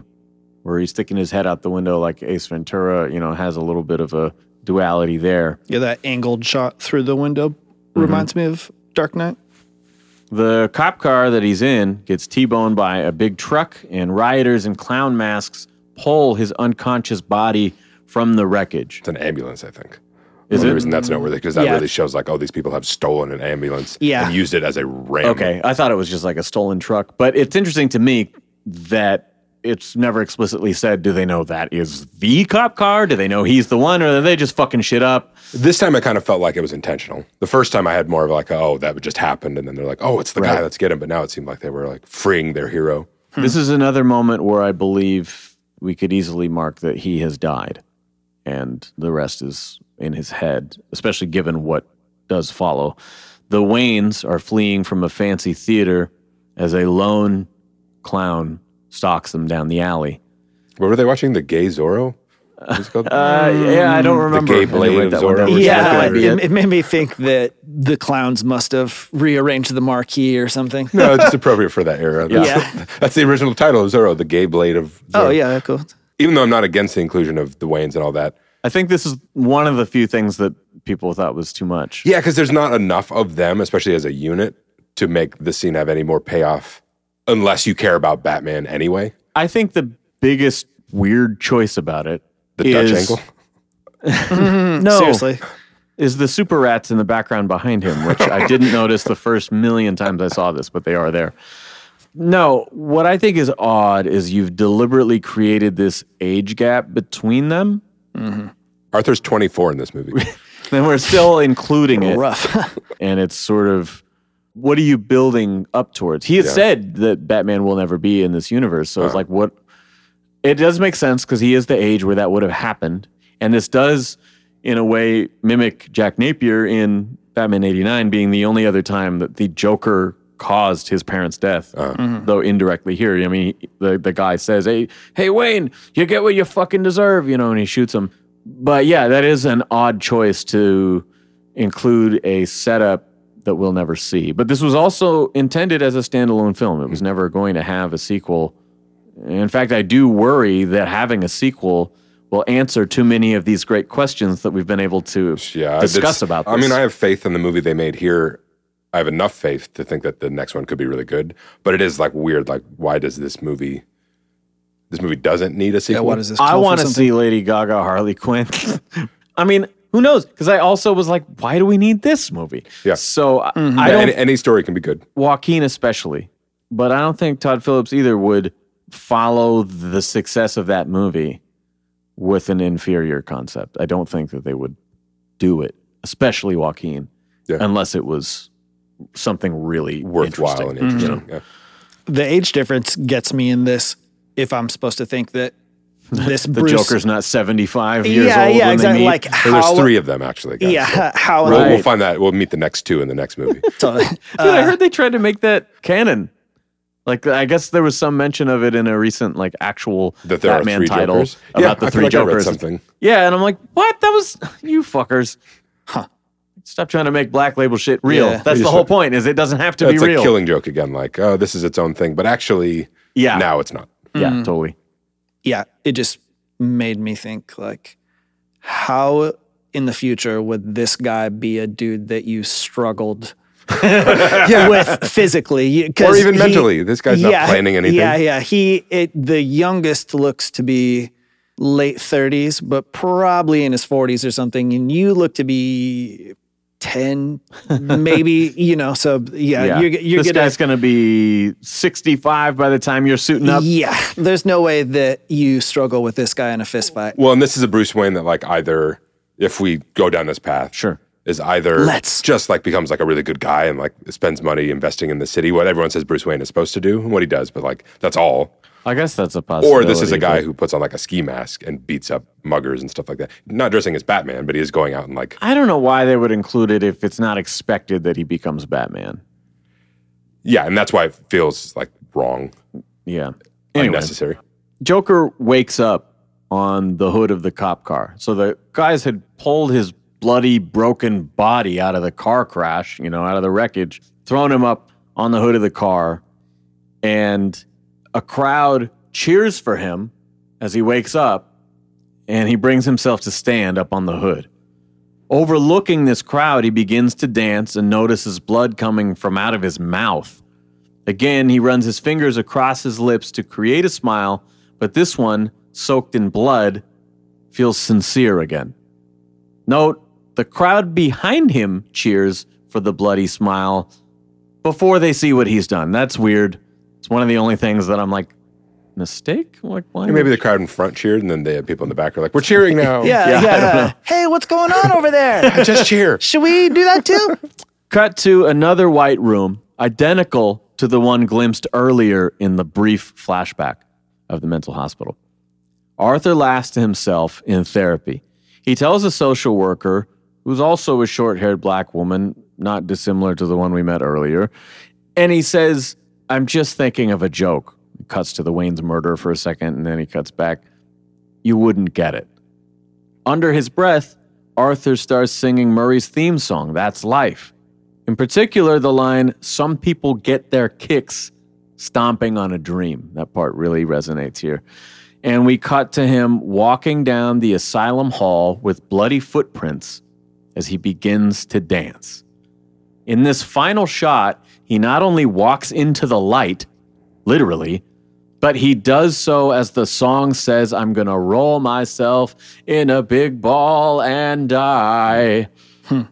where he's sticking his head out the window like Ace Ventura, you know, has a little bit of a duality there. Yeah, that angled shot through the window reminds mm-hmm. me of Dark Knight. The cop car that he's in gets T-boned by a big truck, and rioters in clown masks pull his unconscious body from the wreckage. It's an ambulance, I think. Is the it? reason that's noteworthy because that Yeah. really shows like, oh, these people have stolen an ambulance Yeah. and used it as a ram. Okay, I thought it was just like a stolen truck, but it's interesting to me that it's never explicitly said. Do they know that is the cop car? Do they know he's the one, or are they just fucking shit up? This time I kind of felt like it was intentional. The first time I had more of like, oh, that would just happened. And then they're like, oh, it's the guy, Right. let's get him. But now it seemed like they were like freeing their hero. Hmm. This is another moment where I believe we could easily mark that he has died, and the rest is in his head, especially given what does follow. The Waynes are fleeing from a fancy theater as a lone clown stalks them down the alley. What were they watching? The Gay Zorro? What's it called? Uh, yeah, I don't remember. The gay blade write of Zorro. Yeah, it, it. it made me think that the clowns must have rearranged the marquee or something. no, it's just appropriate for that era. That's, Yeah. that's the original title of Zorro, the gay blade of Zorro. Oh yeah, cool. Even though I'm not against the inclusion of the Waynes and all that. I think this is one of the few things that people thought was too much. Yeah, because there's not enough of them, especially as a unit, to make the scene have any more payoff unless you care about Batman anyway. I think the biggest weird choice about it The Dutch angle. Mm-hmm. No, Seriously. is the super rats in the background behind him, which I didn't notice the first million times I saw this, but they are there. No, what I think is odd is you've deliberately created this age gap between them, mm-hmm. Arthur's 24 in this movie. and we're still including it. Rough. and it's sort of what are you building up towards? He has Yeah. said that Batman will never be in this universe, so it's Uh-huh. like what it does make sense because he is the age where that would have happened, and this does, in a way, mimic Jack Napier in Batman '89 being the only other time that the Joker caused his parents' death, Uh-huh. though indirectly here. I mean, the the guy says, "Hey, hey, Wayne, you get what you fucking deserve," you know, and he shoots him. But yeah, that is an odd choice to include a setup that we'll never see. But this was also intended as a standalone film. It was never going to have a sequel. In fact, I do worry that having a sequel will answer too many of these great questions that we've been able to Yeah, discuss about this. I mean, I have faith in the movie they made here. I have enough faith to think that the next one could be really good. But it is like weird. Like, why does this movie? This movie doesn't need a sequel. yeah, what is this? I want to see Lady Gaga Harley Quinn. I mean, who knows? Because I also was like, why do we need this movie? Yeah. So I- Mm-hmm. I don't any, any story can be good. Joaquin especially, but I don't think Todd Phillips either would follow the success of that movie with an inferior concept. I don't think that they would do it, especially Joaquin, Yeah. unless it was something really Worthwhile interesting. and interesting. Yeah. The age difference gets me in this. If I'm supposed to think that this The Bruce, Joker's not 75 years yeah, old. yeah, when exactly. They meet. Like how, there's three of them actually. Guys. yeah, how, We'll, we'll find that. We'll meet the next two in the next movie. So, Dude, I uh, heard they tried to make that canon. Like, I guess there was some mention of it in a recent, like, actual That there are Batman three title Jokers? about Yeah, the I feel three like I read Jokers. something. Yeah, and I'm like, what? That was you fuckers. Huh. Stop trying to make black label shit real. Yeah. That's the whole point. Is it doesn't have to it's be a real. killing joke again. Like, oh, this is its own thing, but actually, Yeah. now it's not. Yeah, mm. totally. Yeah, it just made me think like, how in the future would this guy be a dude that you struggled with physically, Or even he- mentally. This guy's not planning anything. Yeah, yeah. He it, the youngest looks to be late thirties, but probably in his forties or something, and you look to be ten, maybe. You know, so yeah, Yeah. you're you're this gonna. guy's going to be 65 by the time you're suiting up. yeah, there's no way that you struggle with this guy in a fist fight. Well, and this is a Bruce Wayne that, like, either if we go down this path, Sure. is either Let's. just like becomes like a really good guy and like spends money investing in the city, what everyone says Bruce Wayne is supposed to do, and what he does, but like that's all. I guess that's a possibility. Or this is a guy but- who puts on like a ski mask and beats up muggers and stuff like that. Not dressing as Batman, but he is going out and like, I don't know why they would include it if it's not expected that he becomes Batman. yeah, and that's why it feels like wrong, Yeah. Anyway, unnecessary. Joker wakes up on the hood of the cop car. So the guys had pulled his bloody, broken body out of the car crash, you know, out of the wreckage, thrown him up on the hood of the car, and a crowd cheers for him as he wakes up and he brings himself to stand up on the hood. Overlooking this crowd, he begins to dance and notices blood coming from out of his mouth. Again, he runs his fingers across his lips to create a smile, but this one, soaked in blood, feels sincere again. Note, the crowd behind him cheers for the bloody smile before they see what he's done. That's weird. It's one of the only things that I'm like, mistake? Like, why? Maybe the crowd in front cheered, and then the people in the back are like, "We're cheering now." Yeah, Yeah, yeah. I don't know. Hey, what's going on over there? just cheer. Should we do that too? Cut to another white room, identical to the one glimpsed earlier in the brief flashback of the mental hospital. Arthur laughs to himself in therapy. He tells a social worker, who's also a short haired black woman, not dissimilar to the one we met earlier, and he says, I'm just thinking of a joke. He cuts to the Wayne's murder for a second, and then he cuts back. You wouldn't get it. Under his breath, Arthur starts singing Murray's theme song, That's Life. In particular, the line, Some people get their kicks stomping on a dream. That part really resonates here. And we cut to him walking down the asylum hall with bloody footprints as he begins to dance. In this final shot, he not only walks into the light, literally, but he does so as the song says, I'm going to roll myself in a big ball and die. Hmm.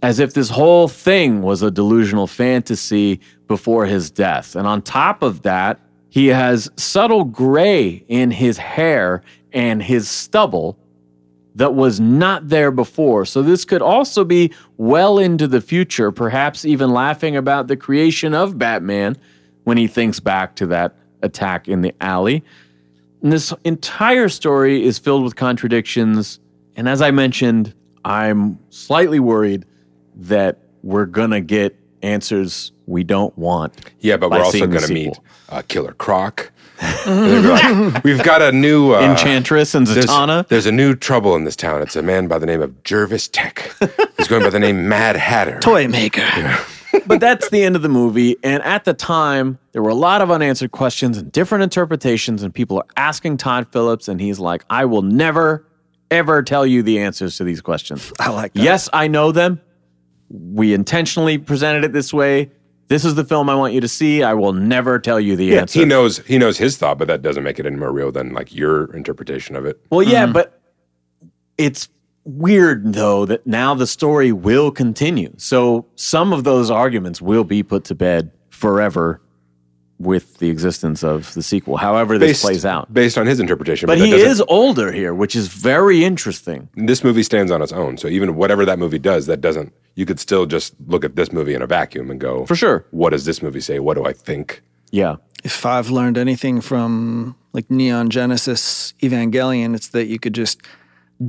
As if this whole thing was a delusional fantasy before his death. And on top of that, he has subtle gray in his hair and his stubble that was not there before. So this could also be well into the future, perhaps even laughing about the creation of Batman when he thinks back to that attack in the alley. And this entire story is filled with contradictions. And as I mentioned, I'm slightly worried that we're going to get answers we don't want. Yeah, but by we're also going to meet sequel. uh, Killer Croc. And they'll be like, We've got a new uh, Enchantress and Zatanna. there's a new trouble in this town. It's a man by the name of Jervis Tetch. He's going by the name Mad Hatter. Toy maker. but that's the end of the movie. And at the time, there were a lot of unanswered questions and different interpretations, and people are asking Todd Phillips, and he's like, I will never, ever tell you the answers to these questions. I like that. Yes, I know them. We intentionally presented it this way. This is the film I want you to see. I will never tell you the Yeah, answer. he knows he knows his thought, but that doesn't make it any more real than like your interpretation of it. Well, yeah, mm-hmm. but it's weird though that now the story will continue. So some of those arguments will be put to bed forever with the existence of the sequel. However, this Based- plays out. based on his interpretation. But that he is older here, which is very interesting. This movie stands on its own. So even whatever that movie does, that doesn't. You could still just look at this movie in a vacuum and go, For sure. What does this movie say? What do I think? Yeah. If I've learned anything from like Neon Genesis Evangelion, it's that you could just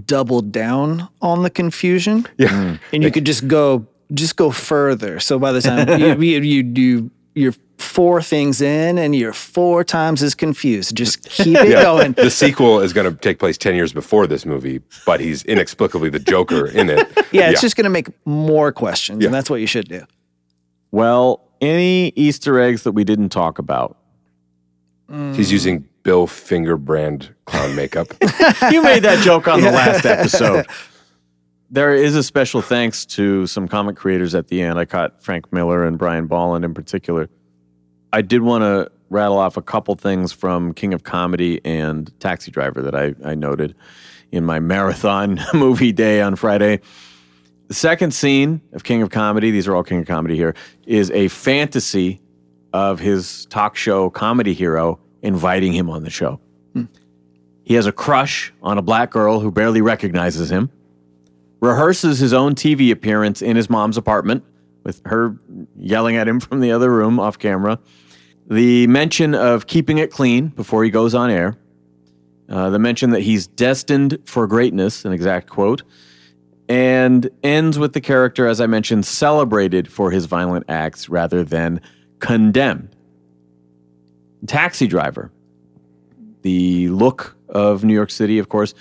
double down on the confusion. Yeah. and you could just go just go further. So by the time you, you, you do you're four things in and you're four times as confused. Just keep it Yeah. going. The sequel is going to take place 10 years before this movie, but he's inexplicably the Joker in it. Yeah, it's just going to make more questions, Yeah. and that's what you should do. Well, any Easter eggs that we didn't talk about? Mm. He's using Bill Finger brand clown makeup. you made that joke on the last episode. There is a special thanks to some comic creators at the end. I caught Frank Miller and Brian Bolland in particular. I did want to rattle off a couple things from King of Comedy and Taxi Driver that I, I noted in my marathon movie day on Friday. The second scene of King of Comedy, these are all King of Comedy here, is a fantasy of his talk show comedy hero inviting him on the show. Hmm. He has a crush on a black girl who barely recognizes him, rehearses his own TV appearance in his mom's apartment with her yelling at him from the other room off camera. The mention of keeping it clean before he goes on air. Uh, the mention that he's destined for greatness, an exact quote. And ends with the character, as I mentioned, celebrated for his violent acts rather than condemned. Taxi driver. The look of New York City, of course,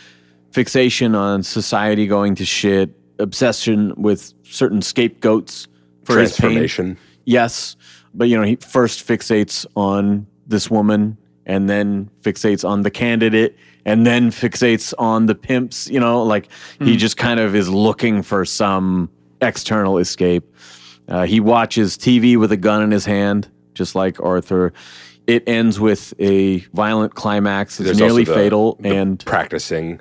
fixation on society going to shit, obsession with certain scapegoats for his pain. Transformation. Yes, but you know he first fixates on this woman, and then fixates on the candidate, and then fixates on the pimps. You know, like he hmm. just kind of is looking for some external escape. Uh, he watches TV with a gun in his hand, just like Arthur. It ends with a violent climax. It's There's nearly the- fatal, the and practicing,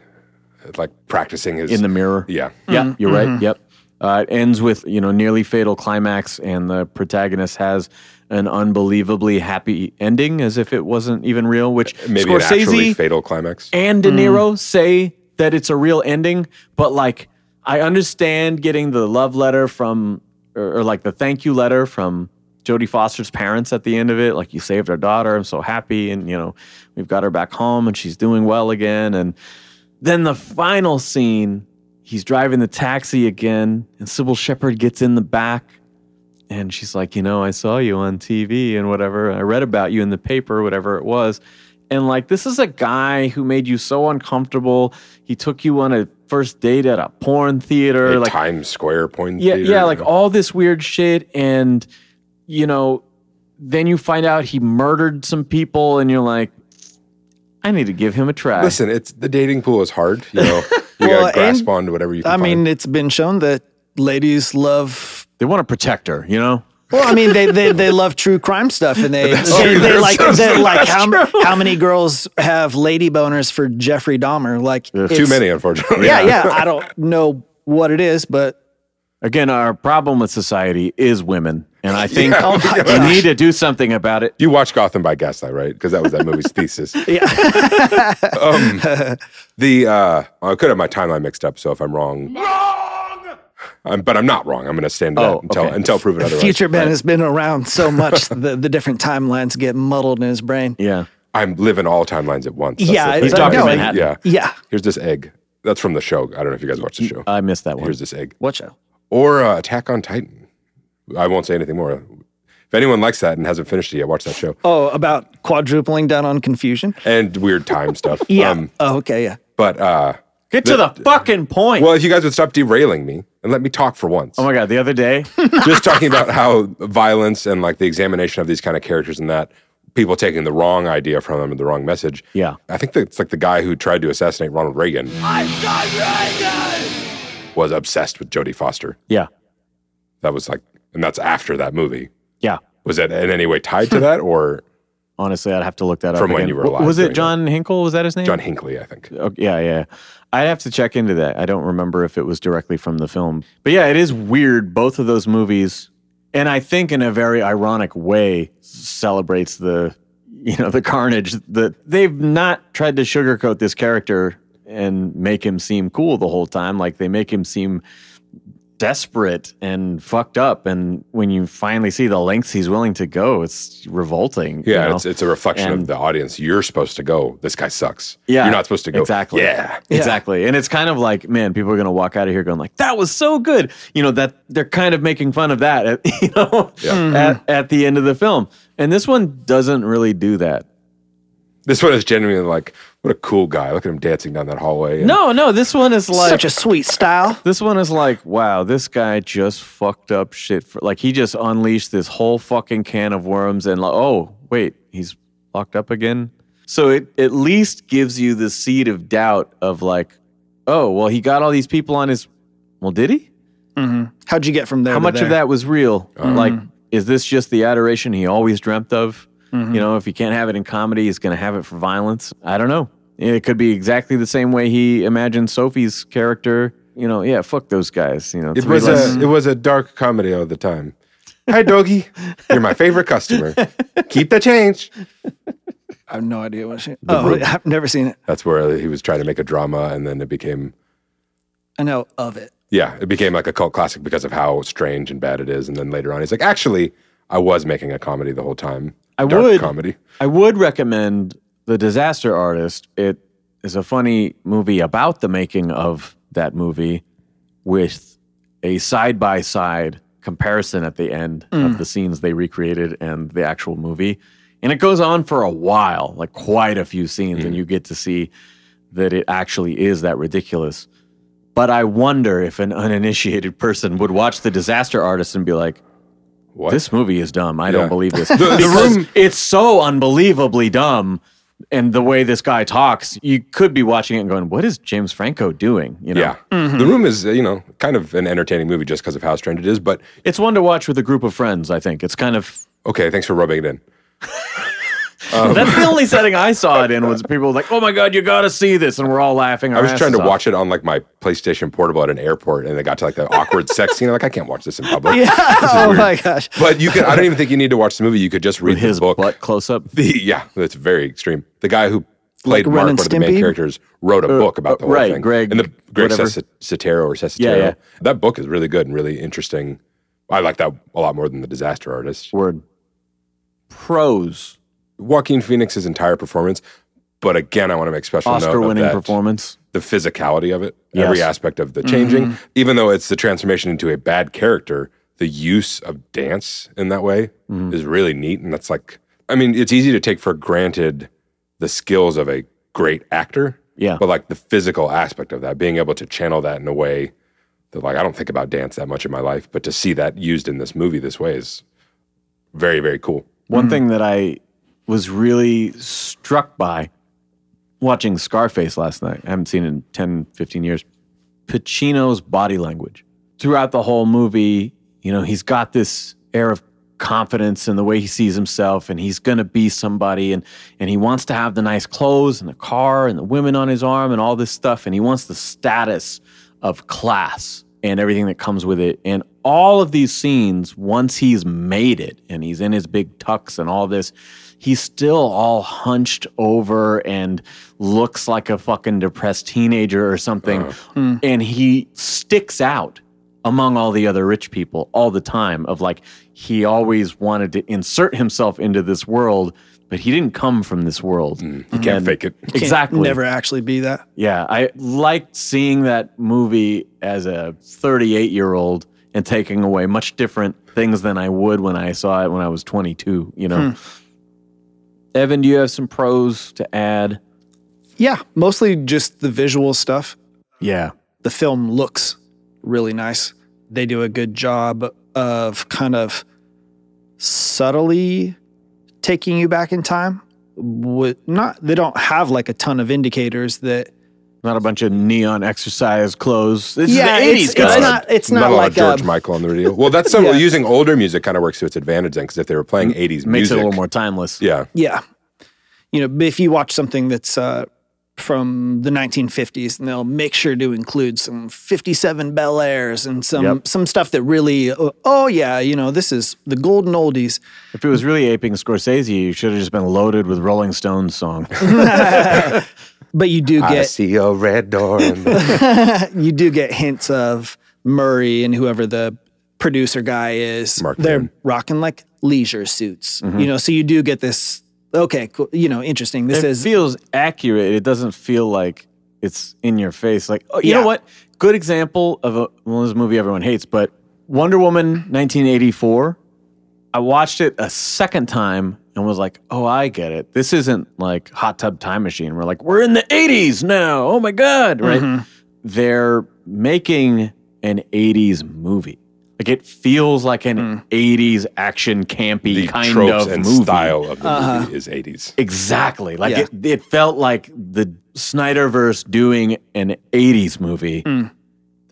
like practicing his in the mirror. Yeah. Yeah, mm-hmm. you're right. Mm-hmm. Yep. Uh, it ends with you know nearly fatal climax, and the protagonist has an unbelievably happy ending, as if it wasn't even real. Which Maybe an actually Scorsese fatal climax. and De Niro say that it's a real ending, but like I understand getting the love letter from, or, or like the thank you letter from Jodie Foster's parents at the end of it. Like you saved our daughter, I'm so happy, and you know we've got her back home and she's doing well again. And then the final scene, he's driving the taxi again, and Cybill Shepherd gets in the back. And she's like, you know, I saw you on TV and whatever. I read about you in the paper, whatever it was. And like, this is a guy who made you so uncomfortable. He took you on a first date at a porn theater. A like, Times Square point. yeah, theater. yeah, like all this weird shit. And, you know, then you find out he murdered some people, and you're like, I need to give him a try. Listen, it's the dating pool is hard. You know, you Well, got to grasp and- onto whatever you can I find. mean, it's been shown that ladies love. they want to protect her, you know? Well, I mean, they, they, they love true crime stuff, and they That's they, they like they like how true. how many girls have lady boners for Jeffrey Dahmer? Like Too many, unfortunately. Yeah, yeah. I don't know what it is, but Again, our problem with society is women. And I think Yeah. Oh my we gosh. need to do something about it. You watch Gotham by Gaslight, right? Because that was that movie's thesis. Yeah. um, the uh, I could have my timeline mixed up, so if I'm wrong, I'm, but I'm not wrong. I'm going to stand by Oh, that until okay. until proven otherwise. Future Ben has been around so much, the, the different timelines get muddled in his brain. Yeah. I'm living all timelines at once. That's Yeah, he's thing. talking Yeah. Manhattan. Yeah. Yeah. Here's this egg. That's from the show. I don't know if you guys watched the show. I missed that one. Here's this egg. What show? Or uh, Attack on Titan. I won't say anything more. If anyone likes that and hasn't finished it yet, watch that show. Oh, about quadrupling down on confusion? And weird time stuff. Yeah. Um, oh, okay. Yeah. but uh, Get to the fucking point. well, if you guys would stop derailing me and let me talk for once. oh my God. The other day, just talking about how violence and like the examination of these kind of characters and that people taking the wrong idea from them and the wrong message. Yeah. I think that it's like the guy who tried to assassinate Ronald Reagan. I'm Reagan was obsessed with Jodie Foster. yeah. That was like, and that's after that movie. Yeah. Was that in any way tied to that or? honestly, I'd have to look that up. From when again. you were alive Was it John Hinkle? Was that his name? John Hinckley, I think. Oh, okay, yeah, yeah. I'd have to check into that. I don't remember if it was directly from the film. But yeah, it is weird. Both of those movies, and I think in a very ironic way, celebrates the you know the carnage that they've not tried to sugarcoat this character and make him seem cool the whole time. Like they make him seem desperate and fucked up. And when you finally see the lengths he's willing to go, it's revolting. you Yeah, know? it's, it's a reflection And- of the audience. You're supposed to go, this guy sucks. Yeah, You're not supposed to go, exactly. yeah. exactly. And it's kind of like, man, people are gonna walk out of here going like, "That was so good." You know that they're kind of making fun of that, at, you know, mm-hmm. at, at the end of the film. And this one doesn't really do that. This one is genuinely like, what a cool guy. Look at him dancing down that hallway. and- No, no, this one is like Such a sweet style. This one is like, wow, this guy just fucked up shit for like he just unleashed this whole fucking can of worms and like, oh, wait, he's locked up again. So it at least gives you the seed of doubt of like, oh, well, he got all these people on his well, did he? How'd you get from there? How to much of there? that was real? Like, is this just the adoration he always dreamt of? Mm-hmm. You know, if he can't have it in comedy, he's going to have it for violence. I don't know. It could be exactly the same way he imagined Sophie's character. You know, yeah, fuck those guys. You know, It was less- a it was a dark comedy all the time. Hi, doggy. You're my favorite customer. Keep the change. I have no idea what she. Oh, I've never seen it. That's where he was trying to make a drama, and then it became I know of it. yeah, it became like a cult classic because of how strange and bad it is. And then later on, he's like, actually, I was making a comedy the whole time. I Dark would comedy. I would recommend The Disaster Artist. It is a funny movie about the making of that movie with a side by side comparison at the end of mm. the scenes they recreated and the actual movie. And it goes on for a while, like quite a few scenes, and mm. you get to see that it actually is that ridiculous. But I wonder if an uninitiated person would watch The Disaster Artist and be like, What? this movie is dumb. I Yeah. don't believe this. the because room- it's so unbelievably dumb. And the way this guy talks, you could be watching it and going, "What is James Franco doing?" You know, Yeah. Mm-hmm. The Room is, you know, kind of an entertaining movie just because of how strange it is. But it's one to watch with a group of friends. I think it's kind of okay, thanks for rubbing it in. Um, that's the only setting I saw it in was people like, "Oh my god, you got to see this," and we're all laughing. I was trying to watch it on like my PlayStation Portable at an airport, and they got to like the awkward sex scene. I'm like, I can't watch this in public. This oh weird. my gosh. But you could. I don't even think you need to watch the movie. You could just read his the book. butt close up. The yeah, that's very extreme. The guy who played Ren Mark, one of the main characters, wrote a uh, book about the whole right, thing. Greg, and the Greg whatever. Cess- or Sestero. Yeah, yeah. That book is really good and really interesting. I like that a lot more than the Disaster Artist. Word. Pros. Joaquin Phoenix's entire performance. But again, I want to make special note of Oscar-winning that- performance. the physicality of it, Yes. every aspect of the changing, mm-hmm. even though it's the transformation into a bad character, the use of dance in that way mm-hmm. is really neat. And that's like, I mean, it's easy to take for granted the skills of a great actor. Yeah. But like the physical aspect of that, being able to channel that in a way that, like, I don't think about dance that much in my life, but to see that used in this movie this way is very, very cool. One mm-hmm. thing that I was really struck by watching Scarface last night, I haven't seen it in 10, 15 years. Pacino's body language. Throughout the whole movie, you know, he's got this air of confidence in the way he sees himself and he's going to be somebody and and he wants to have the nice clothes and the car and the women on his arm and all this stuff and he wants the status of class and everything that comes with it and all of these scenes once he's made it and he's in his big tux and all this he's still all hunched over and looks like a fucking depressed teenager or something. Uh. Hmm. And he sticks out among all the other rich people all the time of like he always wanted to insert himself into this world but he didn't come from this world. Hmm. You can't fake it. Can't exactly. Never actually be that. yeah i liked seeing that movie as a 38 year old and taking away much different things than i would when i saw it when i was 22 you know hmm. Evan do you have some pros to add Yeah, mostly just the visual stuff. yeah The film looks really nice. They do a good job of kind of subtly taking you back in time. With not, they don't have like a ton of indicators that Not a bunch of neon exercise clothes. This Yeah, is the 80s, it's- guys. it's not- it's not a lot like of George a- Michael on the radio. Well, that's some Yeah. using older music kind of works to its advantage then, because if they were playing 80s Makes music, it a little more timeless. yeah, Yeah. You know, if you watch something that's uh, from the 1950s, and they'll make sure to include some 57 Bel Airs and some Yep. some stuff that really, uh, oh yeah, you know, this is the golden oldies. If it was really aping Scorsese, you should have just been loaded with Rolling Stones song. But you do get I see a red door. you do get hints of Murray and whoever the producer guy is. Mark They're Maron. rocking like leisure suits, you mm-hmm. know. So you do get this. Okay, cool. You know, interesting. This it is feels accurate. It doesn't feel like it's in your face. Like, oh, you Yeah. know what? Good example of a well, this a movie everyone hates, but Wonder Woman 1984. I watched it a second time and was like, oh, I get it. This isn't like Hot Tub Time Machine. We're like, we're in the 80s now. Oh my God. Right. Mm-hmm. They're making an 80s movie. Like it feels like an 80s action campy the kind tropes of and movie. style of the Uh-huh. movie is 80s. Exactly. Like Yeah. it, it felt like the Snyderverse doing an 80s movie. Mm.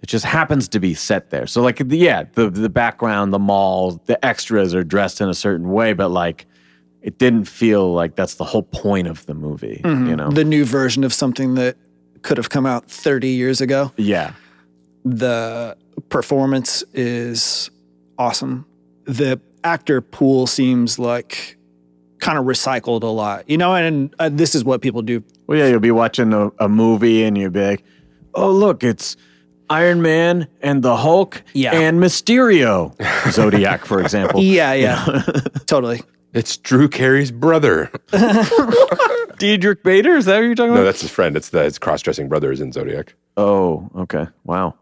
It just happens to be set there. So like the- yeah, the the background, the mall, the extras are dressed in a certain way, but like it didn't feel like that's the whole point of the movie, you know. the new version of something that could have come out 30 years ago. yeah. The performance is awesome. The actor pool seems like kind of recycled a lot, you know, and uh, this is what people do. Well, yeah, you'll be watching a, a movie and you'll be like, "Oh, look, it's Iron Man and the Hulk Yeah. and Mysterio." Zodiac, for example. Yeah, yeah, totally. It's Drew Carey's brother. Diedrich Bader, is that what you're talking about? No, that's his friend. It's the his cross-dressing brother is in Zodiac. Oh, okay. Wow.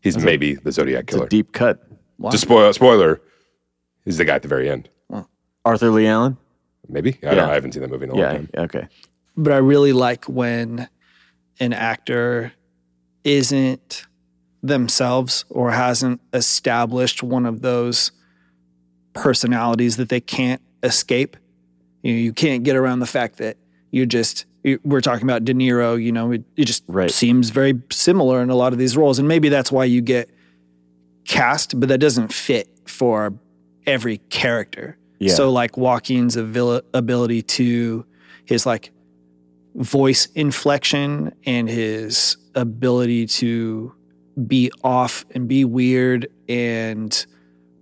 He's maybe the Zodiac It's a killer. deep cut. Just spoil spoiler. He's the guy at the very end. Arthur Leigh Allen? Maybe I Yeah. don't. I haven't seen that movie in a long Yeah, time. okay. But I really like when an actor isn't themselves or hasn't established one of those personalities that they can't escape. You, know, you can't get around the fact that you're just, we're talking about De Niro, you know, it, it just Right. seems very similar in a lot of these roles. And maybe that's why you get cast, but that doesn't fit for every character. Yeah. So, like Joaquin's abil- ability to his like voice inflection and his ability to be off and be weird and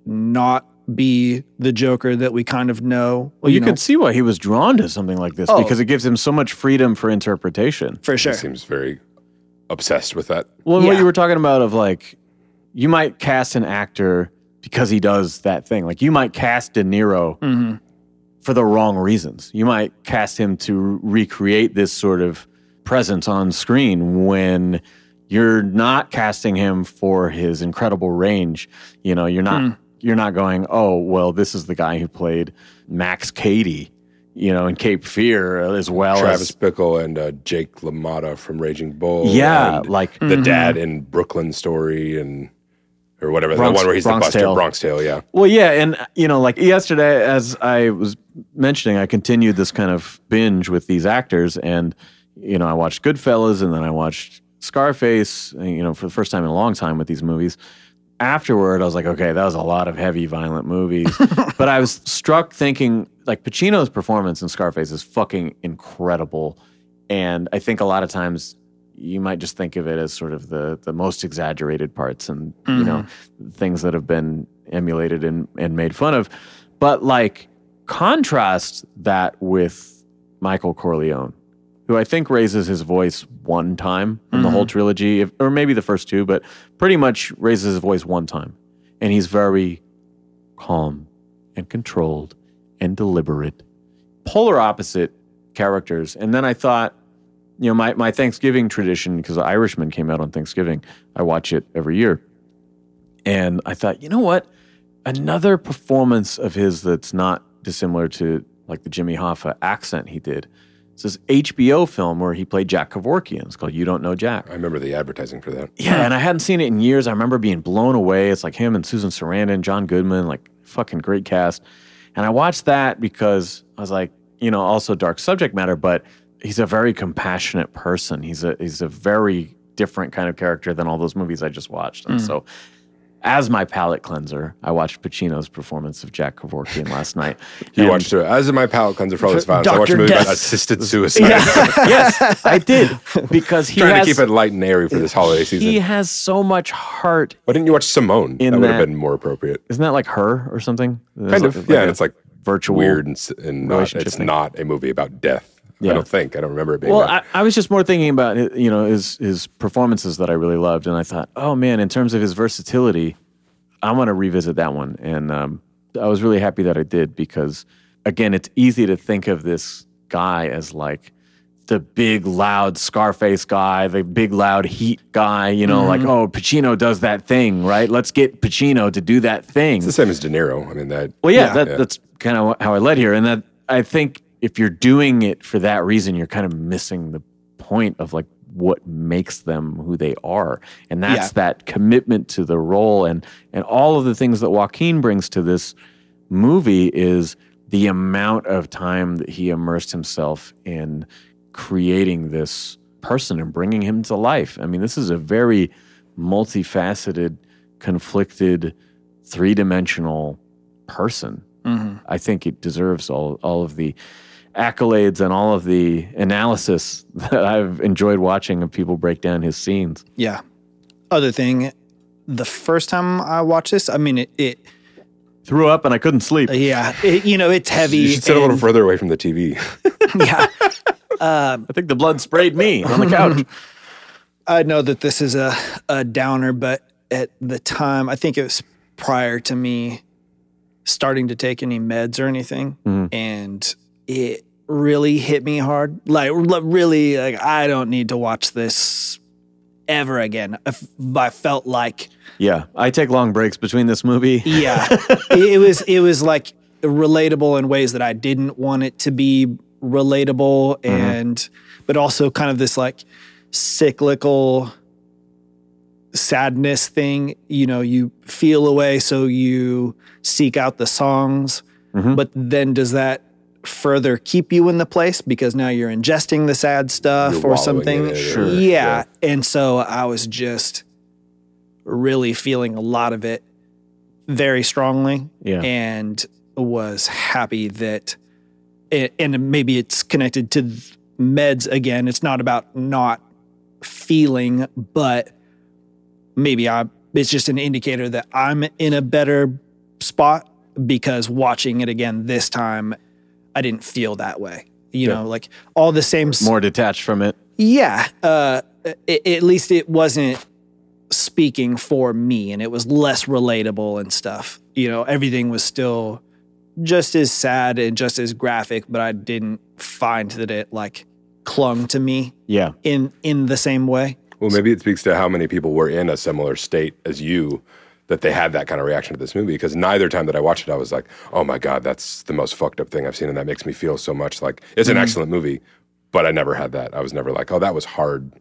not be the Joker that we kind of know. Well, you, know, can see why he was drawn to something like this Oh. because it gives him so much freedom for interpretation. for sure. He seems very obsessed with that. Well, and what you were talking about of like, you might cast an actor because he does that thing. Like, you might cast De Niro Mm-hmm. for the wrong reasons. You might cast him to recreate this sort of presence on screen when you're not casting him for his incredible range. You know, you're not you're not going, "Oh, well, this is the guy who played Max Cady." You know, in Cape Fear, as well Travis as Bickle and uh, Jake LaMotta from Raging Bull. yeah, like the dad in Brooklyn Story and or whatever Bronx- the one where he's Bronx the buster Tale. Bronx Tale. Yeah, Well, yeah, and you know, like yesterday, as I was mentioning, I continued this kind of binge with these actors, and you know, I watched Goodfellas, and then I watched Scarface. You know, for the first time in a long time with these movies. Afterward, I was like, okay, that was a lot of heavy, violent movies. but I was struck thinking, like Pacino's performance in Scarface is fucking incredible, and I think a lot of times you might just think of it as sort of the the most exaggerated parts and you know mm-hmm. things that have been emulated and, and made fun of. But like contrast that with michael corleone who i think raises his voice one time in the whole mm-hmm. trilogy if, or maybe the first two but pretty much raises his voice one time and he's very calm and controlled and deliberate polar opposite characters and then i thought you know, my, my Thanksgiving tradition, because The Irishman came out on Thanksgiving, I watch it every year. And I thought, you know what? Another performance of his that's not dissimilar to like the Jimmy Hoffa accent he did. It's this HBO film where he played Jack Kevorkian. It's called You Don't Know Jack. I remember the advertising for that. Yeah, and I hadn't seen it in years. I remember being blown away. It's like him and Susan Sarandon, John Goodman, like fucking great cast. And I watched that because I was like, you know, also dark subject matter, but he's a very compassionate person. He's a he's a very different kind of character than all those movies I just watched. And Mm. so as my palate cleanser, I watched Pacino's performance of Jack Kevorkian last night. You And- watched it as in my palate cleanser for all this violence. I watched a Dr. movie about assisted suicide. yes, I did because he Trying has, to keep it light and airy for this holiday season. he has so much heart. Why didn't you watch Simone? In that would have been more appropriate. Isn't that like her or something? Kind of, yeah. and it's like virtual weird and, and not, it's thing. not a movie about death. Yeah. I don't think. I don't remember it being. Well. I, I was just more thinking about you know his his performances that I really loved, and I thought, oh man, in terms of his versatility, I want to revisit that one, and um, I was really happy that I did because again, it's easy to think of this guy as like the big loud Scarface guy, the big loud Heat guy, you know, like oh Pacino does that thing, right? Let's get Pacino to do that thing. it's the same as De Niro. I mean that. Well, yeah, that, Yeah. that's kind of how I led here, and that I think if you're doing it for that reason, you're kind of missing the point of like what makes them who they are, and that's Yeah. that commitment to the role and and all of the things that Joaquin brings to this movie is the amount of time that he immersed himself in creating this person and bringing him to life. I mean, this is a very multifaceted, conflicted, three dimensional person. Mm-hmm. I think it deserves all, all of the accolades and all of the analysis that I've enjoyed watching of people break down his scenes. Yeah. Other thing, the first time I watched this, I mean, it, it Threw up and I couldn't sleep. Uh, yeah, it, you know, it's heavy. You should sit a little further away from the TV. Yeah. Um, I think the blood sprayed me on the couch. I know that this is a, a downer, but at the time, I think it was prior to me starting to take any meds or anything. Mm-hmm. And it really hit me hard. Like, really, like, I don't need to watch this ever again. If I felt like, yeah, I take long breaks between this movie. yeah, it, it was, it was like relatable in ways that I didn't want it to be relatable. Mm-hmm. And, but also kind of this like cyclical sadness thing. You know, you feel away, so you seek out the songs. Mm-hmm. But then does that further keep you in the place because now you're ingesting the sad stuff You're or something? in it or- Sure. Yeah. And so I was just really feeling a lot of it very strongly Yeah. and was happy that it, and maybe it's connected to meds again it's not about not feeling but maybe i it's just an indicator that i'm in a better spot because watching it again this time i didn't feel that way you Yeah. know like all the same s- More detached from it. yeah uh a- at least it wasn't speaking for me and it was less relatable and stuff you know everything was still just as sad and just as graphic but i didn't find that it like clung to me Yeah. in in the same way Well, maybe it speaks to how many people were in a similar state as you that they had that kind of reaction to this movie. Because neither time that I watched it, I was like, "Oh my god, that's the most fucked up thing I've seen," and that makes me feel so much like it's an mm-hmm. excellent movie. But I never had that. I was never like, "Oh, that was hard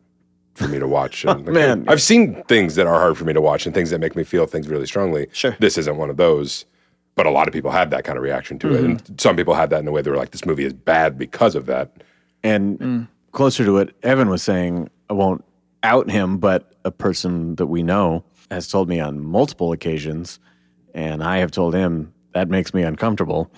for me to watch." And like, man. I've seen things that are hard for me to watch and things that make me feel things really strongly. Sure. this isn't one of those. But a lot of people had that kind of reaction to it, and mm-hmm. some people had that in a way they were like, "This movie is bad because of that." And mm. closer to what Evan was saying, I won't out him, but a person that we know has told me on multiple occasions, and I have told him that makes me uncomfortable.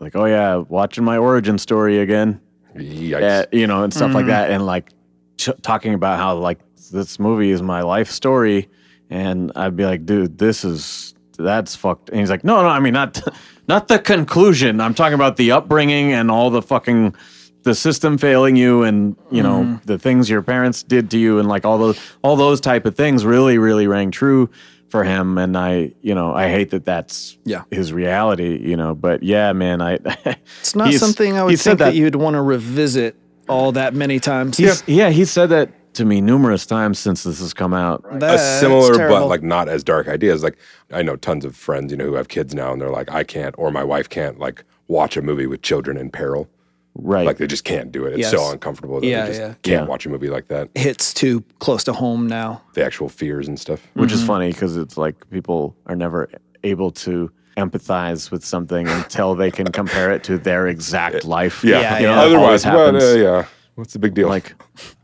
Like, oh yeah, watching my origin story again, Yikes. uh, you know, and stuff like that, and like ch- talking about how like this movie is my life story, and I'd be like, dude, this is that's fucked. And he's like, no, no, I mean not not the conclusion. I'm talking about the upbringing and all the fucking the system failing you and you know mm-hmm. the things your parents did to you and like all those all those type of things really really rang true for him and i you know i hate that that's Yeah. his reality you know but yeah man i it's not something i would think that, you'd want to revisit all that many times He's, yeah. he said that to me numerous times since this has come out. a similar but like not as dark ideas. Like I know tons of friends, you know, who have kids now, and they're like, I can't, or my wife can't, like watch a movie with children in peril. Right. Like they just can't do it. It's Yes. so uncomfortable that Yeah, they just yeah. can't Yeah. watch a movie like that. hits too close to home now The actual fears and stuff. which is funny because it's like people are never able to empathize with something until they can compare it to their exact life. Yeah, You know, yeah. Otherwise, well, happens. uh, yeah. What's the big deal? Like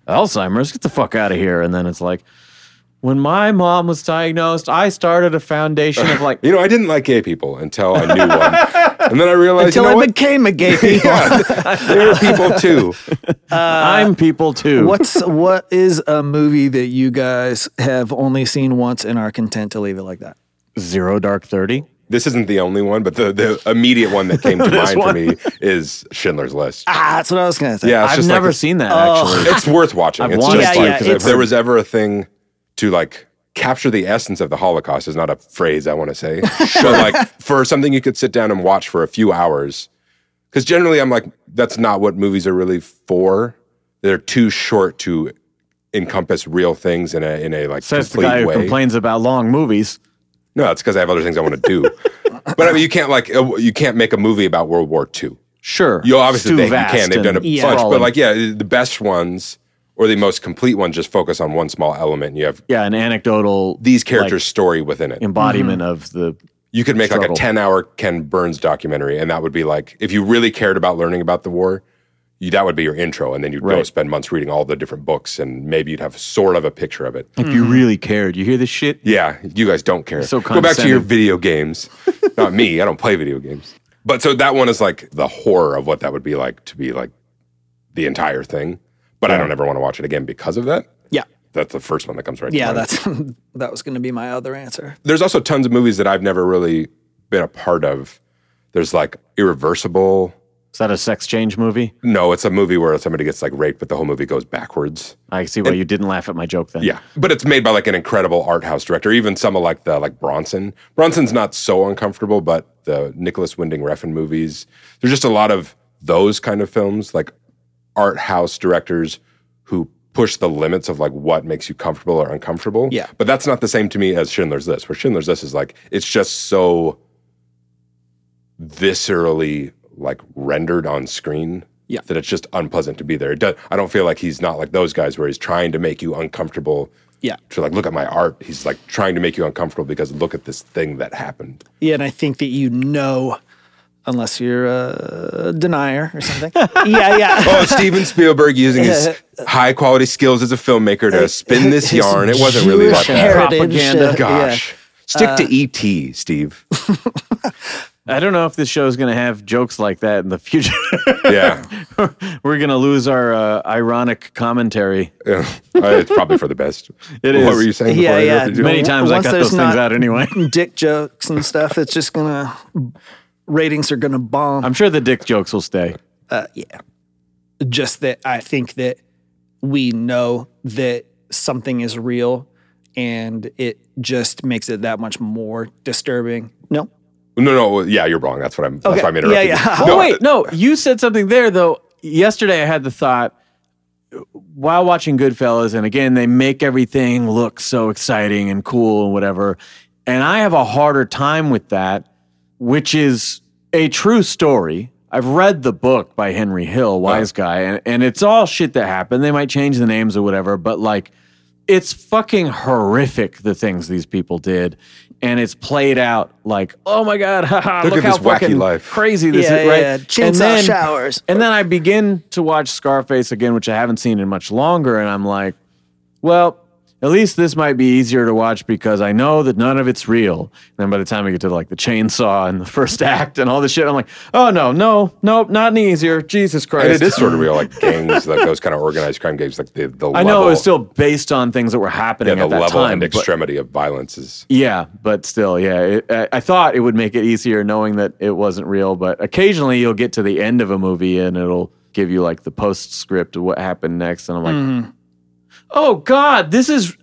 Alzheimer's, get the fuck out of here. And then it's like, when my mom was diagnosed, I started a foundation of like you know, I didn't like gay people until I knew one, and then I realized Until you know I what? became a gay people. They're people too. I'm people too. What's what is a movie that you guys have only seen once and are content to leave it like that? Zero Dark Thirty? This isn't the only one, but the, the immediate one that came to This mind for me is Schindler's List. Ah, that's what I was gonna say. Yeah, it's I've just never like, seen that Oh. actually. It's worth watching. I've it's wanted just to, like 'cause if I've there was ever a thing to like capture the essence of the Holocaust is not a phrase I want to say, but like for something you could sit down and watch for a few hours. Because generally, I'm like, that's not what movies are really for. They're too short to encompass real things in a in a like Says the complete guy who way. complains about long movies. No, that's because I have other things I want to do. but I mean, you can't like uh, you can't make a movie about World War II. Sure. You obviously It's they, you vast can. They've done a and Yeah. bunch, but like yeah, the best ones or the most complete one just focus on one small element. You have yeah, an anecdotal these characters' story within it. embodiment mm-hmm. of the You could make struggle. like a ten-hour Ken Burns documentary, and that would be like if you really cared about learning about the war. You, that would be your intro, and then you'd go spend months reading all the different books, and maybe you'd have sort of a picture of it. if you mm-hmm. really cared. You hear this shit? Yeah, you guys don't care. So Go back to your video games. Not me. I don't play video games. But so that one is like the horror of what that would be like to be like the entire thing. But I don't ever want to watch it again because of that. Yeah. That's the first one that comes right. Yeah, to mind. that's that was gonna be my other answer. There's also tons of movies that I've never really been a part of. There's like Irreversible. Is that a sex change movie? No, it's a movie where somebody gets like raped, but the whole movie goes backwards. I see why you didn't laugh at my joke then. Yeah, but it's made by like an incredible art house director. Even some of like the like Bronson. Bronson's not so uncomfortable, but the Nicolas Winding Refn movies. There's just a lot of those kind of films, like art house directors who push the limits of like what makes you comfortable or uncomfortable. Yeah. but that's not the same to me as Schindler's List. Where Schindler's List is like it's just so viscerally like rendered on screen Yeah. that it's just unpleasant to be there. It does, I don't feel like he's not like those guys where he's trying to make you uncomfortable. Yeah. To like look at my art, he's like trying to make you uncomfortable because look at this thing that happened. Yeah, and I think that you know, unless you're a denier or something. yeah, yeah. Oh, Steven Spielberg using his high quality skills as a filmmaker to spin this His yarn. It wasn't really about Jewish that. Propaganda. uh, Gosh. Stick to ET, Steve. I don't know if this show is going to have jokes like that in the future. Yeah. We're going to lose our uh, ironic commentary. Yeah. Uh, it's probably for the best. It What is. were you saying before Yeah, I yeah. Many times I Once cut those things out anyway. dick jokes and stuff. It's just gonna ratings are gonna bomb. I'm sure the dick jokes will stay. uh, yeah. Just that I think that we know that something is real, and it just makes it that much more disturbing. No. No, no. Yeah, you're wrong. That's what I'm. That's why I'm interrupting. Yeah, yeah. you. Oh, wait, no. You said something there, though. Yesterday I had the thought while watching Goodfellas, and again, they make everything look so exciting and cool and whatever. And I have a harder time with that, which is a true story. I've read the book by Henry Hill, Wise Guy, and, and it's all shit that happened. They might change the names or whatever, but like, it's fucking horrific the things these people did. And it's played out like, oh my God, haha, Look look, at how this wacky fucking life. crazy this Yeah, is, right? yeah, chainsaw showers. And then I begin to watch Scarface again, which I haven't seen in much longer, and I'm like, well, at least this might be easier to watch because I know that none of it's real. And then by the time I get to like the chainsaw and the first act and all this shit, I'm like, oh no, no, nope, not any easier. Jesus Christ. And it is sort of real, like gangs, like those kind of organized crime gangs, like the the I level, know it was still based on things that were yeah, happening the at that level time. and but- extremity of violence is. yeah, but still, yeah. It, I, I thought it would make it easier knowing that it wasn't real, but occasionally you'll get to the end of a movie and it'll give you like the postscript of what happened next, and I'm like, Mm-hmm. Oh God, this is.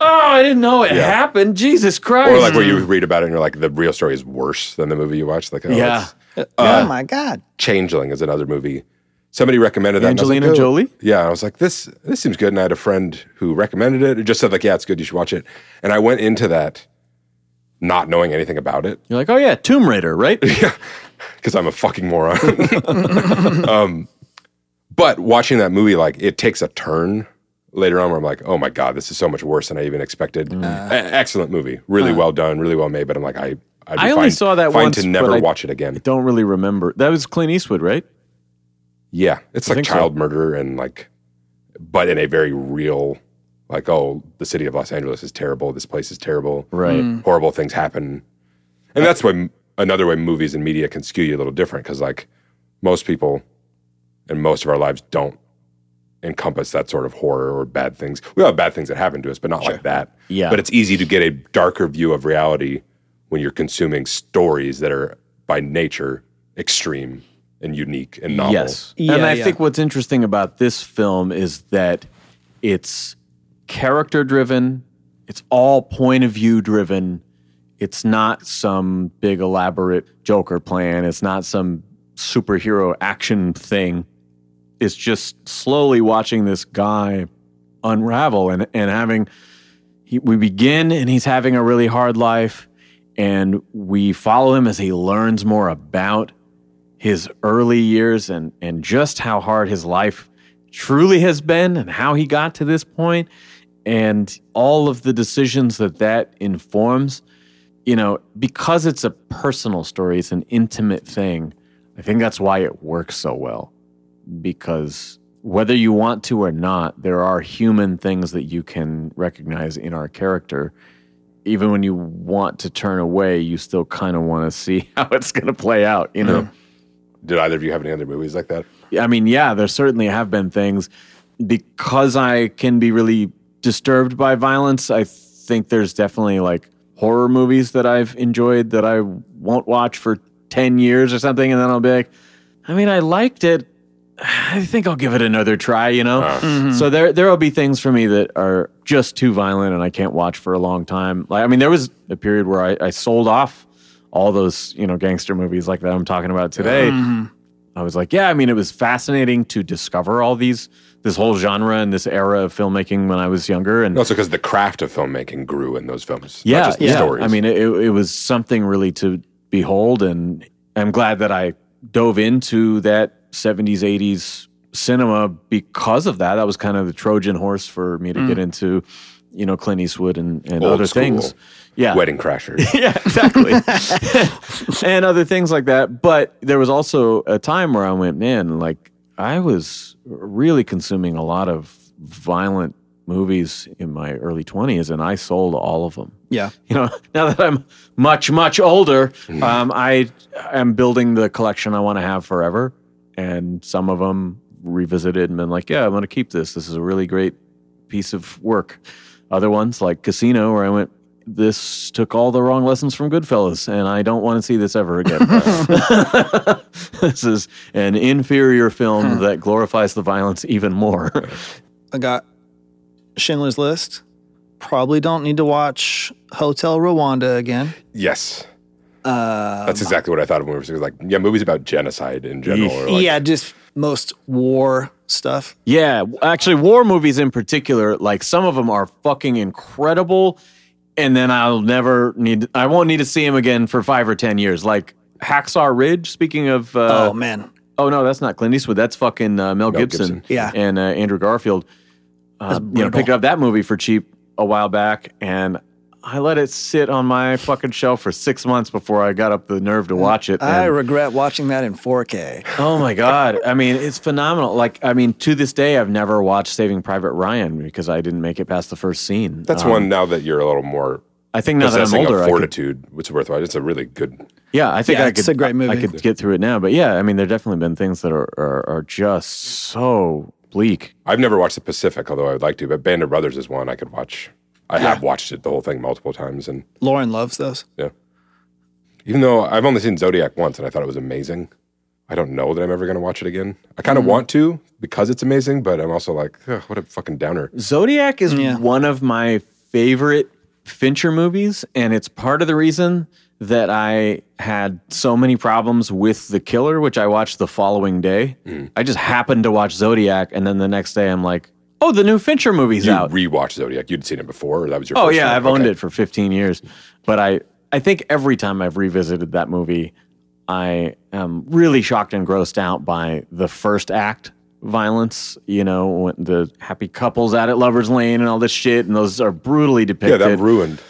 Oh, I didn't know it Yeah. happened. Jesus Christ! Or like where you read about it and you're like, the real story is worse than the movie you watched. Like, oh, Yeah. that's- oh my god. Changeling is another movie. Somebody recommended that. and I was Angelina like, oh. Jolie? Yeah, I was like, this this seems good. And I had a friend who recommended it. It just said like, yeah, it's good. You should watch it. And I went into that not knowing anything about it You're like, oh yeah, Tomb Raider, right? because I'm a fucking moron. um, but watching that movie, like, it takes a turn later on where I'm like, oh my god, this is so much worse than I even expected. Mm. E- excellent movie, really well done, really well made. But I'm like, I I'd be I only fine, saw that fine once, to but never I- watch it again. I don't really remember. That was Clint Eastwood, right? Yeah, it's like think so. child murder and like, but in a very real, like, oh, the city of Los Angeles is terrible. This place is terrible. Right. Horrible things happen, and that's why another way movies and media can skew you a little different because like most people and most of our lives don't encompass that sort of horror or bad things. We all have bad things that happen to us, but not like that. Yeah. But it's easy to get a darker view of reality when you're consuming stories that are by nature extreme and unique and novel. Yes. Yeah, and I yeah. think what's interesting about this film is that it's character driven, it's all point of view driven. It's not some big elaborate Joker plan, it's not some superhero action thing. It's just slowly watching this guy unravel and, and having he, we begin and he's having a really hard life and we follow him as he learns more about his early years and and just how hard his life truly has been and how he got to this point and all of the decisions that that informs. You know because it's a personal story it's an intimate thing i think that's why it works so well because whether you want to or not there are human things that you can recognize in our character even when you want to turn away you still kind of want to see how it's going to play out you know mm-hmm. Did either of you have any other movies like that? I mean, yeah, there certainly have been things because I can be really disturbed by violence. I think there's definitely like horror movies that I've enjoyed that I won't watch for 10 years or something. And then I'll be like, I mean, I liked it. I think I'll give it another try, you know? Mm-hmm. So there there will be things for me that are just too violent and I can't watch for a long time. Like I mean, there was a period where I, I sold off all those, you know, gangster movies like that I'm talking about today. Mm-hmm. I was like, yeah, I mean, it was fascinating to discover all these, this whole genre and this era of filmmaking when I was younger. And Also, because the craft of filmmaking grew in those films. yeah, not just the yeah. stories. I mean, it, it was something really to behold. And I'm glad that I dove into that 70s, 80s cinema because of that. That was kind of the Trojan horse for me to get into, you know, Clint Eastwood and, and Old other school things. Yeah. Wedding Crashers. yeah, exactly. and other things like that. But there was also a time where I went, man, like I was really consuming a lot of violent movies in my early 20s and I sold all of them. Yeah. You know, now that I'm much, much older, um, I am building the collection I want to have forever. And some of them revisited and been like, yeah, I'm going to keep this. This is a really great piece of work. Other ones like Casino, where I went, this took all the wrong lessons from Goodfellas, and I don't want to see this ever again. this is an inferior film hmm. that glorifies the violence even more. I got Schindler's List. Probably don't need to watch Hotel Rwanda again. yes. Uh, That's exactly what I thought of when we were like, yeah, movies about genocide in general. Like, yeah, just most war stuff. yeah, actually, war movies in particular, like some of them are fucking incredible, and then I'll never need, I won't need to see them again for five or ten years. Like Hacksaw Ridge. Speaking of, uh, oh man, Oh no, that's not Clint Eastwood. That's fucking uh, Mel, Gibson, Gibson. Yeah. and uh, Andrew Garfield. Uh, you know, picked up that movie for cheap a while back, and I let it sit on my fucking shelf for six months before I got up the nerve to watch it. I and- regret watching that in 4K. oh my god! I mean, it's phenomenal. Like, I mean, to this day, I've never watched Saving Private Ryan because I didn't make it past the first scene. That's Um, one now that you're a little more I think now that I'm possessing older, of I could, fortitude, which is worthwhile. It's a really good. yeah, I think Yeah, I it's could. a great movie. I could get through it now, but yeah, I mean, there have definitely been things that are are, are just so bleak. I've never watched the Pacific, although I would like to. But Band of Brothers is one I could watch. I have watched it the whole thing multiple times, and Lauren loves those. yeah. Even though I've only seen Zodiac once, and I thought it was amazing. I don't know that I'm ever going to watch it again. I kind of want to because it's amazing, but I'm also like, what a fucking downer. Zodiac is Yeah. one of my favorite Fincher movies, and it's part of the reason that I had so many problems with The Killer, which I watched the following day. Mm. I just happened to watch Zodiac, and then the next day I'm like, oh, the new Fincher movie's You out. rewatched Zodiac. You'd seen it before, or that was your Oh yeah, time? I've owned it for 15 years, but I I think every time I've revisited that movie, I am really shocked and grossed out by the first act violence. You know, when the happy couples out at lovers lane and all this shit, and those are brutally depicted. Yeah, that ruined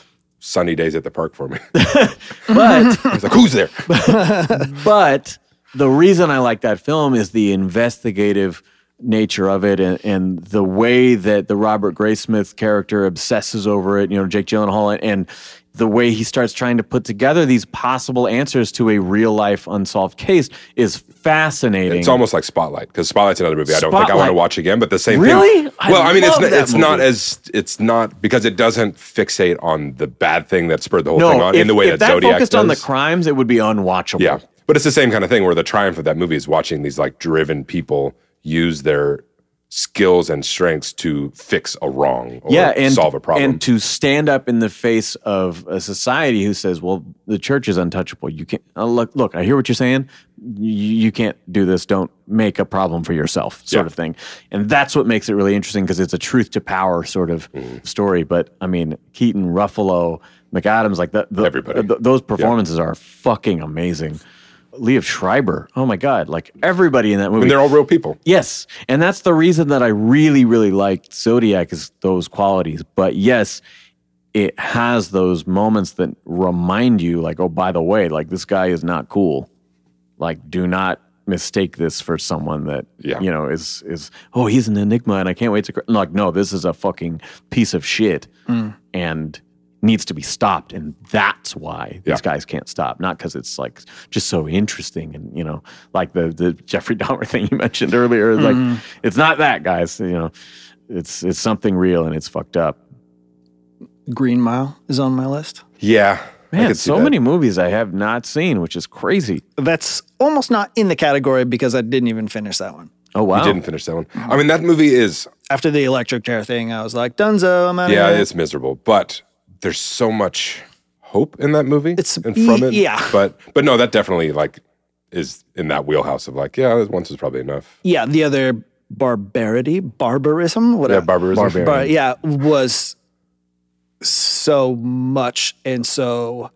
sunny days at the park for me. but I was like, who's there? but the reason I like that film is the investigative nature of it and, and the way that the Robert Graysmith character obsesses over it, you know, Jake Gyllenhaal, and, and the way he starts trying to put together these possible answers to a real life unsolved case is fascinating. It's almost like Spotlight because Spotlight's another movie I don't think I want to Spotlight. watch again. But the same Really? thing. Really? Well, I, mean, it's not, it's not as it's not because it doesn't fixate on the bad thing that spurred the whole thing on if, in the way that, that Zodiac focused does. on the crimes, it would be unwatchable. Yeah. But it's the same kind of thing where the triumph of that movie is watching these like driven people use their skills and strengths to fix a wrong or yeah, and solve a problem. and to stand up in the face of a society who says, "Well, the church is untouchable. You can't uh, look. Look, I hear what you're saying. You, you can't do this. Don't make a problem for yourself, sort Yeah. of thing." And that's what makes it really interesting because it's a truth to power sort of Mm-hmm. story. But I mean, Keaton, Ruffalo, McAdams, like the, the, Everybody. th- those performances are fucking amazing. Liev Schreiber, oh my god, like everybody in that movie. and they're all real people. Yes, and that's the reason that I really, really liked Zodiac is those qualities. But yes, it has those moments that remind you, like, oh, by the way, like this guy is not cool. Like, do not mistake this for someone that Yeah. you know is is oh he's an enigma and I can't wait to cr-. like no this is a fucking piece of shit mm. and needs to be stopped and that's why Yeah. these guys can't stop not because it's like just so interesting and you know like the the Jeffrey Dahmer thing you mentioned earlier like mm-hmm. it's not that guys you know it's it's something real and it's fucked up Green Mile is on my list. Yeah. Man so that. many movies I have not seen which is crazy That's almost not in the category because I didn't even finish that one. oh wow You didn't finish that one. I mean, that movie is After the electric chair thing, I was like, Dunzo, I'm out yeah, of here. it's miserable, but there's so much hope in that movie. It's- and from it. yeah. But but no, that definitely like is in that wheelhouse of like, yeah, once is probably enough. Yeah, the other barbarity, barbarism, Yeah, whatever. barbarism. Bar- yeah, was so much and so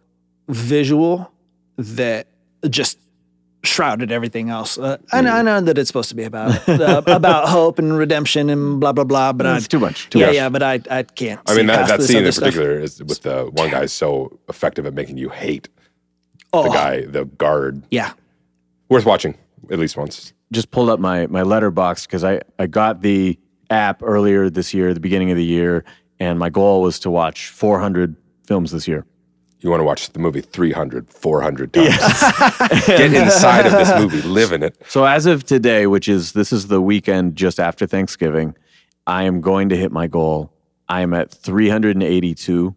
visual that just shrouded everything else. Uh, I, know, I know that it's supposed to be about uh, about hope and redemption and blah blah blah, but I, it's too much too yeah, much yeah, but I I can't. I see mean that, past that scene other in stuff. particular is with the one guy so effective at making you hate Oh, the guy, the guard. Yeah, Worth watching at least once. just pulled up my my Letterboxd because I I got the app earlier this year, the beginning of the year, and my goal was to watch 400 films this year. You want to watch the movie 300, 400 times. Get inside of this movie, live in it. So as of today, which is this is the weekend just after Thanksgiving, I am going to hit my goal. I am at 382,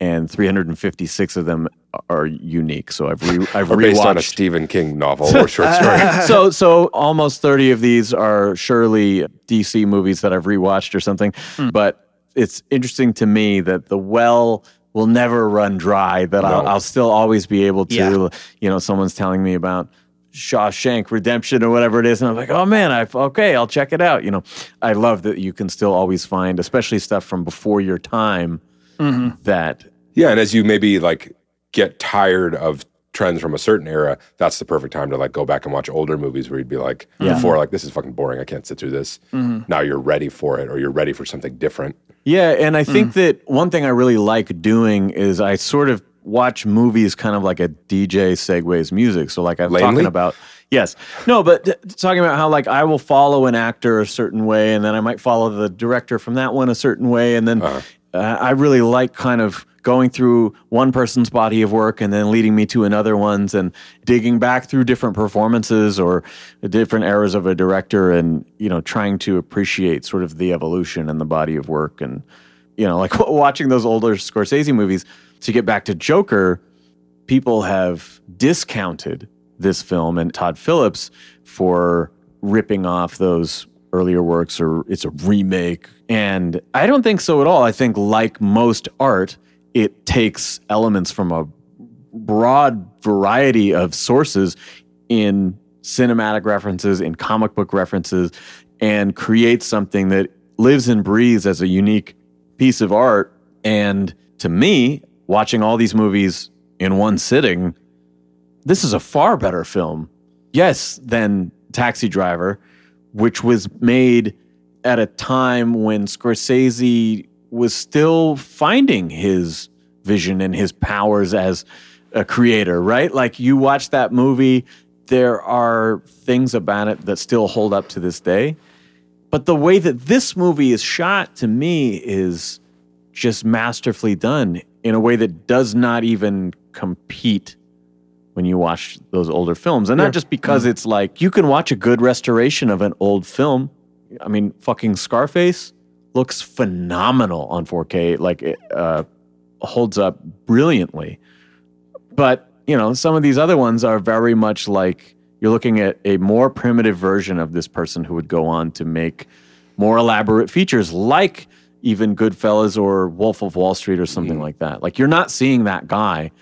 and 356 of them are unique. So I've re, I've Or based on a. Stephen King novel or short story. so so almost 30 of these are surely DC movies that I've rewatched or something. Hmm. But it's interesting to me that the well will never run dry. That I'll, I'll still always be able to. Yeah. You know, someone's telling me about. Shawshank Redemption or whatever it is, and I'm like, oh man, I okay, I'll check it out. You know, I love that you can still always find, especially stuff from before your time, mm-hmm. that Yeah, and as you maybe like get tired of trends from a certain era, that's the perfect time to like go back and watch older movies where you'd be like, before like this is fucking boring, I can't sit through this. Now you're ready for it, or you're ready for something different. Yeah, and I think that one thing I really like doing is I sort of watch movies kind of like a DJ segues music. So like I'm Lamely? talking about yes. No, but t- talking about how like I will follow an actor a certain way and then I might follow the director from that one a certain way and then uh I really like kind of going through one person's body of work and then leading me to another one's and digging back through different performances or different eras of a director and you know trying to appreciate sort of the evolution and the body of work and you know like watching those older Scorsese movies to get back to Joker people have discounted this film and Todd Phillips for ripping off those earlier works or it's a remake. And I don't think so at all. I think, like most art, it takes elements from a broad variety of sources in cinematic references, in comic book references, and creates something that lives and breathes as a unique piece of art. And to me, watching all these movies in one sitting, this is a far better film, yes, than Taxi Driver, which was made at a time when Scorsese was still finding his vision and his powers as a creator, right? Like you watch that movie there are things about it that still hold up to this day. But the way that this movie is shot to me is just masterfully done in a way that does not even compete when you watch those older films. And not just because mm-hmm. it's like you can watch a good restoration of an old film. I mean, fucking Scarface looks phenomenal on 4K. Like it uh, holds up brilliantly. But, you know, some of these other ones are very much like you're looking at a more primitive version of this person who would go on to make more elaborate features like even Goodfellas or Wolf of Wall Street or something like that. Like you're not seeing that guy.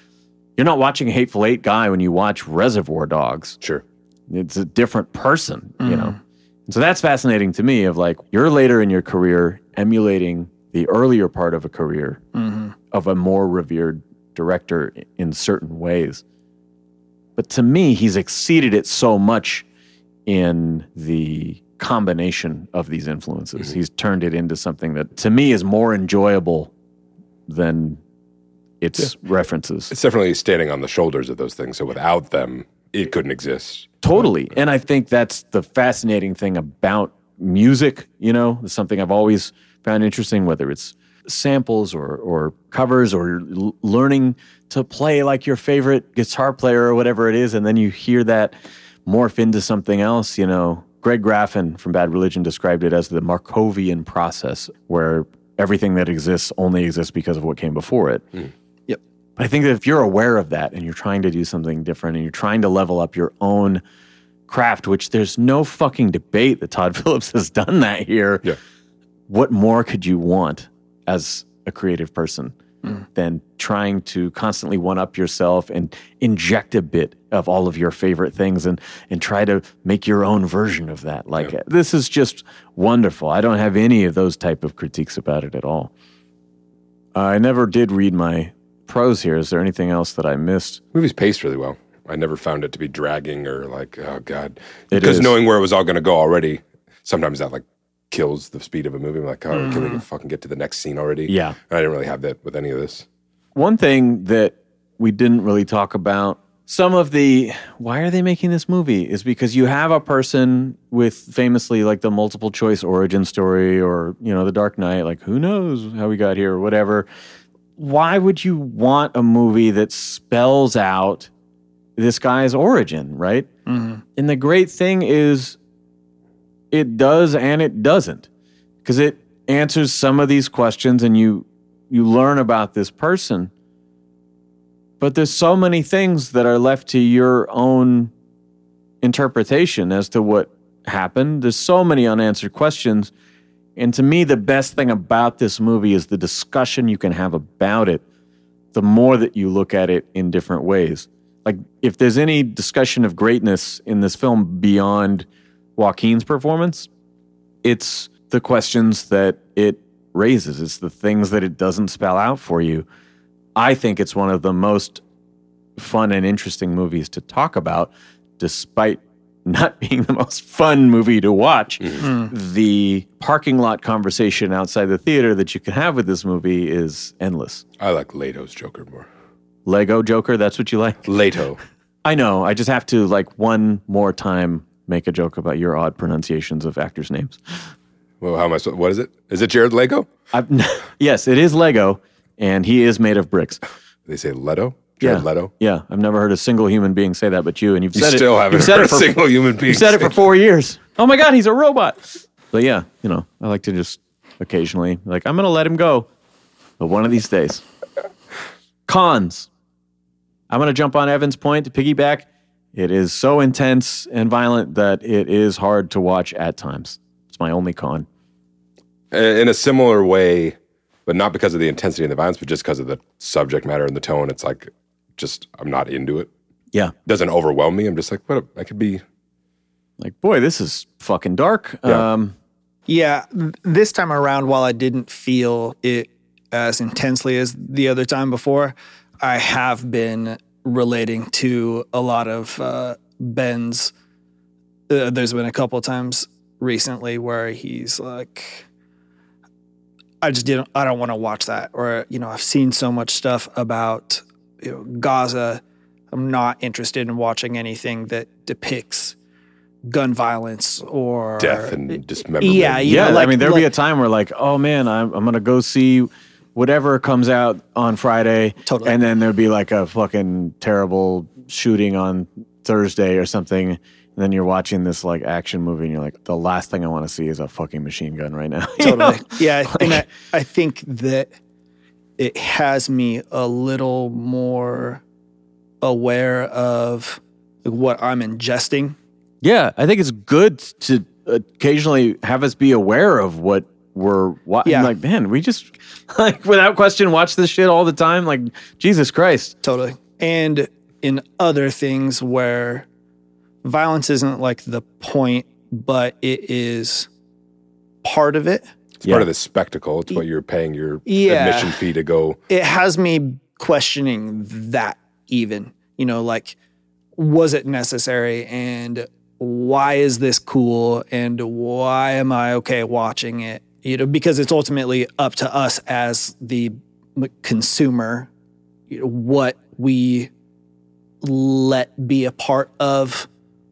You're not watching a Hateful Eight guy when you watch Reservoir Dogs. Sure. It's a different person, you know. And so that's fascinating to me of like you're later in your career emulating the earlier part of a career mm-hmm. of a more revered director in certain ways. But to me, he's exceeded it so much in the combination of these influences. Mm-hmm. He's turned it into something that to me is more enjoyable than its references. It's definitely standing on the shoulders of those things. So without them, it couldn't exist. Totally. And I think that's the fascinating thing about music, you know, it's something I've always found interesting, whether it's samples or, or covers or l- learning to play like your favorite guitar player or whatever it is. And then you hear that morph into something else, you know. Greg Graffin from Bad Religion described it as the Markovian process, where everything that exists only exists because of what came before it. Hmm. Yep. But I think that if you're aware of that and you're trying to do something different and you're trying to level up your own craft, which there's no fucking debate that Todd Phillips has done that here. Yeah. What more could you want as a creative person Mm. than trying to constantly one up yourself and inject a bit of all of your favorite things and and try to make your own version of that? Like this is just wonderful. I don't have any of those type of critiques about it at all. I never did read my pros here. Is there anything else that I missed? Movie's paced really well. I never found it to be dragging or like, oh god, It because is. knowing where it was all going to go already, sometimes that like kills the speed of a movie. I'm like, oh, can we mm-hmm. fucking get to the next scene already? Yeah. And I didn't really have that with any of this. One thing that we didn't really talk about some of the why are they making this movie is because you have a person with famously like the multiple choice origin story or you know the dark knight like who knows how we got here or whatever why would you want a movie that spells out this guy's origin right? Mm-hmm. And the great thing is it does and it doesn't because it answers some of these questions and you you learn about this person. But there's so many things that are left to your own interpretation as to what happened. There's so many unanswered questions. And to me the best thing about this movie is the discussion you can have about it the more that you look at it in different ways like if there's any discussion of greatness in this film beyond Joaquin's performance it's the questions that it raises. It's the things that it doesn't spell out for you. I think it's one of the most fun and interesting movies to talk about, despite not being the most fun movie to watch. Mm-hmm. Hmm. The parking lot conversation outside the theater that you can have with this movie is endless. I like Leto's Joker more. Lego Joker, that's what you like? Leto. I know. I just have to, like, one more time make a joke about your odd pronunciations of actors' names. Well, how am I? supposed- What is it? Is it Jared Lego? I've, yes, it is Lego, and he is made of bricks. They say Leto. Jared yeah, Leto. Yeah, I've never heard a single human being say that, but you, and you've You said still it. haven't said it for a single human being You've said it for four years. Oh my God, he's a robot. But yeah, you know, I like to just occasionally like I'm gonna let him go, but one of these days. Cons. I'm gonna jump on Evan's point to piggyback. It is so intense and violent that it is hard to watch at times. It's my only con. in a similar way, but not because of the intensity and the violence, but just because of the subject matter and the tone. It's like, just I'm not into it. Yeah. It doesn't overwhelm me. I'm just like, what? I could be. Like, boy, this is fucking dark. Yeah. Um, Yeah, this time around, while I didn't feel it as intensely as the other time before, I have been relating to a lot of uh, Ben's. Uh, there's been a couple times recently where he's like, I just didn't, I don't want to watch that. Or, you know, I've seen so much stuff about you know, Gaza I'm not interested in watching anything that depicts gun violence or Death and dismemberment. Yeah, yeah, know, I mean, there'll be a time where like, oh man, I'm I'm gonna go see whatever comes out on Friday, Totally. and then there'd be like a fucking terrible shooting on Thursday or something. And then you're watching this like action movie, and you're like, the last thing I want to see is a fucking machine gun right now. You know? totally. Yeah, and I, I think that it has me a little more aware of what I'm ingesting. Yeah, I think it's good to occasionally have us be aware of what we're watching. Yeah. Like, man, we just like without question watch this shit all the time. Like, Jesus Christ. Totally. And in other things where violence isn't like the point, but it is part of it. It's part of the spectacle. It's what you're paying your Yeah. admission fee to go. it has me questioning that even you know like was it necessary and why is this cool and why am i okay watching it you know because it's ultimately up to us as the consumer you know, what we let be a part of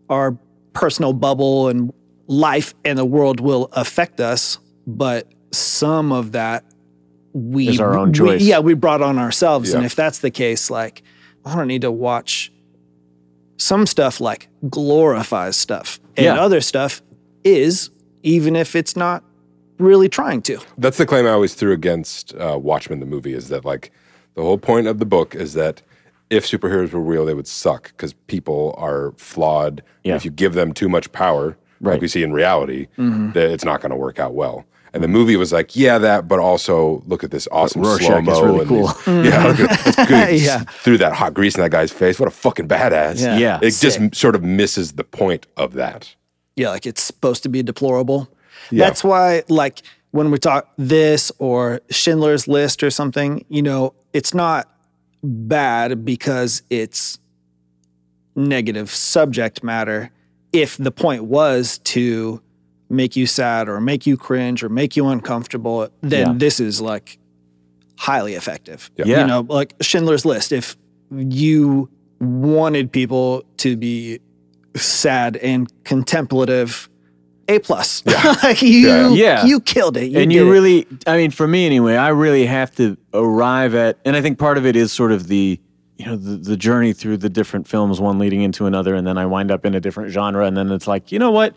our personal bubble and life and the world will affect us. But some of that we Is our own we- yeah we brought on ourselves. And if that's the case like i don't need to watch some stuff like glorifies stuff. And Yeah. other stuff is even if it's not really trying to That's the claim I always threw against uh, Watchmen, the movie, is that like the whole point of the book is that if superheroes were real, they would suck because people are flawed. Yeah. If you give them too much power, Right. like we see in reality, Mm-hmm. that it's not going to work out well. And the movie was like, yeah, that, but also look at this awesome slow mo. really cool. these- yeah, look at, it's good. Yeah. Threw that hot grease in that guy's face. What a fucking badass. Yeah. Yeah. It just sort of misses the point of that. yeah like it's supposed to be deplorable Yeah. that's why like when we talk this or schindler's list or something you know it's not bad because it's negative subject matter if the point was to make you sad or make you cringe or make you uncomfortable then Yeah. this is like highly effective Yeah. you know like schindler's list if you wanted people to be sad and contemplative a plus. Like you Yeah. Yeah. you killed it. And did you it. really i mean for me anyway i really have to arrive at and i think part of it is sort of the you know the, the journey through the different films one leading into another and then i wind up in a different genre and then it's like you know what?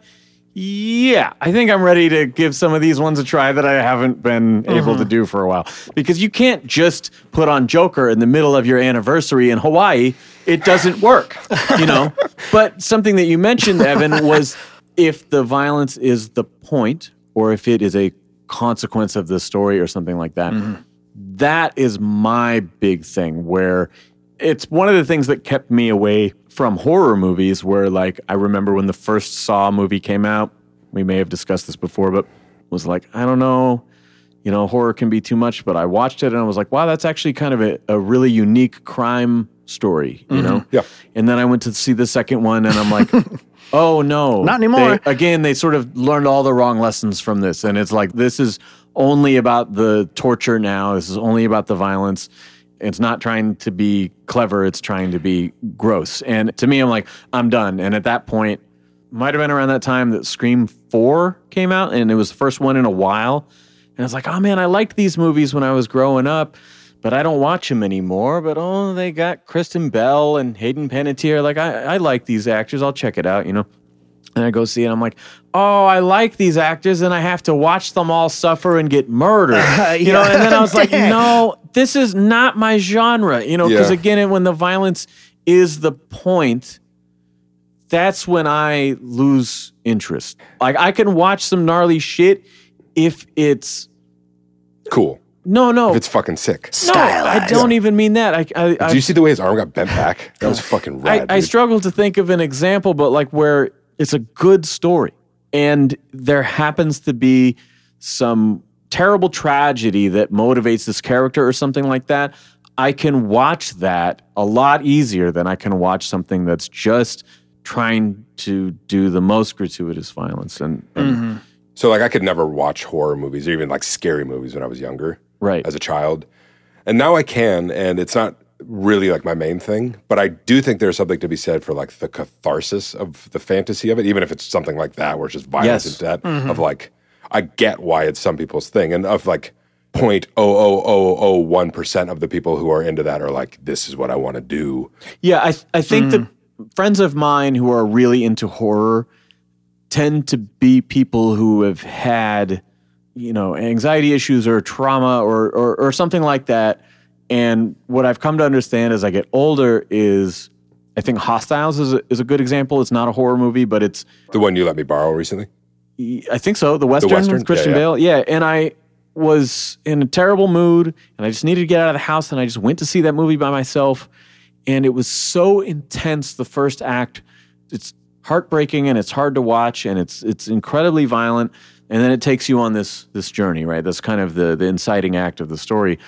Yeah i think i'm ready to give some of these ones a try that i haven't been able to mm-hmm. do for a while. Because you can't just put on joker in the middle of your anniversary in hawaii. It doesn't work you know? But something that you mentioned evan was if the violence is the point or if it is a consequence of the story or something like that mm-hmm. that is my big thing where it's one of the things that kept me away from horror movies where like I remember when the first Saw movie came out, we may have discussed this before, but was like, I don't know, you know, horror can be too much, but I watched it and I was like, wow, that's actually kind of a, a really unique crime story, you mm-hmm. know? Yeah. And then I went to see the second one and I'm like, oh no. Not anymore. They- again, they sort of learned all the wrong lessons from this. And it's like, this is only about the torture now. This is only about the violence. It's not trying to be clever. It's trying to be gross. And to me, I'm like, I'm done. And at that point, might have been around that time that Scream 4 came out, and it was the first one in a while. And I was like, oh man, I liked these movies when I was growing up, but I don't watch them anymore. But oh, they got Kristen Bell and Hayden Panettiere. Like, I, I like these actors. I'll check it out, you know? And I go see it. I'm like, oh, I like these actors, and I have to watch them all suffer and get murdered. You know, and then I was like, no, this is not my genre. You know, because Yeah. again, when the violence is the point, that's when I lose interest. Like I can watch some gnarly shit if it's Cool. No, no, If it's fucking sick. no. I don't even mean that. I, I, I Did you see the way his arm got bent back? That was fucking I, rad. I dude. struggle to think of an example, but like where it's a good story and there happens to be some terrible tragedy that motivates this character or something like that. I can watch that a lot easier than I can watch something that's just trying to do the most gratuitous violence and, and mm-hmm. So like I could never watch horror movies or even like scary movies when I was younger. Right. As a child. And now I can, and it's not really like my main thing, but I do think there's something to be said for like the catharsis of the fantasy of it, even if it's something like that where it's just violence Yes. and death. Of like, I get why it's some people's thing, and of like. 0.00001 percent of the people who are into that are like, this is what I want to do. Yeah, I I think that Mm. friends of mine who are really into horror tend to be people who have had, you know, anxiety issues or trauma or or, or something like that. And what I've come to understand as I get older is, I think Hostiles is a, is a good example. It's not a horror movie, but it's The one you let me borrow recently. I think so. The Western, Western? with Christian Yeah, yeah. Bale. Yeah. And I was in a terrible mood and I just needed to get out of the house and I just went to see that movie by myself. And it was so intense, the first act. It's heartbreaking and it's hard to watch and it's it's incredibly violent. And then it takes you on this this journey, right? That's kind of the the inciting act of the story.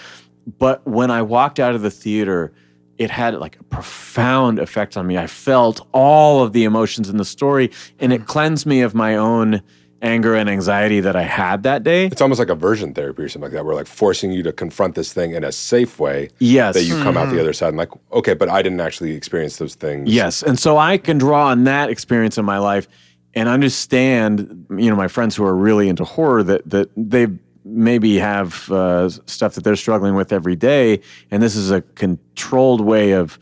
But when I walked out of the theater, it had like a profound effect on me. I felt all of the emotions in the story, and it cleansed me of my own anger and anxiety that I had that day. It's almost like aversion therapy or something like that. We're like forcing you to confront this thing in a safe way. Yes. That you come out the mm-hmm. other side and like, okay, but I didn't actually experience those things. Yes. And so I can draw on that experience in my life and understand, you know, my friends who are really into horror that that they maybe have uh, stuff that they're struggling with every day, and this is a controlled way of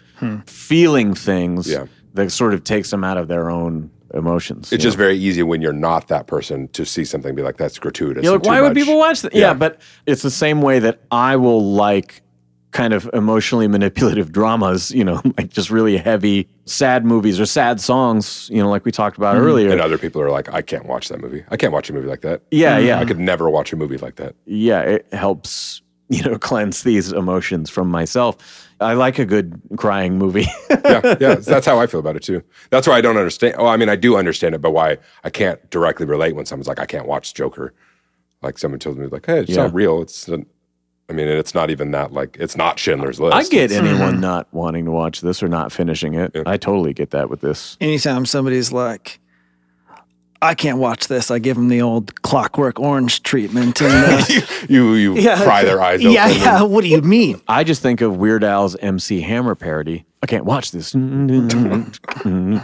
feeling things Yeah. that sort of takes them out of their own emotions. It's just know? very easy when you're not that person to see something and be like, that's gratuitous. You're like, why too would much." people watch that? Yeah. Yeah. but it's the same way that I will like kind of emotionally manipulative dramas, you know, like just really heavy, sad movies or sad songs, you know, like we talked about mm-hmm. earlier. And other people are like, I can't watch that movie. I can't watch a movie like that. Yeah, mm-hmm. yeah. I could never watch a movie like that. yeah, it helps, you know, cleanse these emotions from myself. I like a good crying movie. yeah, yeah. That's how I feel about it too. That's why I don't understand. Oh, I mean, I do understand it, but why I can't directly relate when someone's like, I can't watch Joker. Like someone told me, like, hey, it's Yeah. not real. It's, not, I mean, it's not even that. Like, it's not Schindler's List. I get It's- anyone not wanting to watch this or not finishing it. I totally get that with this. Anytime somebody's like, I can't watch this, I give them the old clockwork orange treatment. And, uh, you you pry their eyes open. Yeah, and- yeah. What do you mean? I just think of Weird Al's MC Hammer parody. I can't watch this. I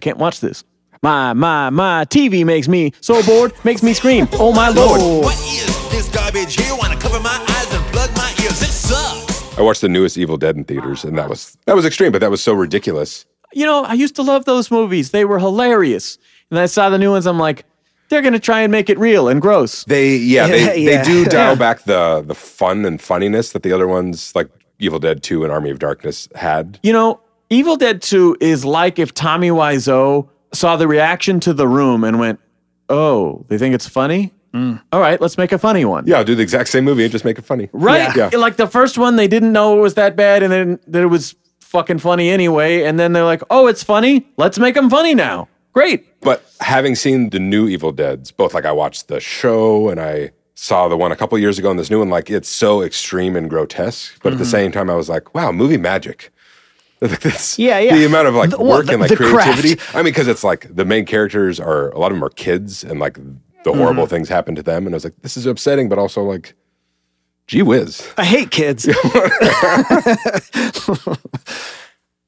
can't watch this. My my my TV makes me so bored, makes me scream. Oh my lord! What is this garbage here? Wanna cover my eyes and plug my ears? It sucks. I watched the newest Evil Dead in theaters, and that was that was extreme, but that was so ridiculous. You know, I used to love those movies. They were hilarious. And I saw the new ones. I'm like, they're gonna try and make it real and gross. They yeah, they Yeah. they do dial Yeah. back the the fun and funniness that the other ones like Evil Dead 2 and Army of Darkness had. You know, Evil Dead 2 is like if Tommy Wiseau saw the reaction to the room and went, "Oh, they think it's funny. Mm. All right, let's make a funny one." Yeah, I'll do the exact same movie and just make it funny. Right? Yeah. Like the first one, they didn't know it was that bad, and then that it was fucking funny anyway. And then they're like, "Oh, it's funny. Let's make them funny now." Great. But having seen the new Evil Deads, both like I watched the show and I saw the one a couple years ago and this new one, like it's so extreme and grotesque. But at the mm-hmm. same time, I was like, wow, movie magic. Like this, Yeah, yeah. The amount of like The- work the- and like the craft. creativity. I mean, because it's like the main characters are a lot of them are kids and like the horrible things happen to them. And I was like, this is upsetting, but also like, gee whiz. I hate kids.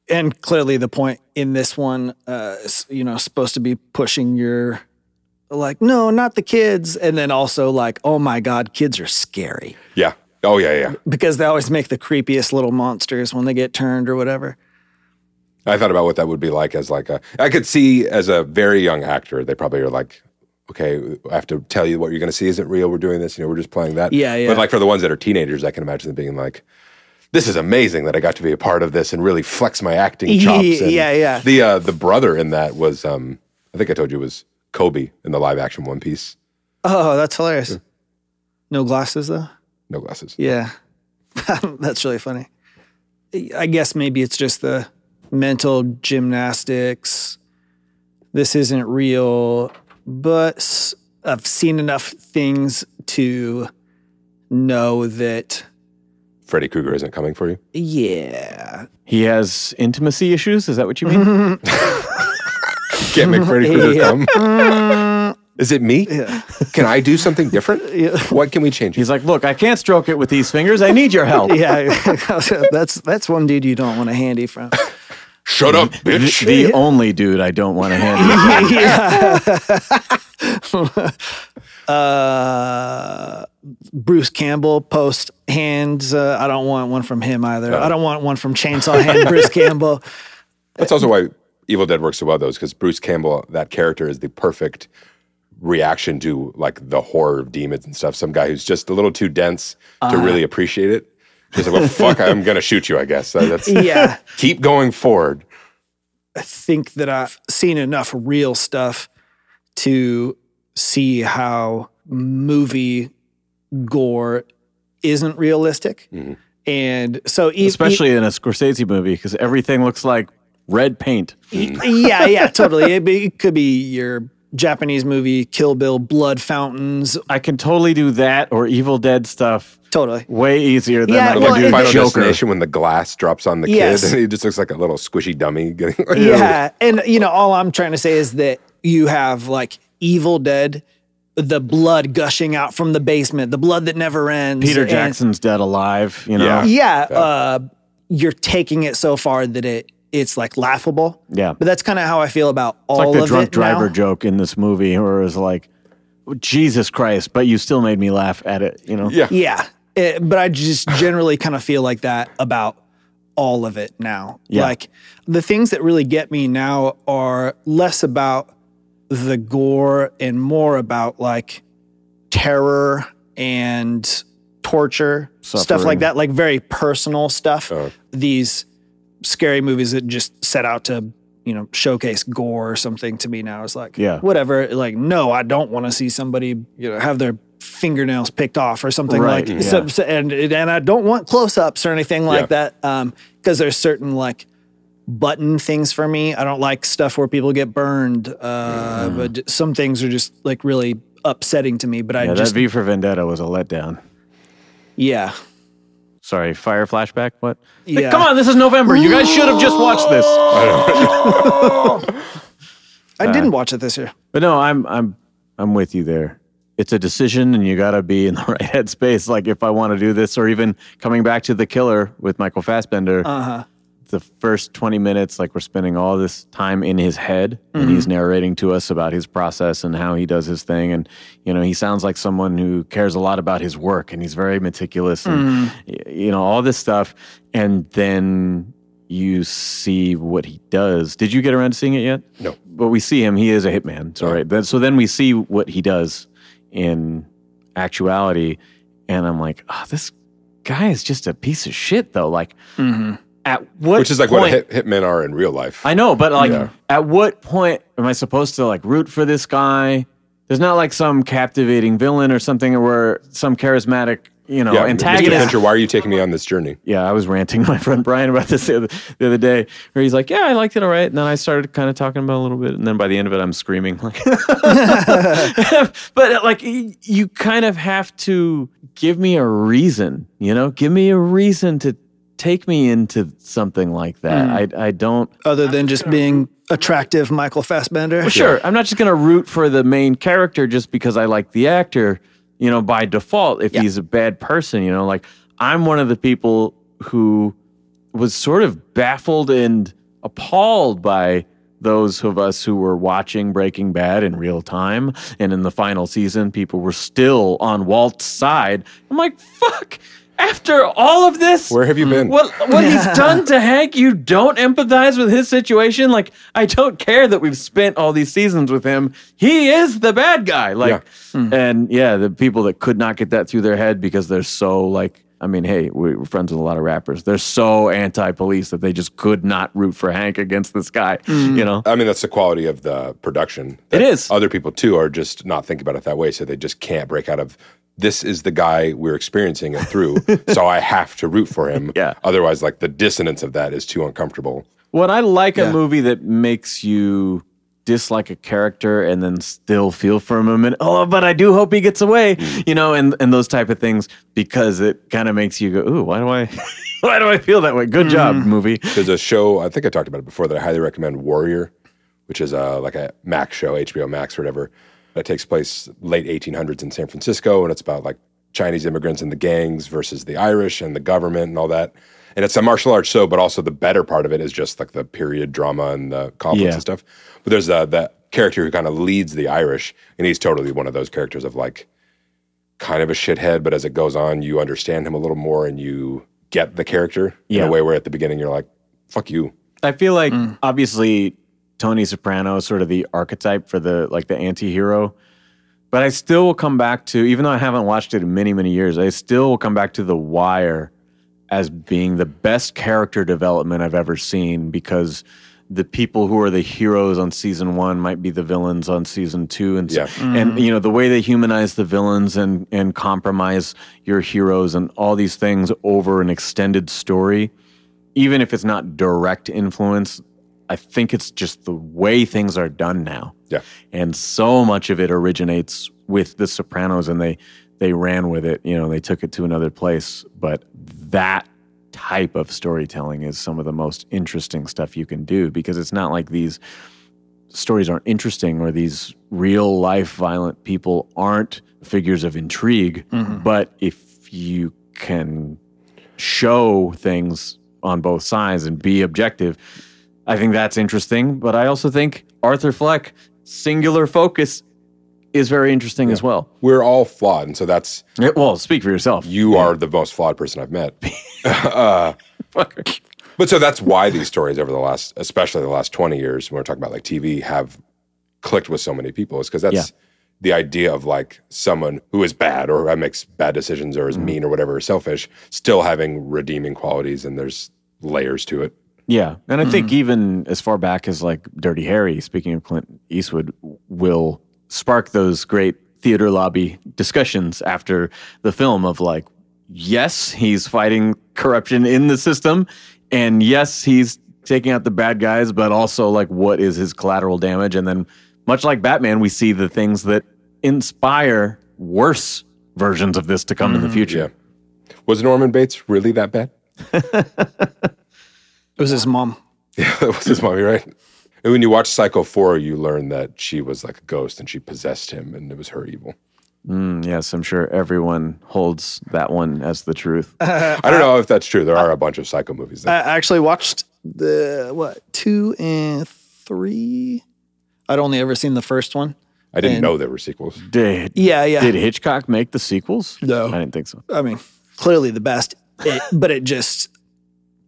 and clearly, the point in this one, uh, is, you know, supposed to be pushing your, like, no, not the kids. And then also, like, oh my God, kids are scary Yeah. Oh yeah, yeah. because they always make the creepiest little monsters when they get turned or whatever. I thought about what that would be like as like a. I could see as a very young actor, they probably are like, okay, I have to tell you what you're going to see isn't real. We're doing this, you know, we're just playing that. Yeah, yeah. But like for the ones that are teenagers, I can imagine them being like, this is amazing that I got to be a part of this and really flex my acting chops. And Yeah, yeah. The uh, the brother in that was, um, I think I told you it was Koby in the live action One Piece. Oh, that's hilarious. No glasses, though? No glasses. Yeah. That's really funny. I guess maybe it's just the mental gymnastics. This isn't real, but I've seen enough things to know that, Freddy Krueger isn't coming for you. yeah. He has intimacy issues. Is that what you mean? Can't make Freddy Krueger Yeah. come. Is it me? Can I do something different? What can we change? He's like, look, I can't stroke it with these fingers. I need your help. yeah, that's that's one dude you don't want a handy from. Shut up, bitch. The, the only dude I don't want to hand. uh, Bruce Campbell post hands. Uh, I don't want one from him either. I don't want one from Chainsaw Hand Bruce Campbell. That's also why Evil Dead works so well, though, is because Bruce Campbell, that character, is the perfect reaction to like the horror of demons and stuff. Some guy who's just a little too dense to Uh-huh. really appreciate it. He's like, well, fuck, I'm gonna shoot you. I guess So that's Yeah. Keep going forward. I think that I've seen enough real stuff to see how movie gore isn't realistic. Mm-hmm. And so, e- Especially in a Scorsese movie, because everything looks like red paint. Mm-hmm. yeah, yeah, totally. It, be, it could be your Japanese movie, Kill Bill, blood fountains. I can totally do that or Evil Dead stuff Totally. way easier than Yeah, I Or well, like can in do Final Joker. Destination when the glass drops on the Yes. kid and he just looks like a little squishy dummy. Getting, Yeah. And, you know, all I'm trying to say is that you have like Evil Dead, the blood gushing out from the basement, the blood that never ends. Peter and- Jackson's dead alive, you know? Yeah. yeah, uh, you're taking it so far that it it's like laughable. Yeah. But that's kind of how I feel about It's all like the of drunk it driver now. joke in this movie, where it was like, Jesus Christ, but you still made me laugh at it, you know? Yeah. Yeah. It- but I just generally kind of feel like that about all of it now. Yeah. Like the things that really get me now are less about the gore and more about like terror and torture, stuff like that, like very personal stuff. Uh. These scary movies that just set out to, you know, showcase gore or something to me now is like, Yeah. whatever. Like, no, I don't want to see somebody, you know, have their fingernails picked off or something Right, like yeah. so, so- and and I don't want close-ups or anything like that um because there's certain like button things for me. I don't like stuff where people get burned. Uh but some things are just like really upsetting to me, but I Yeah, just that V for Vendetta was a letdown. yeah. Sorry, fire flashback? What? Like, Yeah. come on, this is November. You guys should have just watched this. I didn't watch it this year. But no, I'm I'm I'm with you there. It's a decision, and you got to be in the right headspace. Like if I want to do this, or even coming back to the Killer with Michael Fassbender. Uh-huh. The first twenty minutes, like we're spending all this time in his head, and he's narrating to us about his process and how he does his thing. And you know, he sounds like someone who cares a lot about his work, and he's very meticulous, and y- you know all this stuff. And then you see what he does. Did you get around to seeing it yet? No. But we see him. He is a hitman. So right. So then we see what he does in actuality, and I'm like, oh, this guy is just a piece of shit, though. Like, mm-hmm. at what Which is like point, what hit, hitmen are in real life. I know, but like, Yeah. at what point am I supposed to like root for this guy? There's not like some captivating villain or something where some charismatic, you know, yeah, Mr. Fincher, why are you taking me on this journey? Yeah, I was ranting to my friend Brian about this the other, the other day, where he's like, "Yeah, I liked it all right," and then I started kind of talking about it a little bit, and then by the end of it, I'm screaming like. but uh, like, you kind of have to give me a reason, you know, give me a reason to take me into something like that. Hmm. I I don't. Other than just being attractive Michael Fassbender. Well, sure, I'm not just going to root for the main character just because I like the actor, you know, by default, if he's a bad person, you know, like I'm one of the people who was sort of baffled and appalled by those of us who were watching Breaking Bad in real time. And in the final season, people were still on Walt's side. I'm like, fuck. After all of this, Where have you been? what what he's done to Hank, you don't empathize with his situation. Like, I don't care that we've spent all these seasons with him. He is the bad guy. Like, hmm. and yeah, the people that could not get that through their head because they're so like. I mean, hey, we're friends with a lot of rappers. They're so anti-police that they just could not root for Hank against this guy. Hmm. You know, I mean, that's the quality of the production. It is. Other people too are just not thinking about it that way, so they just can't break out of. This is the guy we're experiencing it through, so I have to root for him. Yeah. Otherwise, like the dissonance of that is too uncomfortable. When I like Yeah. a movie that makes you dislike a character and then still feel for him and oh but I do hope he gets away mm. you know and and those type of things because it kind of makes you go ooh why do I why do I feel that way good job mm-hmm. movie There's a show I think I talked about it before that I highly recommend. Warrior, which is a like a Max show, HBO Max or whatever. That takes place late 1800s in San Francisco, and it's about like Chinese immigrants and the gangs versus the Irish and the government and all that. And it's a martial arts show, but also the better part of it is just like the period drama and the conflicts Yeah. and stuff. But there's uh, that character who kind of leads the Irish, and he's totally one of those characters of like kind of a shithead, but as it goes on, you understand him a little more and you get the character in a way where at the beginning you're like, "Fuck you." I feel like obviously Tony Soprano is sort of the archetype for the like the anti-hero. But I still will come back to even though I haven't watched it in many, many years, I still will come back to The Wire as being the best character development I've ever seen because the people who are the heroes on season one might be the villains on season two and so- Yeah. and mm-hmm. you know the way they humanize the villains and and compromise your heroes and all these things over an extended story even if it's not direct influence, I think it's just the way things are done now. Yeah. And so much of it originates with The Sopranos and they they ran with it, you know, they took it to another place, but that type of storytelling is some of the most interesting stuff you can do because it's not like these stories aren't interesting or these real life violent people aren't figures of intrigue, mm-hmm. but if you can show things on both sides and be objective. I think that's interesting, but I also think Arthur Fleck singular focus is very interesting as well. We're all flawed, and so that's Yeah, well, speak for yourself. you are the most flawed person I've met. uh, but so that's why these stories over the last, especially the last 20 years, when we're talking about like TV, have clicked with so many people is because that's Yeah. the idea of like someone who is bad or makes bad decisions or is Mm-hmm. mean or whatever, or selfish, still having redeeming qualities and there's layers to it. Yeah, and I think mm-hmm. even as far back as like Dirty Harry, speaking of Clint Eastwood, will spark those great theater lobby discussions after the film of like, yes, he's fighting corruption in the system, and yes, he's taking out the bad guys, but also like, what is his collateral damage? And then, much like Batman, we see the things that inspire worse versions of this to come in the mm-hmm. future. Yeah. Was Norman Bates really that bad? It was his mom. Yeah, it was his mommy, right? And when you watch Psycho 4, you learn that she was like a ghost and she possessed him and it was her evil. Mm, yes, I'm sure everyone holds that one as the truth. I don't know if that's true. There are a bunch of Psycho movies. I actually watched the what two and three. I'd only ever seen the first one. I didn't and- know there were sequels. Did Yeah, yeah. Did Hitchcock make the sequels? No. I didn't think so. I mean, clearly the best, it, but it just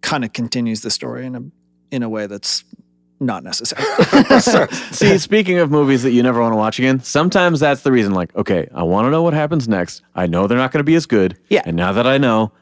kind of continues the story in a in a way that's not necessary. See, speaking of movies that you never want to watch again, sometimes that's the reason. Like, okay, I want to know what happens next. I know they're not going to be as good. Yeah. And now that I know,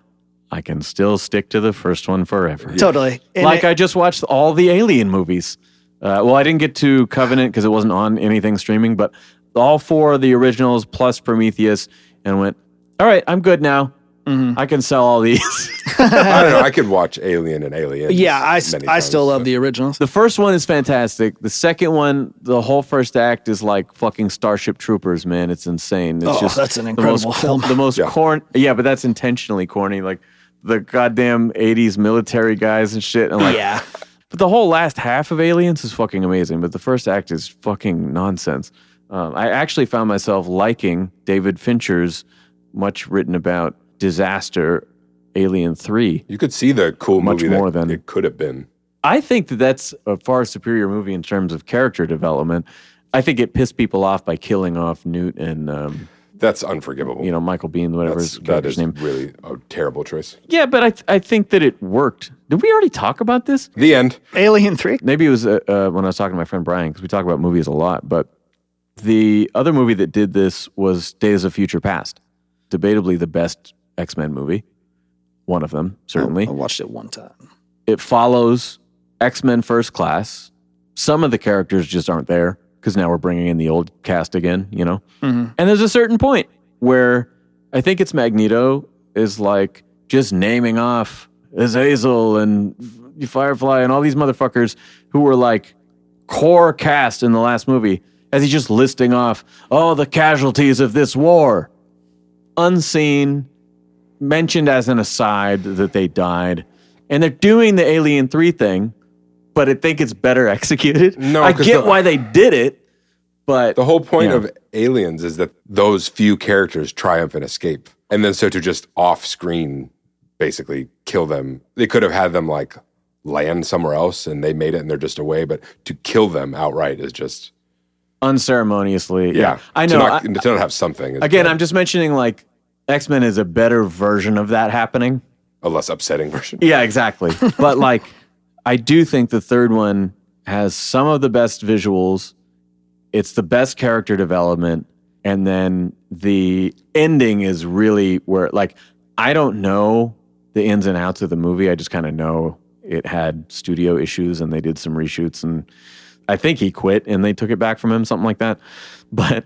I can still stick to the first one forever. totally. And like it- I just watched all the Alien movies. Uh, well, I didn't get to Covenant because it wasn't on anything streaming, but all four of the originals plus Prometheus, and went, all right, I'm good now. Mm-hmm. I can sell all these. I don't know. I could watch Alien and Alien. yeah, I, s- many I still love so. the originals. The first one is fantastic. The second one, the whole first act is like fucking Starship Troopers, man. It's insane. It's Oh, just that's an the most incredible film. The most Yeah. corn, yeah, but that's intentionally corny. Like the goddamn '80s military guys and shit. And like, yeah, but the whole last half of Aliens is fucking amazing. But the first act is fucking nonsense. Um, I actually found myself liking David Fincher's much written about disaster Alien Three. You could see the cool Much movie more that than- it could have been. I think that that's a far superior movie in terms of character development. I think it pissed people off by killing off Newt and um, That's unforgivable. you know Michael Biehn, whatever That's, his that character's is name. really a terrible choice. Yeah, but I th- I think that it worked. Did we already talk about this? The end. Alien Three. Maybe it was uh, uh, when I was talking to my friend Brian because we talk about movies a lot. But the other movie that did this was Days of Future Past, debatably the best X Men movie. One of them, certainly. I watched it one time. it follows X Men First Class. Some of the characters just aren't there because now we're bringing in the old cast again, you know? Mhm. And there's a certain point where I think it's Magneto is like just naming off Azazel and Firefly and all these motherfuckers who were like core cast in the last movie as he's just listing off all the casualties of this war. Unseen, mentioned as an aside that they died. And they're doing the Alien 3 thing, but I think it's better executed. No, I 'cause get the- why they did it, But The whole point Yeah. of Aliens is that those few characters triumph and escape. And then so to just off screen basically kill them, they could have had them like land somewhere else and they made it and they're just away. But to kill them outright is just, unceremoniously, yeah, yeah. I To know. not, I- to not have something. is again, bad. I'm just mentioning like X Men is a better version of that happening. a less upsetting version. Yeah, exactly. but like, I do think the third one has some of the best visuals. It's the best character development, and then the ending is really where like I don't know the ins and outs of the movie. I just kind of know it had studio issues and they did some reshoots and I think he quit and they took it back from him, something like that. But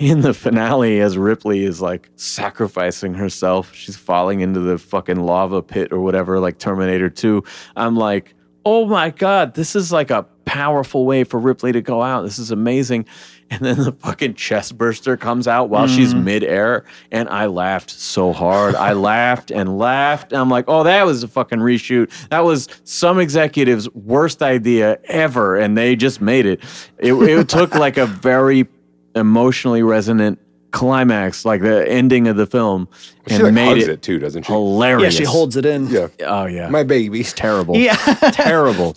in the finale, as Ripley is like sacrificing herself, she's falling into the fucking lava pit or whatever, like Terminator 2. I'm like, oh my God, this is like a powerful way for Ripley to go out. This is amazing. And then the fucking chest burster comes out while mm. she's midair. And I laughed so hard. I laughed and laughed. And I'm like, oh, that was a fucking reshoot. That was some executive's worst idea ever. And they just made it. It, it took like a very emotionally resonant climax, like the ending of the film, She and like made hugs it, it, too, doesn't she? hilarious. Yeah, she holds it in. Yeah. Oh yeah, My baby. terrible. Yeah. terrible.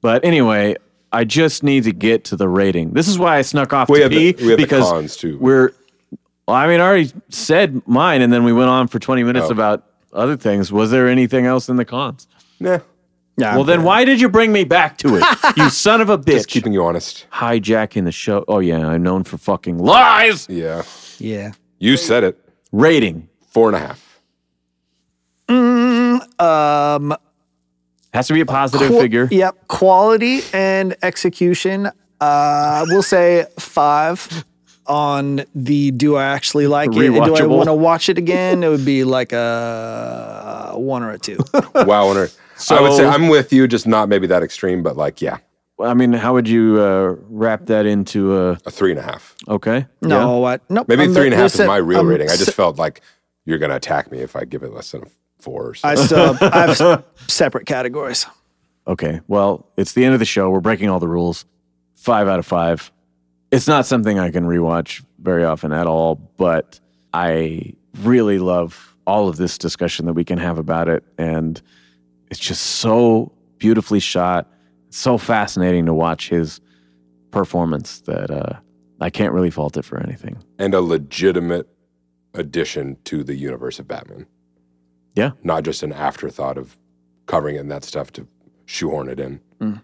But anyway, I just need to get to the rating. This is why I snuck off We to have the- pee we have the because cons, too. we're. Well, I mean, I already said mine, and then we went on for twenty minutes Oh. about other things. Was there anything else in the cons? Nah. Yeah. well, then why did you bring me back to it? you son of a bitch! Just keeping you honest. hijacking the show. Oh yeah, I'm known for fucking lies. Yeah. Yeah. You said it. Rating Four and a half. Um. has to be a positive Qu- figure. Yep. Quality and execution. Uh, we'll say five on the do I actually like it? and Do I want to watch it again? It would be like a one or a two. Wow. Winner. I would say I'm with you, just not maybe that extreme, but like, yeah, I mean, how would you uh, wrap that into a a three and a half. okay? No, what? Nope. Maybe I'm- three and a half there's is my a- real um, rating. I just felt like you're going to attack me if I give it less than a four or I still have, I have separate categories. Okay. Well, it's the end of the show. We're breaking all the rules. Five out of five. It's not something I can rewatch very often at all, but I really love all of this discussion that we can have about it. And it's just so beautifully shot, It's so fascinating to watch his performance that uh, I can't really fault it for anything. and a legitimate addition to the universe of Batman. Yeah. Not just an afterthought of covering it and that stuff to shoehorn it in.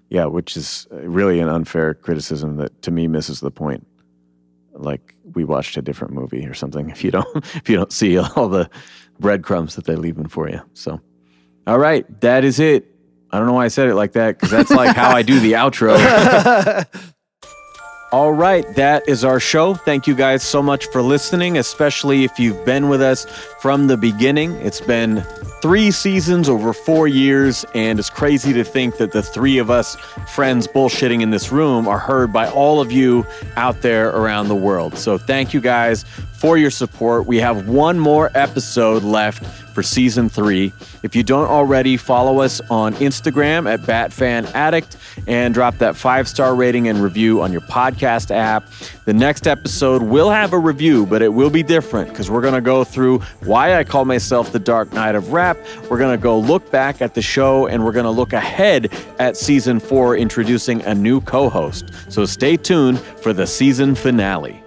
Yeah, which is really an unfair criticism that to me misses the point. Like we watched a different movie or something. If you don't, if you don't see all the breadcrumbs that they're leaving for you. So, all right, that is it. I don't know why I said it like that because that's like how I do the outro. All right, that is our show. Thank you guys so much for listening, especially if you've been with us from the beginning. It's been three seasons over four years, and it's crazy to think that the three of us friends bullshitting in this room are heard by all of you out there around the world. So thank you guys for your support. We have one more episode left for season three. If you don't already, follow us on Instagram at BatFanAddict and drop that five star rating and review on your podcast app. The next episode will have a review, but it will be different because we're going to go through why I call myself the Dark Knight of Rap. We're going to go look back at the show and we're going to look ahead at season four, introducing a new co host. So stay tuned for the season finale.